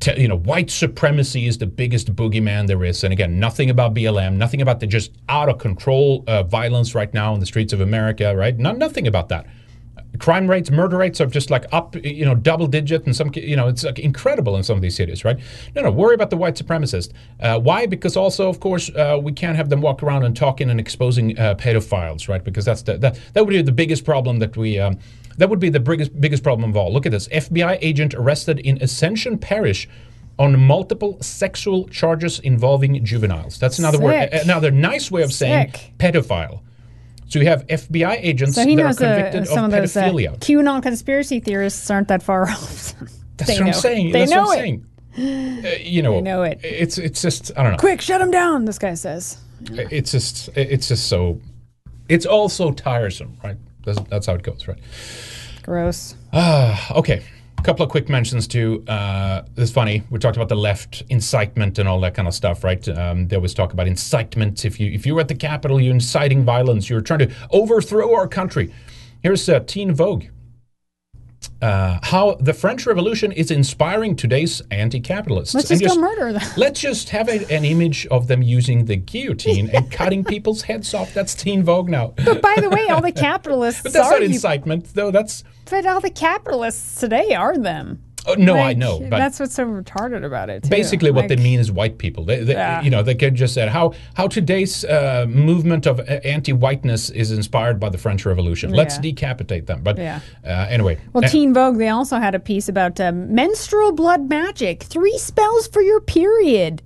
te- you know white supremacy is the biggest boogeyman there is, and again, nothing about BLM, nothing about the just out of control uh, violence right now in the streets of America, right? Not nothing about that. Crime rates, murder rates are just like up, you know, double digit, and some, you know, it's like incredible in some of these cities, right? No, no, worry about the white supremacist. Uh, why? Because also, of course, uh, we can't have them walk around and talking and exposing uh, pedophiles, right? Because that's the, that that would be the biggest problem that we. Um, that would be the biggest biggest problem of all. Look at this: FBI agent arrested in Ascension Parish on multiple sexual charges involving juveniles. That's another word, another nice way of saying pedophile. So you have FBI agents So that are uh, convicted some of of those uh, QAnon conspiracy theorists aren't that far off. That's They what I'm saying. They That's know what I'm it. saying. Uh, you know, They know it. It's it's just I don't know. Quick, shut him down. This guy says. It's just it's just so it's all so tiresome, right? That's, that's how it goes, right? Gross. Ah, okay. Couple of quick mentions too. Uh, it's funny. We talked about the left incitement and all that kind of stuff, right? Um, they always talk about incitement. If you if you're at the Capitol, you're inciting violence. You're trying to overthrow our country. Here's uh, Teen Vogue. Uh, how the French Revolution is inspiring today's anti-capitalists. Let's And just go murder them. Let's just have a, an image of them using the guillotine and cutting people's heads off. That's Teen Vogue now. But by the way, all the capitalists But that's not incitement, though. That's But all the capitalists today are them. Oh, no, I know. But that's what's so retarded about it. too. basically, what they mean is white people. They, they, Yeah. You know, they could just said how how today's uh, movement of uh, anti-whiteness is inspired by the French Revolution. Let's Yeah. decapitate them. But Yeah. uh, anyway, Well, uh, Teen Vogue, they also had a piece about um, menstrual blood magic, three spells for your period.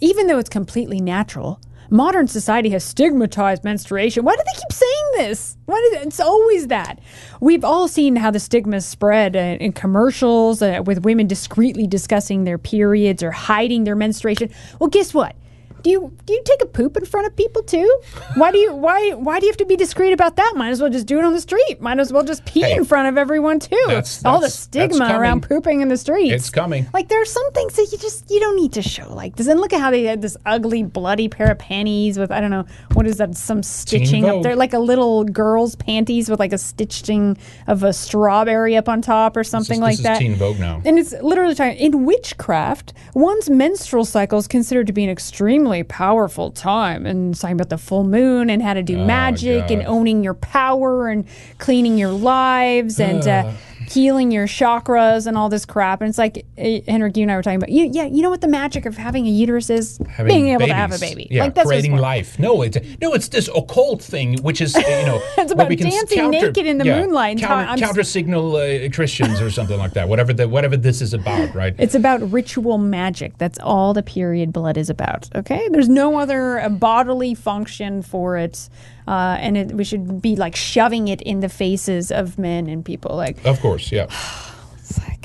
Even though it's completely natural, modern society has stigmatized menstruation. Why do they keep saying this? Why do they, it's always that? We've all seen how the stigma spread uh, in commercials uh, with women discreetly discussing their periods or hiding their menstruation. Well, guess what? Do you do you take a poop in front of people too? Why do you why why do you have to be discreet about that? Might as well just do it on the street. Might as well just pee Hey, in front of everyone too. that's- All the that's- that's stigma around pooping in the streets. It's coming. Like there are some things that you just you don't need to show like this. And look at how they had this ugly, bloody pair of panties with I don't know what is that some stitching up there, like a little girl's panties with like a stitching of a strawberry up on top or something this like is that. Teen Vogue now. And it's literally talking in witchcraft, one's menstrual cycle is considered to be an extremely powerful time. And talking about the full moon and how to do Oh, magic and owning your power and cleaning your lives and uh, healing your chakras and all this crap. And it's like, eh, Henrik, you and I were talking about, you, yeah, you know what the magic of having a uterus is? having Being able to have a baby. Yeah, like, that's creating life. No, it's no, it's this occult thing, which is you know, It's about we can dancing naked in the moonlight and counter, I'm- counter signal uh, Christians or something like that. Whatever the whatever this is about, right? It's about ritual magic. That's all the period blood is about. Okay, there's no other uh, bodily function for it, uh, and it, we should be like shoving it in the faces of men and people. Like, Of course, yeah.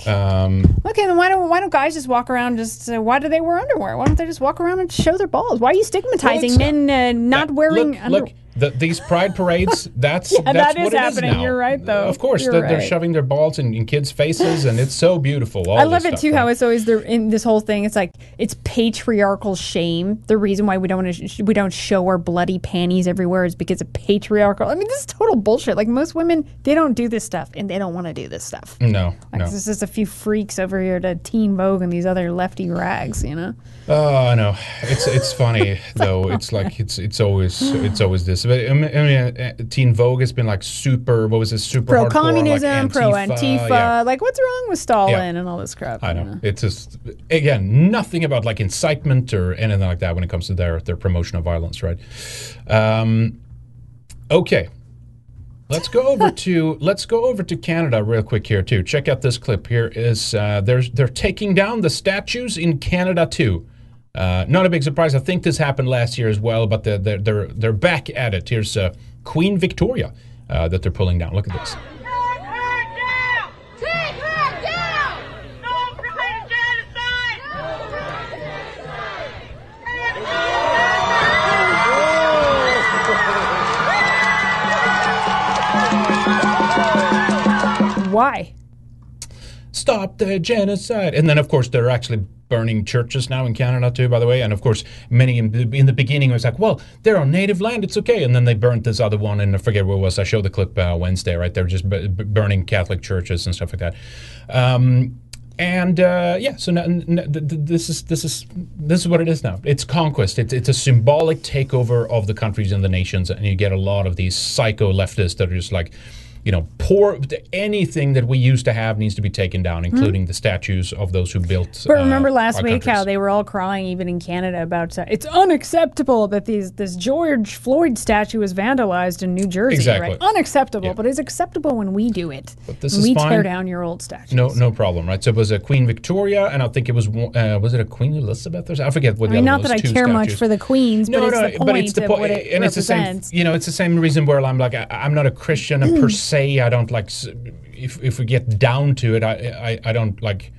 Um, okay, then why don't why don't guys just walk around? Just uh, why do they wear underwear? Why don't they just walk around and show their balls? Why are you stigmatizing Well, men uh, not wearing look, under- look the, these pride parades. That's Yeah, that's that is what happening. now. You're right, though. Of course, they're, they're shoving their balls in, in kids' faces, and it's so beautiful. All I love it too. right? How it's always there in this whole thing. It's like it's patriarchal shame. The reason why we don't sh- we don't show our bloody panties everywhere is because of patriarchal. I mean, this is total bullshit. Like most women, they don't do this stuff, and they don't want to do this stuff. No, Like no. this is a few freaks over here to Teen Vogue and these other lefty rags. You know. Oh, I know. It's it's funny though. It's like it's it's always it's always this. But I mean, I mean, uh, Teen Vogue has been like super. What was it? Super pro communism, like pro Antifa. yeah. Like, what's wrong with Stalin Yeah. and all this crap? I know. It's just again nothing about like incitement or anything like that when it comes to their their promotion of violence, right? Um, okay. Let's go over to let's go over to Canada real quick here too. Check out this clip here. Is uh, there's they're taking down the statues in Canada too. Uh, not a big surprise. I think this happened last year as well, but they're they're they're, they're back at it. Here's uh, Queen Victoria uh, that they're pulling down. Look at this. Why? stop the genocide. And then, of course, they're actually burning churches now in Canada too, by the way. And of course, many in the, in the beginning was like, well, they're on native land, it's okay. And then they burnt this other one, and I forget what it was. I showed the clip uh, Wednesday, right? They're just b- burning Catholic churches and stuff like that. Um, and uh, yeah, so this is this is this is what it is now. It's conquest. It's it's a symbolic takeover of the countries and the nations, and you get a lot of these psycho leftists that are just like, you know, poor anything that we used to have needs to be taken down, including the statues of those who built. Hmm. But remember uh, last week how they were all crying, even in Canada, about uh, it's unacceptable that these this George Floyd statue was vandalized in New Jersey. Exactly. Right? Unacceptable, but it's acceptable when we do it. But this is we tear down your old statue. No, no problem, right? So it was a Queen Victoria, and I think it was uh, was it a Queen Elizabeth or something? I forget what I the mean, other not that I care much for the queens, but it's the point of po- what it and it's the same. represents. You know, it's the same reason where I'm like, I, I'm not a Christian per se. I don't like. If if we get down to it, I I, I don't like.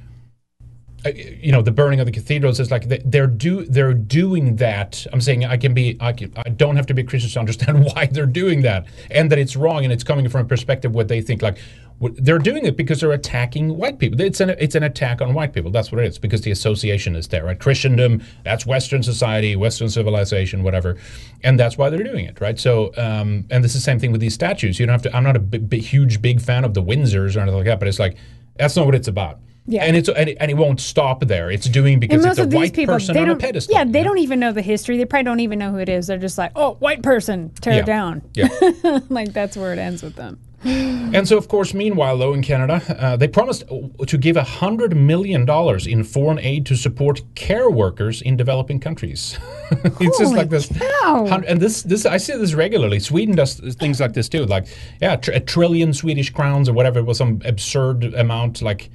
You know, the burning of the cathedrals is like they- they're do they're doing that. I'm saying I can be I can, I don't have to be a Christian to understand why they're doing that and that it's wrong and it's coming from a perspective what they think like they're doing it because they're attacking white people. It's an it's an attack on white people. That's what it is because the association is there, right? Christendom, that's Western society, Western civilization, whatever, and that's why they're doing it, right? So, um, and this is the same thing with these statues. You don't have to. I'm not a big, big, huge big fan of the Windsors or anything like that, but it's like that's not what it's about. Yeah. and it's and it, and it won't stop there. It's doing because it's a white people, person on a pedestal. yeah, they don't even know the history. They probably don't even know who it is. They're just like, oh, white person, tear Yeah. it down. Yeah. like that's where it ends with them. And so, of course, meanwhile, though, in Canada, uh, they promised to give $100 million in foreign aid to support care workers in developing countries. it's just like this. And this, this, I see this regularly. Sweden does things like this too. Like, yeah, tr- a trillion Swedish crowns or whatever it was some absurd amount, like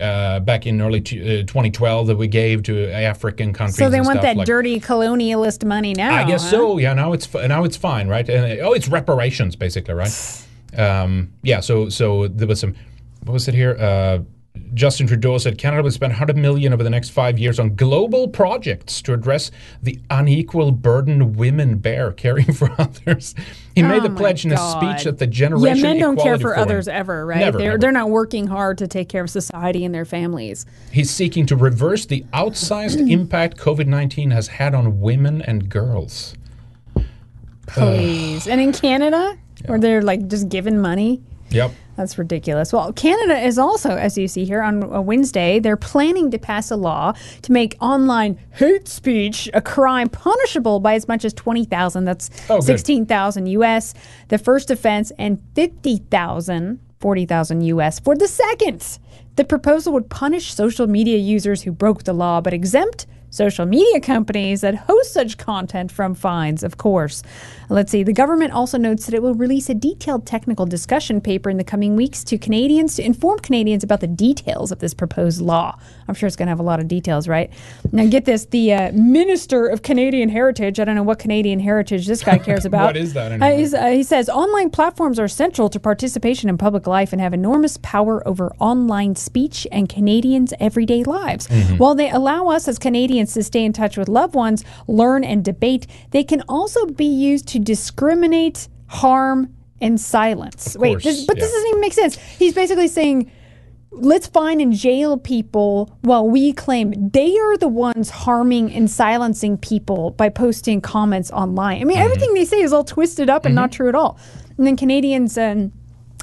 uh, back in early t- uh, 2012 that we gave to African countries. So they want that like- dirty colonialist money now. I guess huh? so. Yeah, now it's now it's fine, right? And uh, oh, it's reparations basically, right? Um, yeah. So so there was some. What was it here? Uh, Justin Trudeau said Canada will spend 100 million over the next five years on global projects to address the unequal burden women bear caring for others. He made Oh the my pledge in a speech at the Generation Yeah, men don't care for Forum. others ever, right? Never, they're never. they're not working hard to take care of society and their families. He's seeking to reverse the outsized impact COVID 19 has had on women and girls. Please. and in Canada, where they're like just giving money. Yep. That's ridiculous. Well, Canada is also, as you see here on a Wednesday, they're planning to pass a law to make online hate speech a crime punishable by as much as 20,000. That's Oh, good. 16,000 US, the first offense, and 50,000, 40,000 US for the second. The proposal would punish social media users who broke the law, but exempt social media companies that host such content from fines, of course. Let's see. The government also notes that it will release a detailed technical discussion paper in the coming weeks to Canadians to inform Canadians about the details of this proposed law. I'm sure it's going to have a lot of details, right? Now, get this the uh, Minister of Canadian Heritage, I don't know what Canadian heritage this guy cares about. What is that Uh, anyway? he's- uh, he says online platforms are central to participation in public life and have enormous power over online speech and Canadians' everyday lives. Mm-hmm. While they allow us as Canadians to stay in touch with loved ones, learn, and debate, they can also be used to discriminate, harm, and silence. Wait, this, but this doesn't even make sense. He's basically saying let's fine and jail people while we claim they are the ones harming and silencing people by posting comments online. I mean, Mm-hmm. everything they say is all twisted up and not true at all. And then Canadians and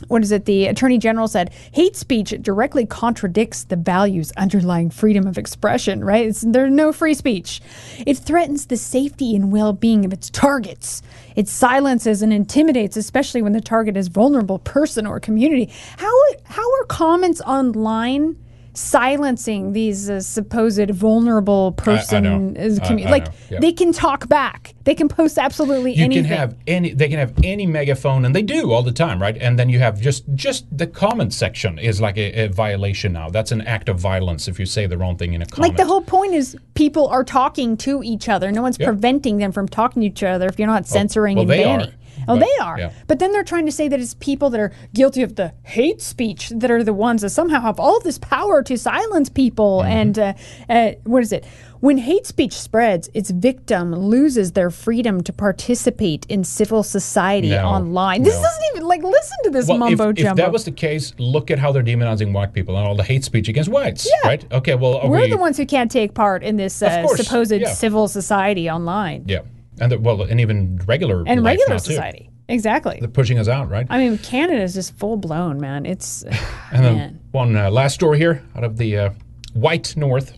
what is it? The attorney general said hate speech directly contradicts the values underlying freedom of expression, right? It's, there's no free speech. It threatens the safety and well being of its targets. It silences and intimidates, especially when the target is vulnerable person or community. How, how are comments online silencing these uh, supposed vulnerable person as I- commu- I like yeah. they can talk back. They can post absolutely you anything. can have any they can have any megaphone and they do all the time right and then you have just just the comment section is like a, a violation now that's an act of violence if you say the wrong thing in a comment Like the whole point is people are talking to each other. No one's Yeah. preventing them from talking to each other if you're not censoring well and they banning. are Oh, But, they are. yeah. But then they're trying to say that it's people that are guilty of the hate speech that are the ones that somehow have all this power to silence people. Mm-hmm. And uh, uh, what is it? When hate speech spreads, its victim loses their freedom to participate in civil society No, online. This no. doesn't even like listen to this Well, mumbo if, if that was the case, look at how they're demonizing white people and all the hate speech against whites. Yeah. Right? Okay. Well, We're we, the ones who can't take part in this uh, supposed yeah. civil society online Yeah, and the, well, and even regular and regular now, too. society. Exactly. They're pushing us out, right? I mean, Canada is just full blown, man. It's And then man. one uh, last story here out of the uh, white north.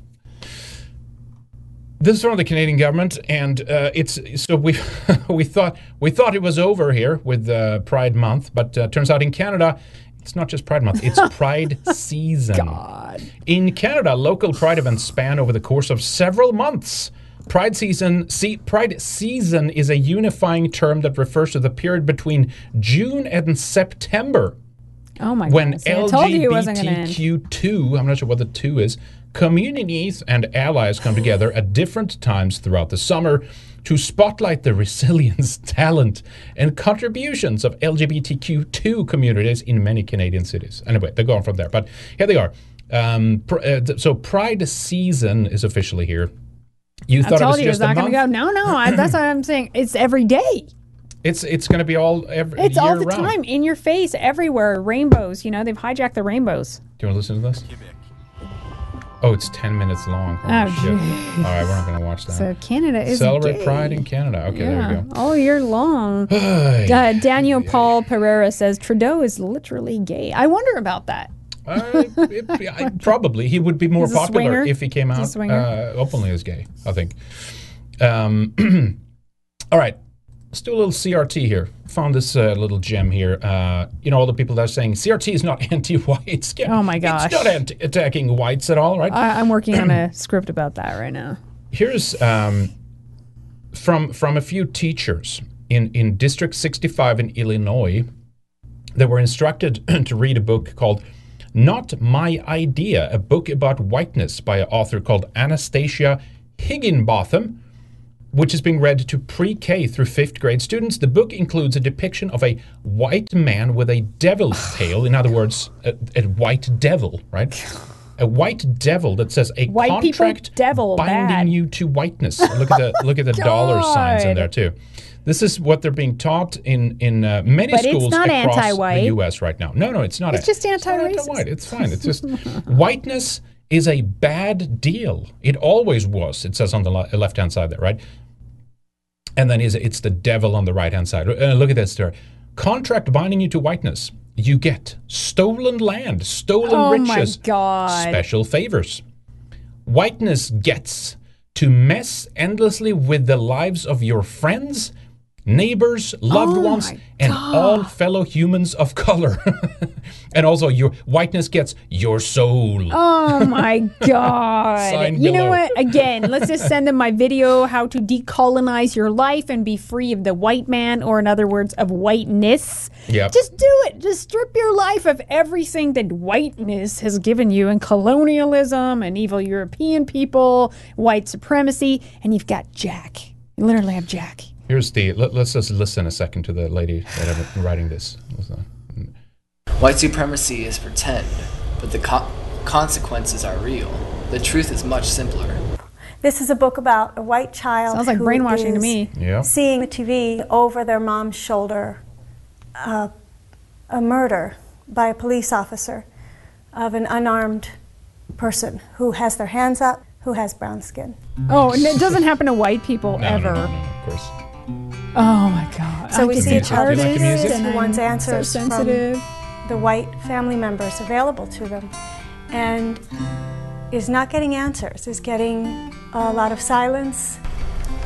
This is from the Canadian government, and uh, it's so we we thought we thought it was over here with uh, Pride Month, but uh, turns out in Canada, it's not just Pride Month; it's Pride season. God. In Canada, local Pride events span over the course of several months. Pride season, see, Pride season is a unifying term that refers to the period between June and September oh my when god! See, told you it wasn't going to end. LGBTQ2, I'm not sure what the two is, communities and allies come together at different times throughout the summer to spotlight the resilience, talent, and contributions of LGBTQ2 communities in many Canadian cities. Anyway, they're going from there, but here they are. Um, pr- uh, so Pride season is officially here. You I thought it told was you it's a not going to go. No, no. I, that's what I'm saying. It's every day. It's it's going to be all every It's year all the round. time, in your face, everywhere. Rainbows. You know, they've hijacked the rainbows. Do you want to listen to this? Oh, it's 10 minutes long. Oh, shit. All right, we're not going to watch that. So Canada is Celebrate gay. Pride in Canada. Okay, there we Yeah, go. all year long. Ay. uh, Daniel Paul Pereira says Trudeau is literally gay. I wonder about that. Uh, it- I- probably he would be more He's popular if he came out uh, openly as gay. I think. Um, all right, let's do a little CRT here. Found this uh, little gem here. Uh, you know, all the people that are saying CRT is not anti-white. Yeah, Oh my gosh. it's not anti- attacking whites at all, right? I, I'm working on a script about that right now. Here's um, from from a few teachers in in District 65 in Illinois. They were instructed to read a book called "Not My Idea," a book about whiteness by an author called Anastasia Higginbotham, which is being read to pre-K through fifth grade students. The book includes a depiction of a white man with a devil's tail. In other words, a, a white devil, right? A white devil that says a White contract devil, binding bad. you to whiteness. Look at the look at the dollar signs in there too. This is what they're being taught in in uh, many But it's schools not across anti-white. the U.S. right now. No, no, it's not. It's a- just anti-racist. anti-white. It's fine. It's just whiteness is a bad deal. It always was. It says on the left hand side there, right? And then is it's the devil on the right hand side. Uh, look at this there. Contract binding you to whiteness. You get stolen land, stolen Oh riches, special favors. Whiteness gets to mess endlessly with the lives of your friends, neighbors, loved Oh ones, and all fellow humans of color. and also, your whiteness gets your soul. Oh my god! You know what? Again, let's just send them my video how to decolonize your life and be free of the white man, or in other words, of whiteness. Yep. Just do it. Just strip your life of everything that whiteness has given you, and colonialism, and evil European people, white supremacy, and you've got Jack. You literally have Jack. Here's the. Let, us just listen a second to the lady that have been writing this. White supremacy is pretend, but the co- consequences are real. The truth is much simpler. This is a book about a white child. Sounds like who brainwashing to me. Yeah. Seeing the TV over their mom's shoulder, uh, a murder by a police officer of an unarmed person who has their hands up, who has brown skin. Oh, and it doesn't happen to white people No, ever. no, no, no, of course. Oh my god! So I we could see be a child Do you like the music? who wants so answers sensitive. from the white family members available to them, and is not getting answers. Is getting a lot of silence.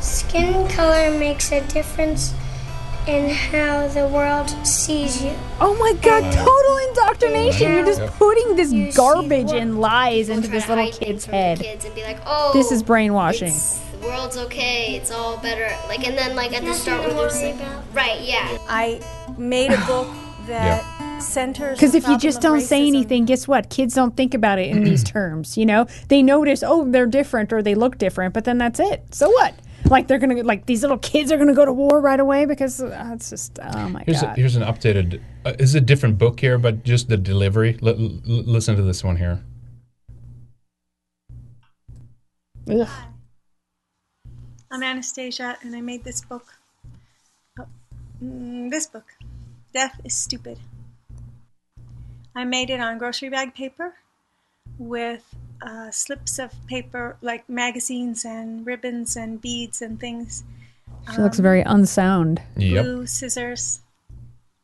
Skin color makes a difference in how the world sees you. Oh my god, total indoctrination. You're just Yep. putting this You see garbage what- and lies into try this to little hide things kid's from the head. kids and be like, oh, This is brainwashing. It's- The world's okay. It's all better. Like, and then like at the start where there's like, right, yeah. I made a book that centers Because if you just don't say anything, guess what? Kids don't think about it in these terms. You know, they notice, oh, they're different or they look different, but then that's it. So what? like they're gonna like these little kids are gonna go to war right away because uh, it's just oh my Here's, a, god. here's an updated. Uh, is a different book here, but just the delivery. L- l- listen to this one here. Ugh. I'm Anastasia, and I made this book. Oh, mm, this book, Death is Stupid. I made it on grocery bag paper with uh, slips of paper, like magazines and ribbons and beads and things. She looks very unsound. Glue, scissors,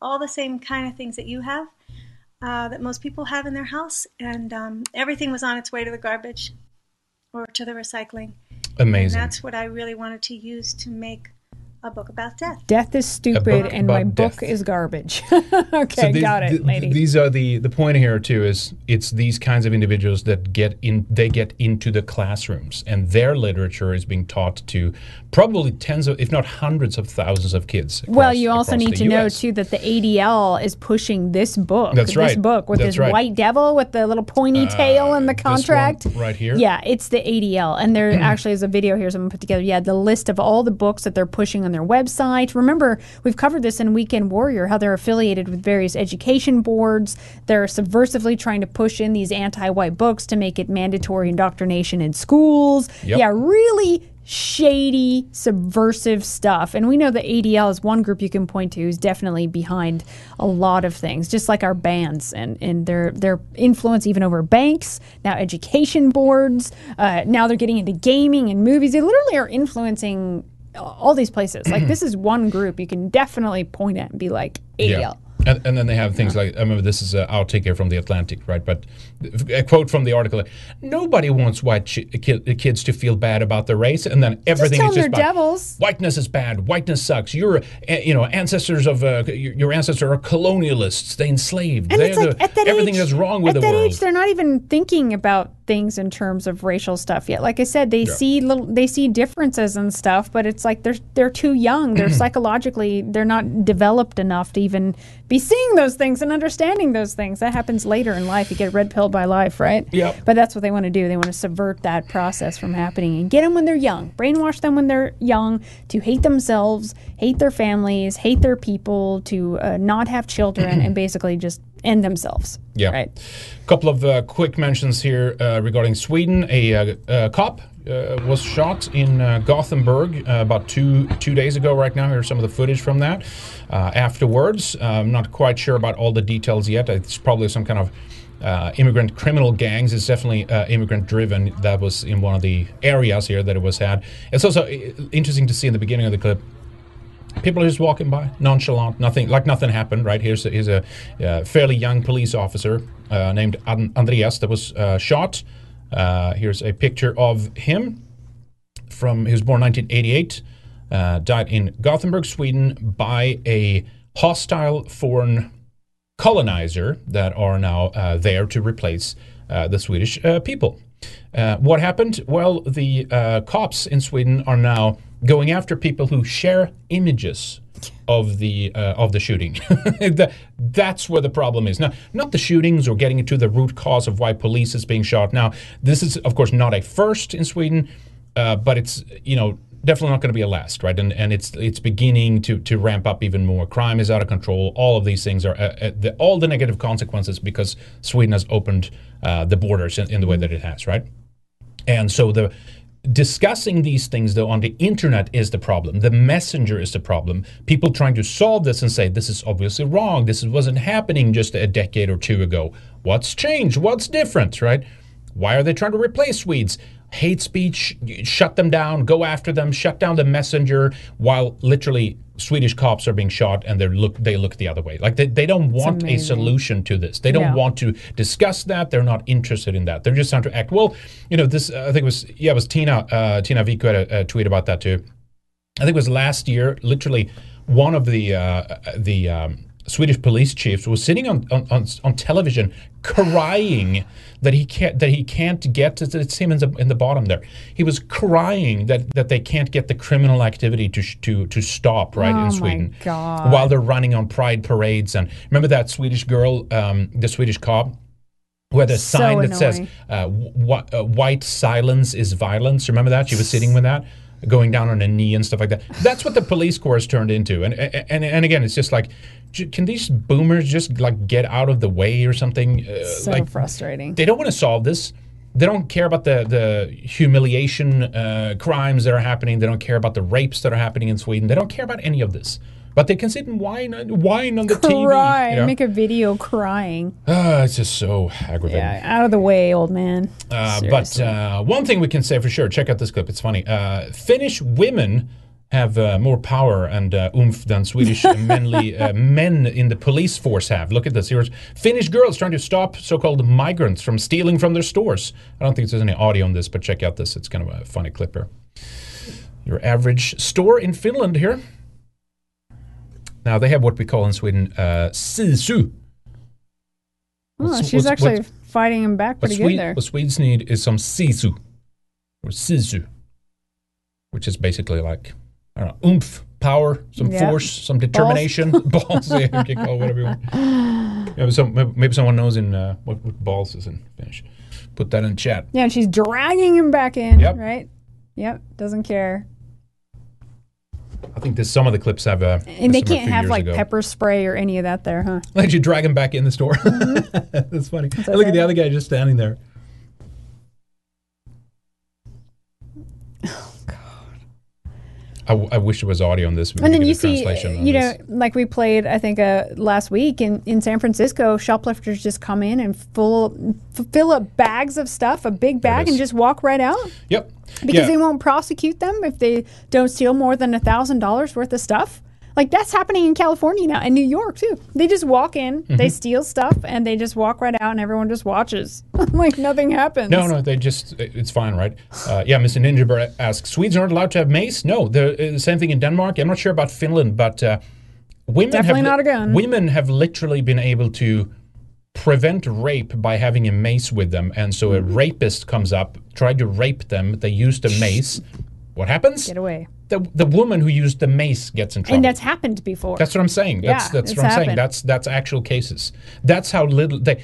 all the same kind of things that you have, uh, that most people have in their house, and um, everything was on its way to the garbage or to the recycling. Amazing. And that's what I really wanted to use to make a book about death. Death is stupid, and my about book is garbage. okay, these, got it, th- lady. These are the the point here too. Is it's these kinds of individuals that get in. They get into the classrooms, and their literature is being taught to probably tens of, if not hundreds of thousands of kids. well, you also need the to know too that the ADL is pushing this book. That's right. This book with That's this right. white devil with the little pointy uh, tail and the this one contract. right here? Yeah, it's the ADL, and there actually is a video here someone put together. Yeah, the list of all the books that they're pushing on their website. Remember, we've covered this in Weekend Warrior how they're affiliated with various education boards. They're subversively trying to push in these anti-white books to make it mandatory indoctrination in schools. Yep. Yeah, really shady, subversive stuff. And we know that ADL is one group you can point to who's definitely behind a lot of things, just like our bands and, and their their influence even over banks, now education boards, uh, now they're getting into gaming and movies. They literally are influencing all these places. Like this is one group you can definitely point at and be like ADL. And, and then they have things like I remember this is an outtake here from the Atlantic, right? But a quote from the article: "Nobody wants white chi- kids to feel bad about their race," and then everything tell is just about devils. whiteness is bad, whiteness sucks. You're, uh, you know, ancestors of uh, your ancestors are colonialists. They enslaved. And They're it's like the, at that everything age, is wrong with at the that world. age, they're not even thinking about things in terms of racial stuff yet. Like I said, they Yeah. see little, they see differences and stuff, but it's like they're they're too young. They're psychologically they're not developed enough to even be seeing those things and understanding those things. That happens later in life. You get red pilled by life, right? Yeah. But that's what they want to do. They want to subvert that process from happening and get them when they're young. Brainwash them when they're young to hate themselves, hate their families, hate their people, to uh, not have children, and basically just end themselves. Yeah. Right. A couple of uh, quick mentions here uh, regarding Sweden. A, uh, uh cop uh, was shot in uh, Gothenburg uh, about two two days ago. Right now, here's some of the footage from that. Uh, afterwards, I'm not quite sure about all the details yet. It's probably some kind of uh, immigrant criminal gangs. It's definitely uh, immigrant driven. That was in one of the areas here that it was had. It's also uh, interesting to see in the beginning of the clip people are just walking by, nonchalant, nothing like nothing happened. Right here's a, here's a uh, fairly young police officer uh, named Andreas that was uh, shot. Here's a picture of him from he was born 1988, uh, died in Gothenburg, Sweden, by a hostile foreign colonizer that are now uh, there to replace uh, the Swedish uh, people. Uh, what happened? Well, the uh, cops in Sweden are now going after people who share images of the of the shooting. That- that's where the problem is. Now, not the shootings or getting into the root cause of why police is being shot. Now, this is of course not a first in Sweden, but it's you know definitely not going to be a last, right? And and it's it's beginning to to ramp up even more. Crime is out of control. All of these things are uh, uh, the, all the negative consequences because Sweden has opened uh, the borders in, in the way that it has, right? And so the discussing these things though on the internet is the problem. The messenger is the problem. People trying to solve this and say this is obviously wrong. This wasn't happening just a decade or two ago. What's changed? What's different, right? Why are they trying to replace Swedes? Hate speech, shut them down, go after them, shut down the messenger, while literally Swedish cops are being shot and they look they look the other way. Like they, they don't want a solution to this. They don't Yeah. want to discuss that. They're not interested in that. They're just trying to act. Well, you know, this uh, I think it was yeah, it was Tina uh, Tina Vico had a, a tweet about that too. I think it was last year. Literally, one of the uh, the um, Swedish police chiefs was sitting on, on, on, on television crying that he can't that he can't get it's him in the, in the bottom there. He was crying that, that they can't get the criminal activity to sh- to to stop right Oh in Sweden while they're running on pride parades and remember that Swedish girl, um, the Swedish cop. Who had a So sign that says uh, wh- uh, "White silence is violence"? Remember that? She was sitting with that. Going down on a knee and stuff like that. That's what the police course turned into. And and and again, it's just like, can these boomers just like get out of the way or something? Uh, So like, frustrating. they don't want to solve this. They don't care about the the humiliation uh, crimes that are happening. They don't care about the rapes that are happening in Sweden. They don't care about any of this. But they can sit and whine, whine on the TV. Cry. you know? Make a video crying. Ah, it's just so aggravating. Yeah, out of the way, old man. Uh, but uh, one thing we can say for sure, check out this clip. It's funny. Uh, Finnish women have uh, more power and uh, oomph than Swedish manly uh, men in the police force have. Look at this. Here's Finnish girls trying to stop so-called migrants from stealing from their stores. I don't think there's any audio on this, but check out this. It's kind of a funny clip here. Your average store in Finland here. Now they have what we call in Sweden uh, sisu. Oh, What's- she's what's- actually what's- fighting him back what, pretty Swede- good there. what Swedes need is some sisu or sisu, which is basically like I don't know, oomph, power, some Yeah. force, some determination, balls. yeah, you can call it whatever you want. Yeah, some, maybe- maybe someone knows in uh, what, what balls is in Finnish. Put that in chat. Yeah, and she's dragging him back in. Yep. Right. Yep. Doesn't care. I think this, some of the clips have. Uh, And they can't have like ago. pepper spray or any of that there, huh? Let you drag him back in the store. That's funny. That's Hey, look at the other guy just standing there. Oh God. I, w- I wish there was audio on this. And then you see, on you this. know, like we played, I think, uh, last week in, in San Francisco, shoplifters just come in and full f- fill up bags of stuff, a big bag, and just walk right out Yep. Because Yeah. they won't prosecute them if they don't steal more than a thousand dollars worth of stuff. Like that's happening in California now, and New York too. They just walk in, they Mhm. steal stuff, and they just walk right out, and everyone just watches, like nothing happens. No, no, they just, it's fine, right? Uh, yeah, Mr. Ninja asks Swedes aren't allowed to have mace? No, the, uh, same thing in Denmark. I'm not sure about Finland, but uh, women Definitely have, not a gun. Women have literally been able to prevent rape by having a mace with them. And so a Mm-hmm. rapist comes up, tried to rape them, they used a mace. What happens? Get away. The, the woman who used the mace gets in trouble. And that's happened before. That's what I'm saying. That's Yeah, that's what I'm saying. happened. That's that's actual cases. That's how little they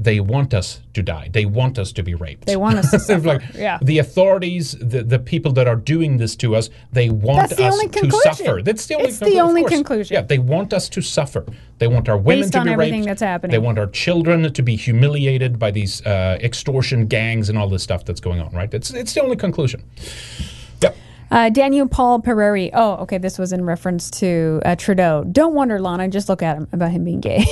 they want us to die. They want us to be raped. They want us to suffer. like yeah. the authorities, the, the people that are doing this to us, they want the us to conclusion. suffer. That's the only conclusion. It's the conclu- only conclusion. Yeah, they want us to suffer. They want our women Based to be everything raped. that's happening. They want our children to be humiliated by these uh, extortion gangs and all this stuff that's going on. Right? It's it's the only conclusion. Uh, Daniel Paul Pereri. Oh, okay. This was in reference to uh, Trudeau. Don't wonder, Lana. Just look at him about him being gay.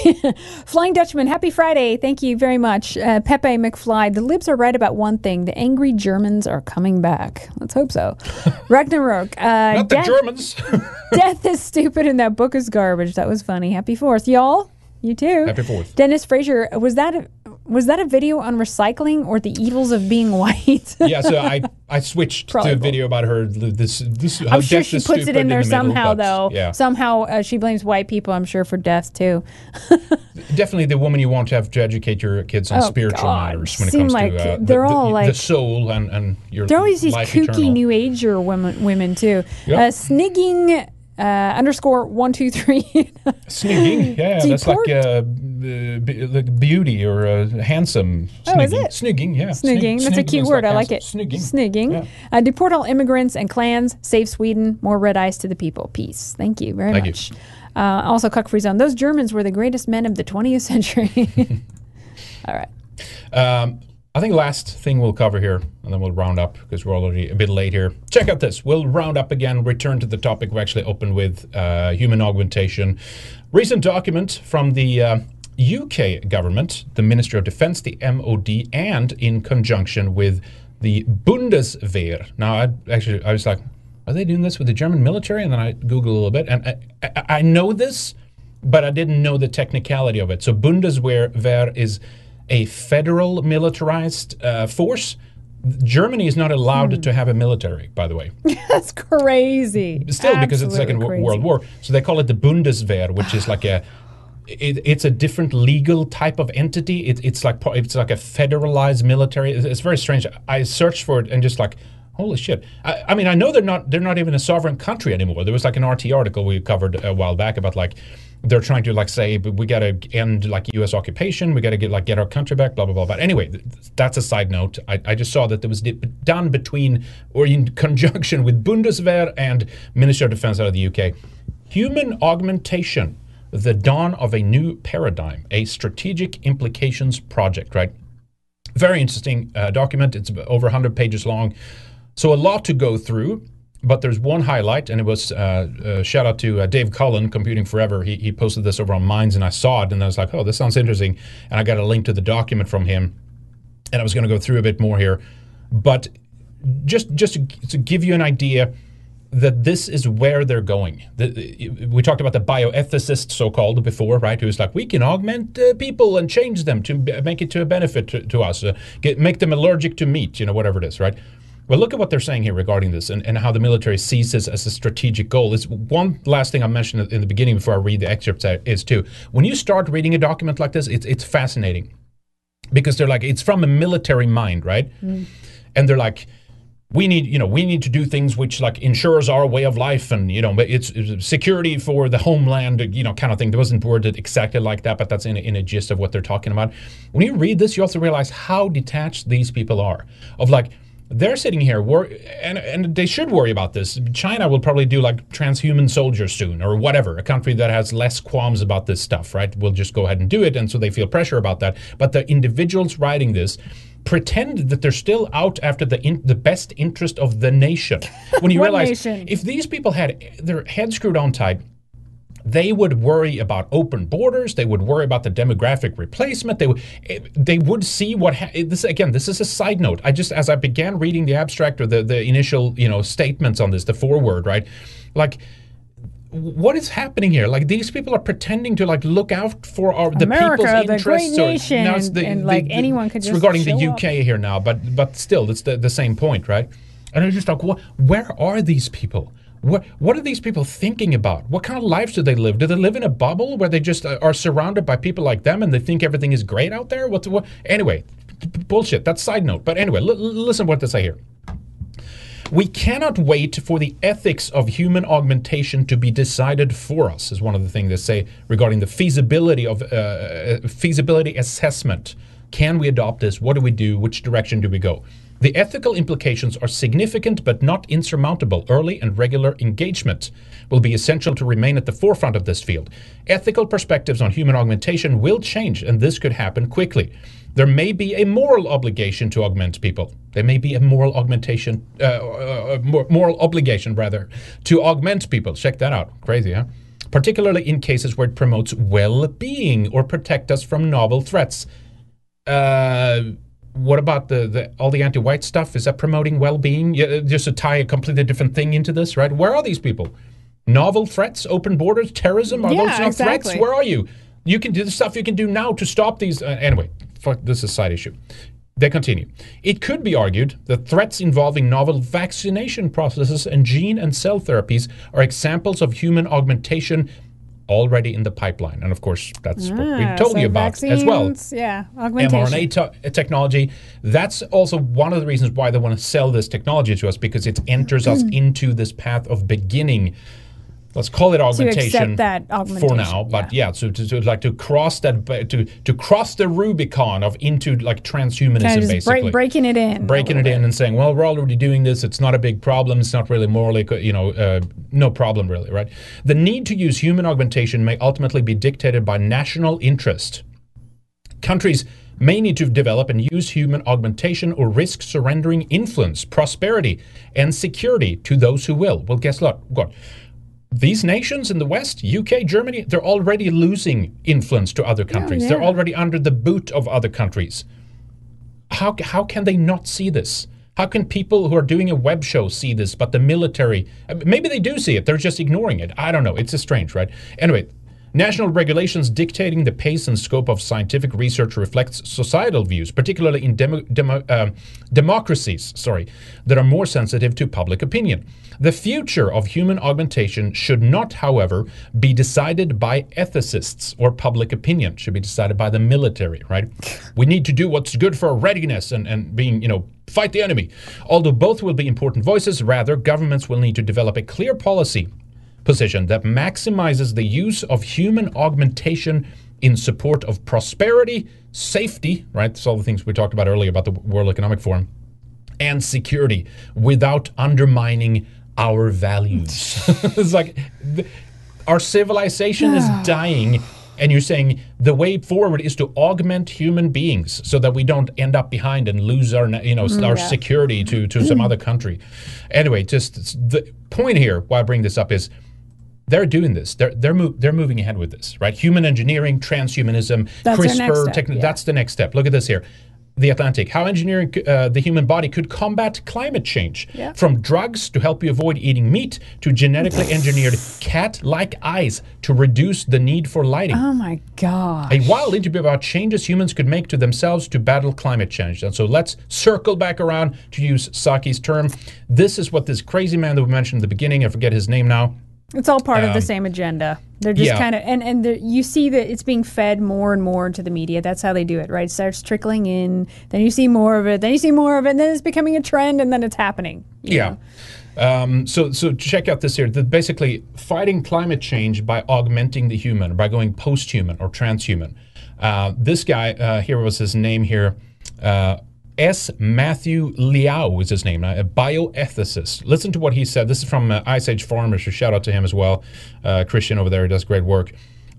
Flying Dutchman. Happy Friday. Thank you very much. Uh, Pepe McFly. The libs are right about one thing. The angry Germans are coming back. Let's hope so. Ragnarok. Uh, Not the death, Germans. death is stupid and that book is garbage. That was funny. Happy Fourth, y'all. You too. Happy Fourth. Dennis Frazier. Was that a, was that a video on recycling or the evils of being white? yeah, so I, I switched Probably to a video about her. This this. how I'm sure she puts it in there the somehow, but, though. Yeah, Somehow uh, she blames white people, I'm sure, for death, too. definitely the woman you want to have to educate your kids on Oh, spiritual God. matters when it comes like to uh, they're the, the, all the like- soul and and your There are always these kooky eternal. New Ager women, women too. Yep. Uh, snigging uh, underscore one two three. Snigging, yeah, that's like uh, b- like beauty or uh, handsome. Oh, is it? Snigging, yeah. Snigging. Snig- That's a cute word. I like it. Snigging. Snigging. Uh, deport all immigrants and clans. Save Sweden. More Red Ice to the people. Peace. Thank you very Thank you. much. Uh, also, Cuck Free Zone. Those Germans were the greatest men of the 20th century. all right. Um, I think last thing we'll cover here, and then we'll round up because we're already a bit late here. Check out this. We'll round up again, return to the topic we actually opened with uh, human augmentation. Recent document from the uh, UK government, the Ministry of Defense, the MOD, and in conjunction with the Bundeswehr. Now, I actually, I was like, are they doing this with the German military? And then I Googled a little bit, and I, I, I know this, but I didn't know the technicality of it. So Bundeswehr Wehr is a federal militarized uh, force. Germany is not allowed Hmm. to have a military, by the way. That's crazy. Still, because it's like in Absolutely World. War. So they call it the Bundeswehr, which is like a. It, it's a different legal type of entity. It, it's like it's like a federalized military. It's, it's very strange. I searched for it and just like, Holy shit! I, I mean, I know they're not they're not even a sovereign country anymore. There was like an RT article we covered a while back about like they're trying to like say we got to end like U.S. occupation. We got to get like get our country back. Blah blah blah. But anyway, that's a side note. I, I just saw that there was done between or in conjunction with Bundeswehr and Minister of Defense out of the UK. Human augmentation, the dawn of a new paradigm, a strategic implications project. Right. Very interesting uh, document. It's over 100 pages long. So a lot to go through, but there's one highlight, and it was uh, uh, shout out to uh, Dave Cullen, Computing Forever. He, he posted this over on Minds, and I saw it, and I was like, oh, this sounds interesting. And I got a link to the document from him, and I was going to go through a bit more here, but just just to, to give you an idea that this is where they're going. The, we talked about the bioethicist, so-called, before, right? Who's like, we can augment uh, people and change them to make it to a benefit to, to us, uh, get, make them allergic to meat, you know, whatever it is, right? Well, look at what they're saying here regarding this and, and how the military sees this as a strategic goal. Is one last thing I mentioned in the beginning before I read the excerpts is too. When you start reading a document like this, it's it's fascinating because they're like it's from a military mind, right? Mm. And they're like, we need you know we need to do things which like ensures our way of life and you know it's, it's security for the homeland you know kind of thing. There wasn't worded exactly like that, but that's in a, in a gist of what they're talking about. When you read this, you also realize how detached these people are of like they're sitting here wor- and, and they should worry about this. China will probably do like transhuman soldiers soon or whatever a country that has less qualms about this stuff right? Will just go ahead and do it and so they feel pressure about that. But the individuals writing this pretend that they're still out after the in, the best interest of the nation. When you realize nation? if these people had their heads screwed on tight they would worry about open borders. They would worry about the demographic replacement. They would eh, they would see what ha- eh, this again. This is a side note. I just as I began reading the abstract or the the initial you know statements on this, the foreword, right? Like what is happening here? Like these people are pretending to like look out for our the America, people's the interests. great or- nation, now it's and- and, like, anyone could it's just regarding the UK here now, but but still, it's the the same point, right? And I'm just like, what? Where are these people? What what are these people thinking about? What kind of lives do they live? Do they live in a bubble where they just uh, are surrounded by people like them and they think everything is great out there? What? what? Anyway, bullshit. That's side note. But anyway, l- listen what they say here. We cannot wait for the ethics of human augmentation to be decided for us, is one of the things they say regarding the feasibility of uh, feasibility assessment. Can we adopt this? What do we do? Which direction do we go? The ethical implications are significant but not insurmountable. Early and regular engagement will be essential to remain at the forefront of this field. Ethical perspectives on human augmentation will change, and this could happen quickly. There may be a moral obligation to augment people. There may be a moral augmentation, uh, uh, moral obligation rather, to augment people. Check that out. Crazy, huh? Particularly in cases where it promotes well-being or protect us from novel threats. Uh, what about the, the all the anti-white stuff? Is that promoting well-being? Yeah, just to tie a completely different thing into this, right? Where are these people? Novel threats, open borders, terrorism? Are Yeah, those not threats? Where are you? You can do the stuff you can do now to stop these. Uh, anyway, fuck, this is a side issue. They continue. It could be argued that threats involving novel vaccination processes and gene and cell therapies are examples of human augmentation already in the pipeline. And of course, that's what Ah, we've told so you about as well. Yeah, mRNA te- technology. That's also one of the reasons why they want to sell this technology to us because it enters us into this path of beginning. Let's call it augmentation that for now, but yeah, so to, to like to cross that to to cross the Rubicon of into like transhumanism, Kind of basically break, breaking it in. breaking it in and saying, well, we're already doing this. It's not a big problem. It's not really morally, you know, uh, no problem really, right? The need to use human augmentation may ultimately be dictated by national interest. Countries may need to develop and use human augmentation or risk surrendering influence, prosperity, and security to those who will. Well, guess what? What? These nations in the West, UK, Germany, they're already losing influence to other countries. They're already under the boot of other countries how, how can they not see this? How can people who are doing a web show see this, but the military, uh, maybe they do see it, they're just ignoring it. I don't know. It's a strange, right? Anyway, National regulations dictating the pace and scope of scientific research reflects societal views, particularly in demo, demo, uh, democracies sorry, that are more sensitive to public opinion. The future of human augmentation should not, however, be decided by ethicists or public opinion. It should be decided by the military, right? We need to do what's good for readiness and, and being, you know, fight the enemy. Although both will be important voices, rather, governments will need to develop a clear policy position that maximizes the use of human augmentation in support of prosperity, safety, right? That's all the things we talked about earlier about the World Economic Forum, and security without undermining our values. it's like our civilization is dying. And you're saying the way forward is to augment human beings so that we don't end up behind and lose our, you know, Mm, our yeah. security to, to some other country. Anyway, just the point here, why I bring this up is they're doing this. They're they're mo- they're moving ahead with this, right? Human engineering, transhumanism, That's CRISPR, step, techn- yeah. that's the next step. Look at this here. The Atlantic, how engineering uh, the human body could combat climate change. Yeah. From drugs to help you avoid eating meat to genetically engineered cat like eyes to reduce the need for lighting. Oh my god. A wild interview about changes humans could make to themselves to battle climate change. And so let's circle back around to use Psaki's term. This is what this crazy man that we mentioned at the beginning, I forget his name now. It's all part of the Um, same agenda. They're just yeah. kind of and and the, you see that it's being fed more and more into the media. That's how they do it, right? It starts trickling in. Then you see more of it. Then you see more of it. And then it's becoming a trend, and then it's happening. Yeah. Um, so, so check out this here. The, basically, fighting climate change by augmenting the human, by going post-human or transhuman. Uh, this guy uh, here was his name here. Uh, S. Matthew Liao is his name, a bioethicist. Listen to what he said. This is from uh, Ice Age Farmers. So shout out to him as well. Uh, Christian over there does great work.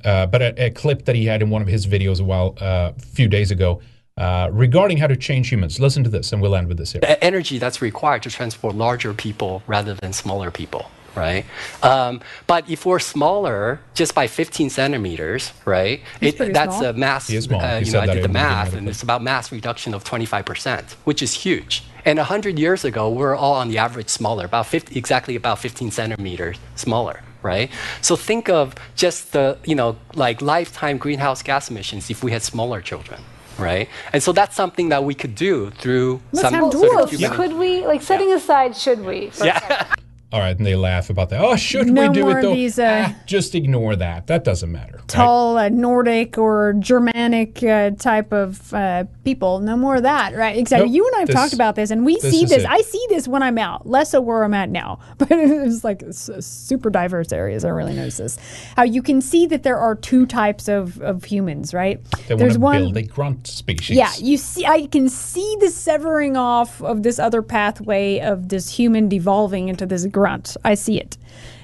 Uh, but a, a clip that he had in one of his videos a while, uh, a few days ago, uh, regarding how to change humans. Listen to this, and we'll end with this here. the energy that's required to transport larger people rather than smaller people right um, but if we're smaller just by 15 centimeters right it, that's small. a mass He is small. uh, you know i did the in the beginning math and it's about mass reduction of 25% which is huge and 100 years ago we're all on the average smaller about 50 exactly about 15 centimeters smaller right so think of just the you know like lifetime greenhouse gas emissions if we had smaller children right and so that's something that we could do through some sort of Dwarfs, could we? Like, setting aside, should we? yeah All right, and they laugh about that. Oh, should No we do it though? these, uh, Ah, just ignore that. That doesn't matter. right? Tall uh, Nordic or Germanic uh, type of uh, people. No more of that, right? Exactly. Nope. You and I have This- talked about this, and we this see this. it. I see this when I'm out. Less so where I'm at now, but it's like super diverse areas. I really notice this. How you can see that there are two types of, of humans, right? They want to build a grunt species. Yeah, you see, I can see the severing off of this other pathway of this human devolving into this grunt. I see it,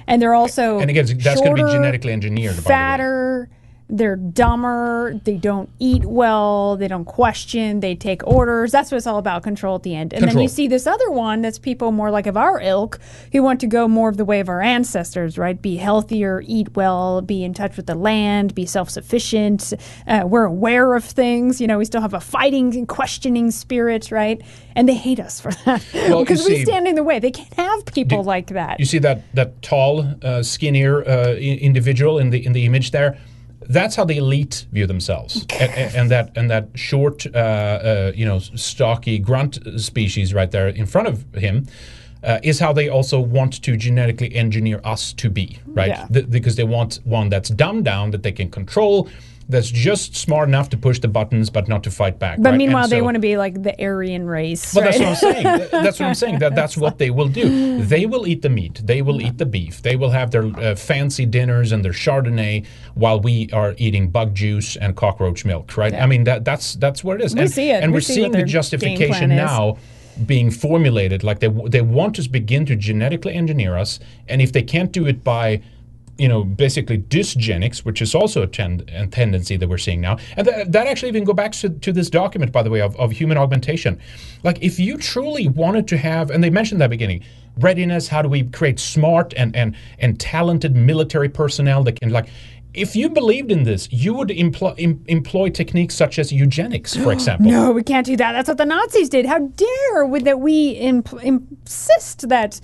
and they're also And again, that's going to be genetically engineered. by the way. fatter. They're dumber. They don't eat well. They don't question. They take orders. That's what it's all about control at the end. And then you see this other one that's people more like of our ilk who want to go more of the way of our ancestors, right? Be healthier, eat well, be in touch with the land, be self sufficient. Uh, we're aware of things. You know, we still have a fighting and questioning spirit, right? And they hate us for that Well, because we stand in the way. They can't have people like that. You see that that tall, uh, skinnier uh, individual in the in the image there. That's how the elite view themselves, and, and- that and that short, uh, uh, you know, stocky grunt species right there in front of him. Uh, is how they also want to genetically engineer us to be, right? Yeah. Th- because they want one that's dumbed down, that they can control, that's just smart enough to push the buttons, but not to fight back. But right? meanwhile, And they want to be like the Aryan race. well, that's what I'm saying. That's what I'm saying. That that's what they will do. They will eat the meat. They will eat the beef. They will have their uh, fancy dinners and their Chardonnay while we are eating bug juice and cockroach milk. Right? I mean that that's that's what it is. We and, see it. And We are see seeing the justification now being formulated. Like they they want to begin to genetically engineer us, and if they can't do it by you know, basically dysgenics, which is also a, tend- a tendency that we're seeing now. And that, that actually even go back to, to this document, by the way, of, of human augmentation. Like, if you truly wanted to have, and they mentioned that beginning, readiness, how do we create smart and, and, and talented military personnel that can, like, if you believed in this, you would employ, em, employ techniques such as eugenics, for example. No, we can't do that. That's what the Nazis did. How dare would that we imp- insist that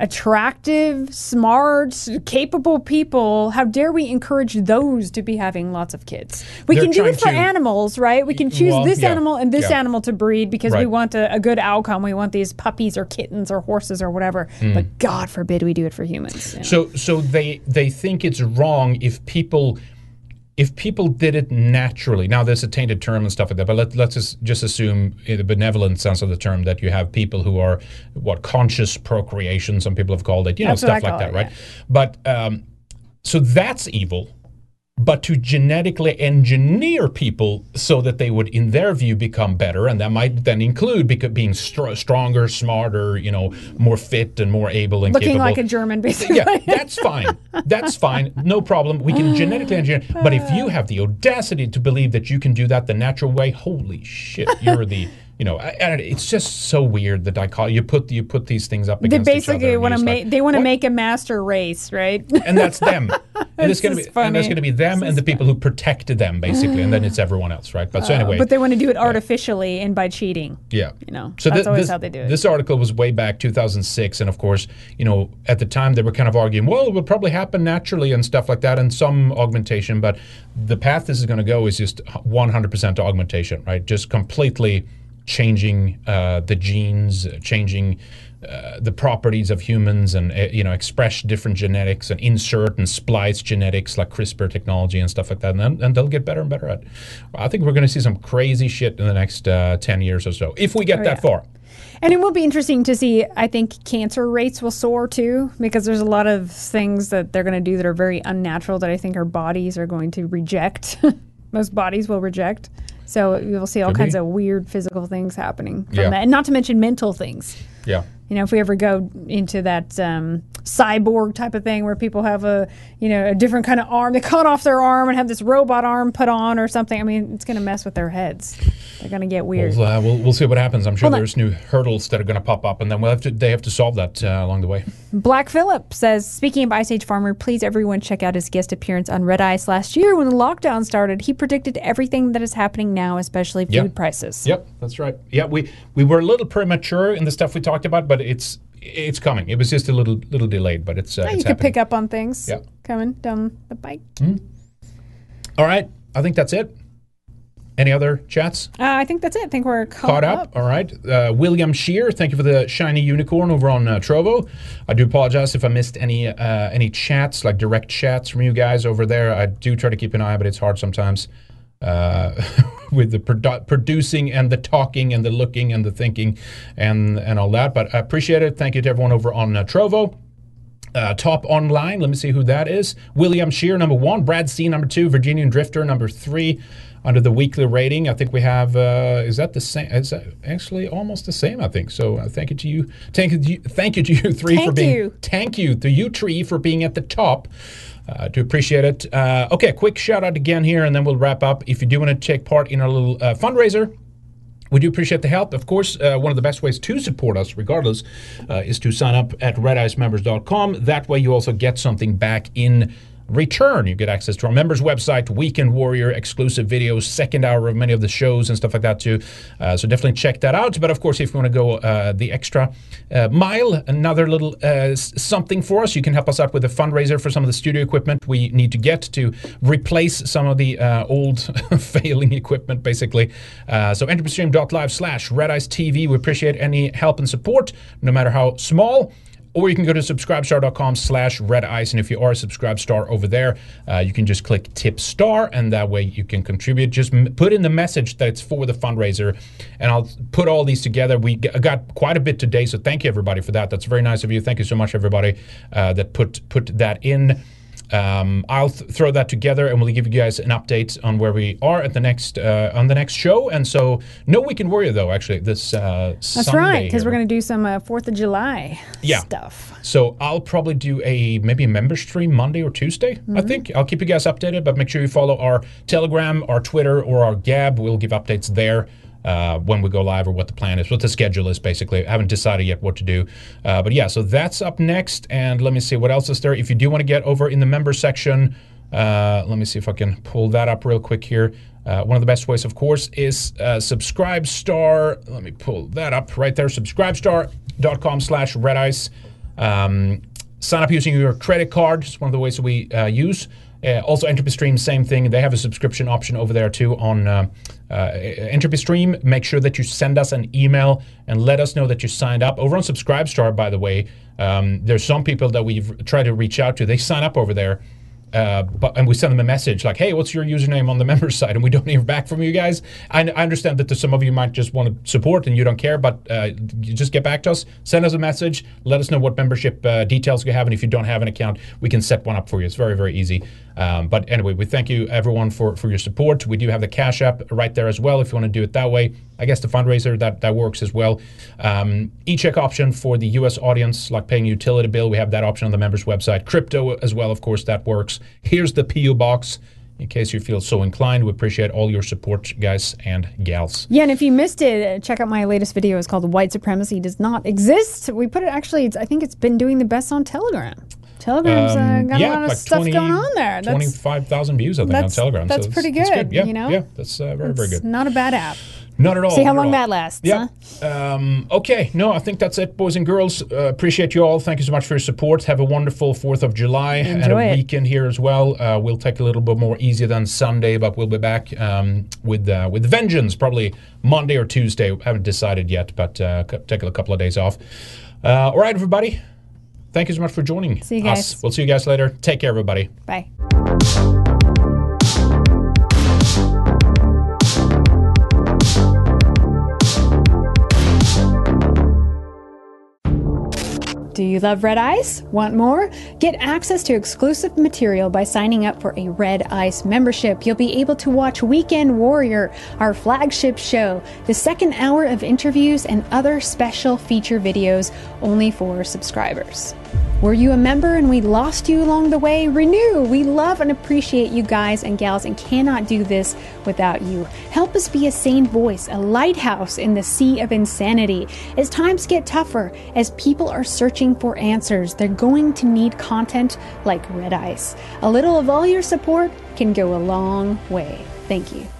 attractive, smart, capable people, how dare we encourage those to be having lots of kids? We They're can do it for to- animals, right? We can choose Well, this yeah, animal and this yeah. animal to breed because we want a, a good outcome. We want these puppies or kittens or horses or whatever. Mm. But God forbid we do it for humans. you know? So so they they think it's wrong if people if people did it naturally. Now there's a tainted term and stuff like that, but let, let's just, just assume in the benevolent sense of the term that you have people who are what conscious procreation. Some people have called it, you know, That's stuff like that, it, right? But um, so that's evil. But to genetically engineer people so that they would, in their view, become better, and that might then include being str- stronger, smarter, you know, more fit and more able and Looking capable. like a German, basically. Yeah, that's fine. That's fine. No problem. We can genetically engineer. But if you have the audacity to believe that you can do that the natural way, holy shit, you're the. You know, I- and it's just so weird that I call you put you put these things up against each other. basically want to make like, they want to make a master race, right? and that's them. and it's gonna be is and that's funny. gonna be them and the people who protected them basically, and then it's everyone else, right? But so Uh, anyway, but they want to do it artificially and by cheating. yeah. You know, So that's always this, how they do it. This article was way back 2006, and of course, you know, at the time they were kind of arguing, well, it would probably happen naturally and stuff like that, and some augmentation. But the path this is going to go is just 100% augmentation, right? Just completely changing uh, the genes, uh, changing. Uh, the properties of humans and uh, you know express different genetics and insert and splice genetics like CRISPR technology and stuff like that and, then, and they'll get better and better at it. I think we're going to see some crazy shit in the next uh, 10 years or so if we get Oh, that yeah. far. And it will be interesting to see. I think cancer rates will soar too, because there's a lot of things that they're going to do that are very unnatural that I think our bodies are going to reject. Most bodies will reject. So you'll see all Could kinds be. of weird physical things happening from Yeah. that. And not to mention mental things. Yeah. You know, if we ever go into that um, cyborg type of thing where people have a, you know, a different kind of arm, they cut off their arm and have this robot arm put on or something. I mean, it's going to mess with their heads. They're going to get weird. We'll, uh, we'll, we'll see what happens. I'm sure Hold on. there's new hurdles that are going to pop up, and then we'll have to, they have to solve that uh, along the way. Black Phillip says, speaking of Ice Age Farmer, please everyone check out his guest appearance on Red Ice last year when the lockdown started. He predicted everything that is happening now, especially food prices. Yep, that's right. Yeah, we we were a little premature in the stuff we talked about, but it's it's coming. It was just a little little delayed, but it's uh, Yeah, it's you could happening. pick up on things Yeah. coming down the bike. All right, I think that's it. Any other chats? Uh, I think that's it. I think we're caught, Caught up. All right. Uh, William Shear, thank you for the shiny unicorn over on uh, Trovo. I do apologize if I missed any uh, any chats, like direct chats from you guys over there. I do try to keep an eye, but it's hard sometimes uh, with the produ- producing and the talking and the looking and the thinking and and all that. But I appreciate it. Thank you to everyone over on uh, Trovo. Uh, top online, let me see who that is. William Shear, number one. Brad C, number two. Virginian Drifter, number three. Under the weekly rating, I think we have. Uh, is that the same? Is that actually almost the same? I think so. Uh, thank you to you. Thank you. To you thank you to you three for being. Thank being. you. Thank you to you three for being at the top. Uh, do appreciate it. Uh, okay, quick shout out again here, and then we'll wrap up. If you do want to take part in our little uh, fundraiser, we do appreciate the help. Of course, uh, one of the best ways to support us, regardless, uh, is to sign up at redicemembers.com. That way, you also get something back in return. You get access to our members website, Weekend Warrior, exclusive videos, second hour of many of the shows and stuff like that too. Uh, so definitely check that out. But of course, if you want to go uh, the extra uh, mile, another little uh, something for us, you can help us out with a fundraiser for some of the studio equipment we need to get to replace some of the uh, old failing equipment, basically. Uh, so entropystream.live slash Red Ice TV. We appreciate any help and support, no matter how small. Or you can go to subscribestar.com slash red ice. And if you are a subscribe star over there, uh, you can just click tip star and that way you can contribute. Just m- put in the message that it's for the fundraiser and I'll put all these together. We g- got quite a bit today, so thank you everybody for that. That's very nice of you. Thank you so much, everybody, uh, that put, put that in. Um, I'll th- throw that together and we'll give you guys an update on where we are at the next uh, on the next show. And so, no weekend warrior though. Actually, this uh, That's right, because we're going to do some uh, Fourth of July yeah. stuff. So I'll probably do a maybe a member stream Monday or Tuesday. I Mhm. think I'll keep you guys updated, but make sure you follow our Telegram, our Twitter, or our Gab. We'll give updates there. Uh, when we go live or what the plan is, what the schedule is basically. I haven't decided yet what to do. Uh, but yeah, so that's up next. And let me see what else is there. If you do want to get over in the member section, uh, let me see if I can pull that up real quick here. Uh, one of the best ways, of course, is uh, Subscribe Star. Let me pull that up right there. Subscribe Subscribestar.com slash red ice. Um, sign up using your credit card. It's one of the ways that we uh, use. Uh, also, Entropy Stream, same thing. They have a subscription option over there too on uh, uh, Entropy Stream. Make sure that you send us an email and let us know that you signed up. Over on Subscribestar, by the way, um, there's some people that we've tried to reach out to. They sign up over there. Uh, but and we send them a message like, "Hey, what's your username on the members side?" And we don't hear back from you guys. I, I understand that some of you might just want to support and you don't care, but uh, just get back to us, send us a message, let us know what membership uh, details you have, and if you don't have an account, we can set one up for you. It's very very easy. Um, but anyway, we thank you everyone for for your support. We do have the Cash App right there as well if you want to do it that way. I guess the fundraiser that that works as well. Um, e-check option for the U.S. audience, like paying utility bill, we have that option on the members website. Crypto as well, of course, that works. Here's the PO box. In case you feel so inclined, we appreciate all your support, guys and gals. Yeah, and if you missed it, check out my latest video. It's called "White Supremacy Does Not Exist." We put it actually. I think it's been doing the best on Telegram. Telegram's uh, Um, got yeah, a lot of like stuff 20 going on there. That's, 25,000 views, I think, on Telegram. that's so pretty it's- it's good, Yeah, you know? yeah, that's uh, very, very good. not a bad app. Not at all. See how long all. that lasts. Yeah. huh? Um, okay. No, I think that's it, boys and girls. Uh, appreciate you all. Thank you so much for your support. Have a wonderful 4th of July and a it. weekend here as well. Uh, we'll take a little bit more easier than Sunday, but we'll be back um, with uh, with vengeance probably Monday or Tuesday. haven't decided yet, but uh, take a couple of days off. Uh, all right, everybody. Thank you so much for joining See you us. We'll see you guys later. Take care, everybody. Bye. Do you love Red Ice? Want more? Get access to exclusive material by signing up for a Red Ice membership. You'll be able to watch Weekend Warrior, our flagship show, the second hour of interviews, and other special feature videos only for subscribers. Were you a member and we lost you along the way? Renew! We love and appreciate you guys and gals and cannot do this without you. Help us be a sane voice, a lighthouse in the sea of insanity. As times get tougher, as people are searching for answers, they're going to need content like Red Ice. A little of all your support can go a long way. Thank you.